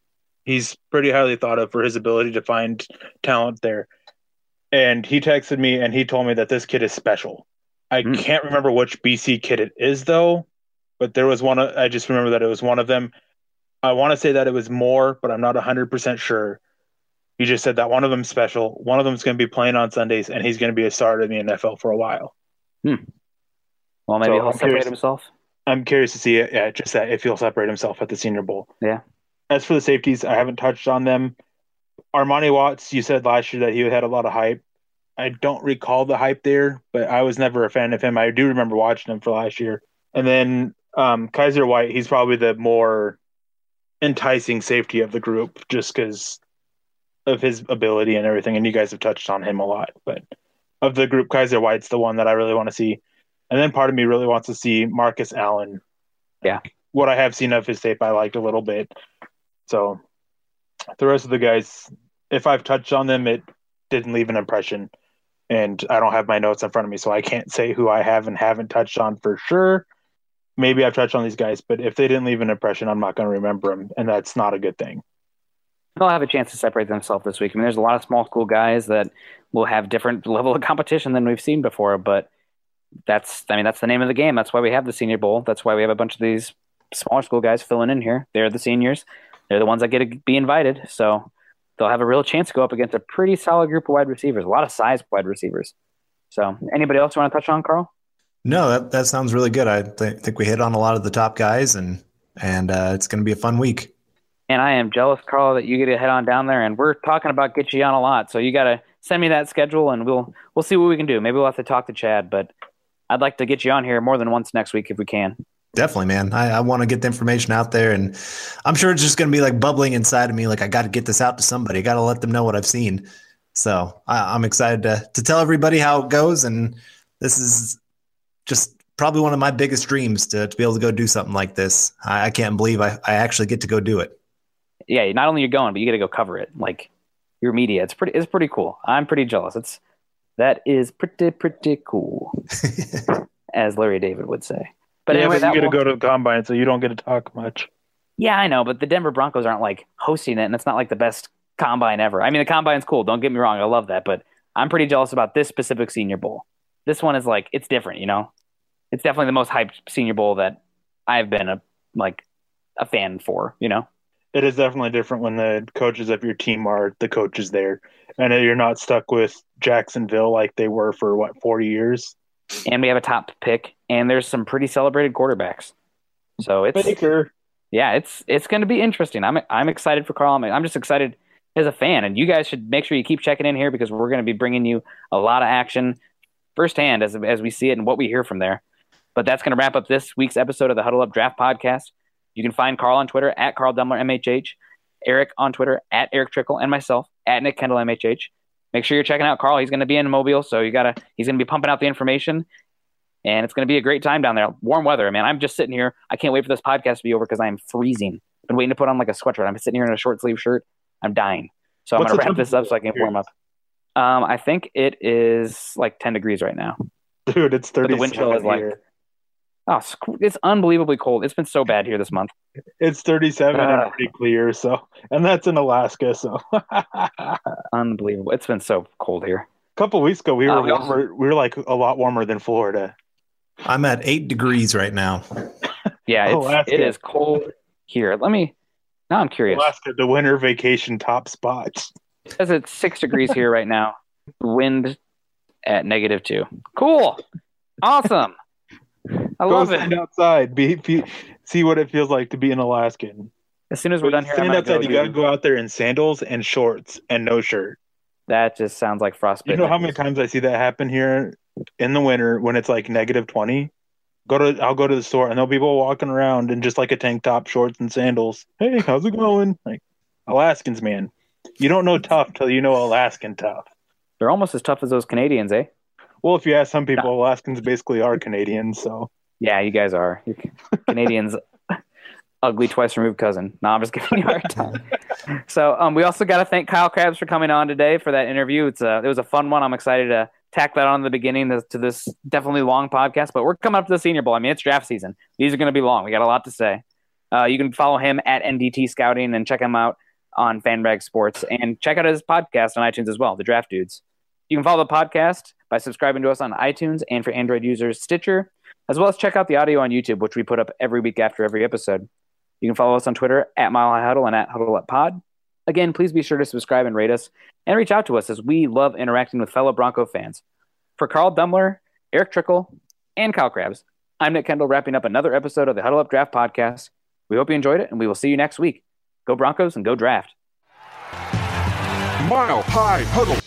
He's pretty highly thought of for his ability to find talent there. and he texted me and he told me that this kid is special. I Hmm. can't remember which BC kid it is though, but there was one. I just remember that it was one of them. I want to say that it was more, but I'm not 100% sure. He just said that one of them's special. One of them's going to be playing on Sundays, and he's going to be a starter in the NFL for a while. Well, maybe So, he'll I'm separate curious- himself. I'm curious to see it. Yeah, just that if he'll separate himself at the Senior Bowl. Yeah. As for the safeties, I haven't touched on them. Armani Watts, you said last year that he had a lot of hype. I don't recall the hype there, but I was never a fan of him. I do remember watching him for last year. And then um, Kyzir White, he's probably the more enticing safety of the group just because of his ability and everything. And you guys have touched on him a lot. But of the group, Kyzir White's the one that I really want to see. And then part of me really wants to see Marcus Allen. Yeah. What I have seen of his tape, I liked a little bit. So the rest of the guys, if I've touched on them, it didn't leave an impression. And I don't have my notes in front of me, so I can't say who I have and haven't touched on for sure. Maybe I've touched on these guys, but if they didn't leave an impression, I'm not going to remember them, and that's not a good thing. They'll have a chance to separate themselves this week. I mean, there's a lot of small school guys that will have different level of competition than we've seen before, but that's I mean that's the name of the game. That's why we have the Senior Bowl. That's why we have a bunch of these smaller school guys filling in here. They're the seniors. They're the ones that get to be invited. So they'll have a real chance to go up against a pretty solid group of wide receivers, a lot of size wide receivers. So anybody else you want to touch on, Carl? No, that, that sounds really good. I th- think we hit on a lot of the top guys, and and uh, it's going to be a fun week. And I am jealous, Carl, that you get to head on down there. And we're talking about get you on a lot, so you got to send me that schedule, and we'll we'll see what we can do. Maybe we'll have to talk to Chad, but I'd like to get you on here more than once next week if we can. Definitely, man. I, I want to get the information out there, and I'm sure it's just going to be like bubbling inside of me. Like I got to get this out to somebody. I got to let them know what I've seen. So I, I'm excited to to tell everybody how it goes, and this is just probably one of my biggest dreams to, to be able to go do something like this. I, I can't believe I, I actually get to go do it. Yeah, not only you're going, but you got to go cover it. Like your media, it's pretty it's pretty cool. I'm pretty jealous. It's that is pretty pretty cool, as Larry David would say. But yeah, anyway, but you get to go to the combine, so you don't get to talk much. Yeah, I know, but the Denver Broncos aren't like hosting it, and it's not like the best combine ever. I mean, the combine's cool. Don't get me wrong, I love that, but I'm pretty jealous about this specific Senior Bowl. This one is like it's different, you know. It's definitely the most hyped Senior Bowl that I've been a like a fan for, you know. It is definitely different when the coaches of your team are the coaches there, and you're not stuck with Jacksonville like they were for what 40 years. And we have a top pick, and there's some pretty celebrated quarterbacks. So it's Baker. yeah, it's it's going to be interesting. I'm I'm excited for Carl. I'm, I'm just excited as a fan, and you guys should make sure you keep checking in here because we're going to be bringing you a lot of action firsthand as as we see it and what we hear from there. But that's going to wrap up this week's episode of the Huddle Up Draft Podcast. You can find Carl on Twitter at Carl Dumler MHH, Eric on Twitter at Eric Trickle, and myself at Nick Kendall MHH. Make sure you're checking out Carl. He's going to be in Mobile, so you gotta he's going to be pumping out the information, and it's going to be a great time down there. Warm weather, man. I'm just sitting here. I can't wait for this podcast to be over because I am freezing. Been waiting to put on like a sweatshirt. I'm sitting here in a short sleeve shirt. I'm dying. So I'm going to wrap this up so I can warm up. Um, I think it is like 10 degrees right now. Dude, it's But 30. the wind chill is like oh, it's- it's unbelievably cold. It's been so bad here this month. it's 37 Ah. and pretty clear. So, and that's in Alaska. So, Unbelievable. It's been so cold here. A couple weeks ago, we were Oh, we also- warmer. We were like a lot warmer than Florida. I'm at eight degrees right now. Yeah, it's, it is cold here. Let me. Now I'm curious. Alaska, the winter vacation top spots. It says it's six degrees here right now. Wind at negative two. Cool. Awesome. I Go love stand it. outside. Be, be see what it feels like to be an Alaskan. As soon as we're done here, I stand outside. go you got to go out there in sandals and shorts and no shirt. That just sounds like frostbite. You know how many times I see that happen here in the winter when it's like negative twenty. Go to I'll go to the store and there'll be people walking around in just like a tank top, shorts, and sandals. Hey, how's it going? Like Alaskans, man. You don't know tough till you know Alaskan tough. They're almost as tough as those Canadians, eh? Well, if you ask some people, Alaskans basically are Canadians. So Yeah, you guys are. You're Canadians, ugly twice removed cousin. No, I'm just giving you a hard time. so um, we also got to thank Kyle Crabbs for coming on today for that interview. It's a, it was a fun one. I'm excited to tack that on in the beginning to, to this definitely long podcast. But we're coming up to the Senior Bowl. I mean, it's draft season. These are going to be long. We got a lot to say. Uh, you can follow him at NDT Scouting and check him out on FanRag Sports and check out his podcast on iTunes as well, The Draft Dudes. You can follow the podcast by subscribing to us on iTunes and for Android users, Stitcher, as well as check out the audio on YouTube, which we put up every week after every episode. You can follow us on Twitter at Mile High Huddle and at Huddle Up Pod. Again, please be sure to subscribe and rate us and reach out to us as we love interacting with fellow Bronco fans. For Carl Dummler, Eric Trickle, and Kyle Crabbs, I'm Nick Kendall wrapping up another episode of the Huddle Up Draft Podcast. We hope you enjoyed it, and we will see you next week. Go Broncos and go draft. Mile High Huddle.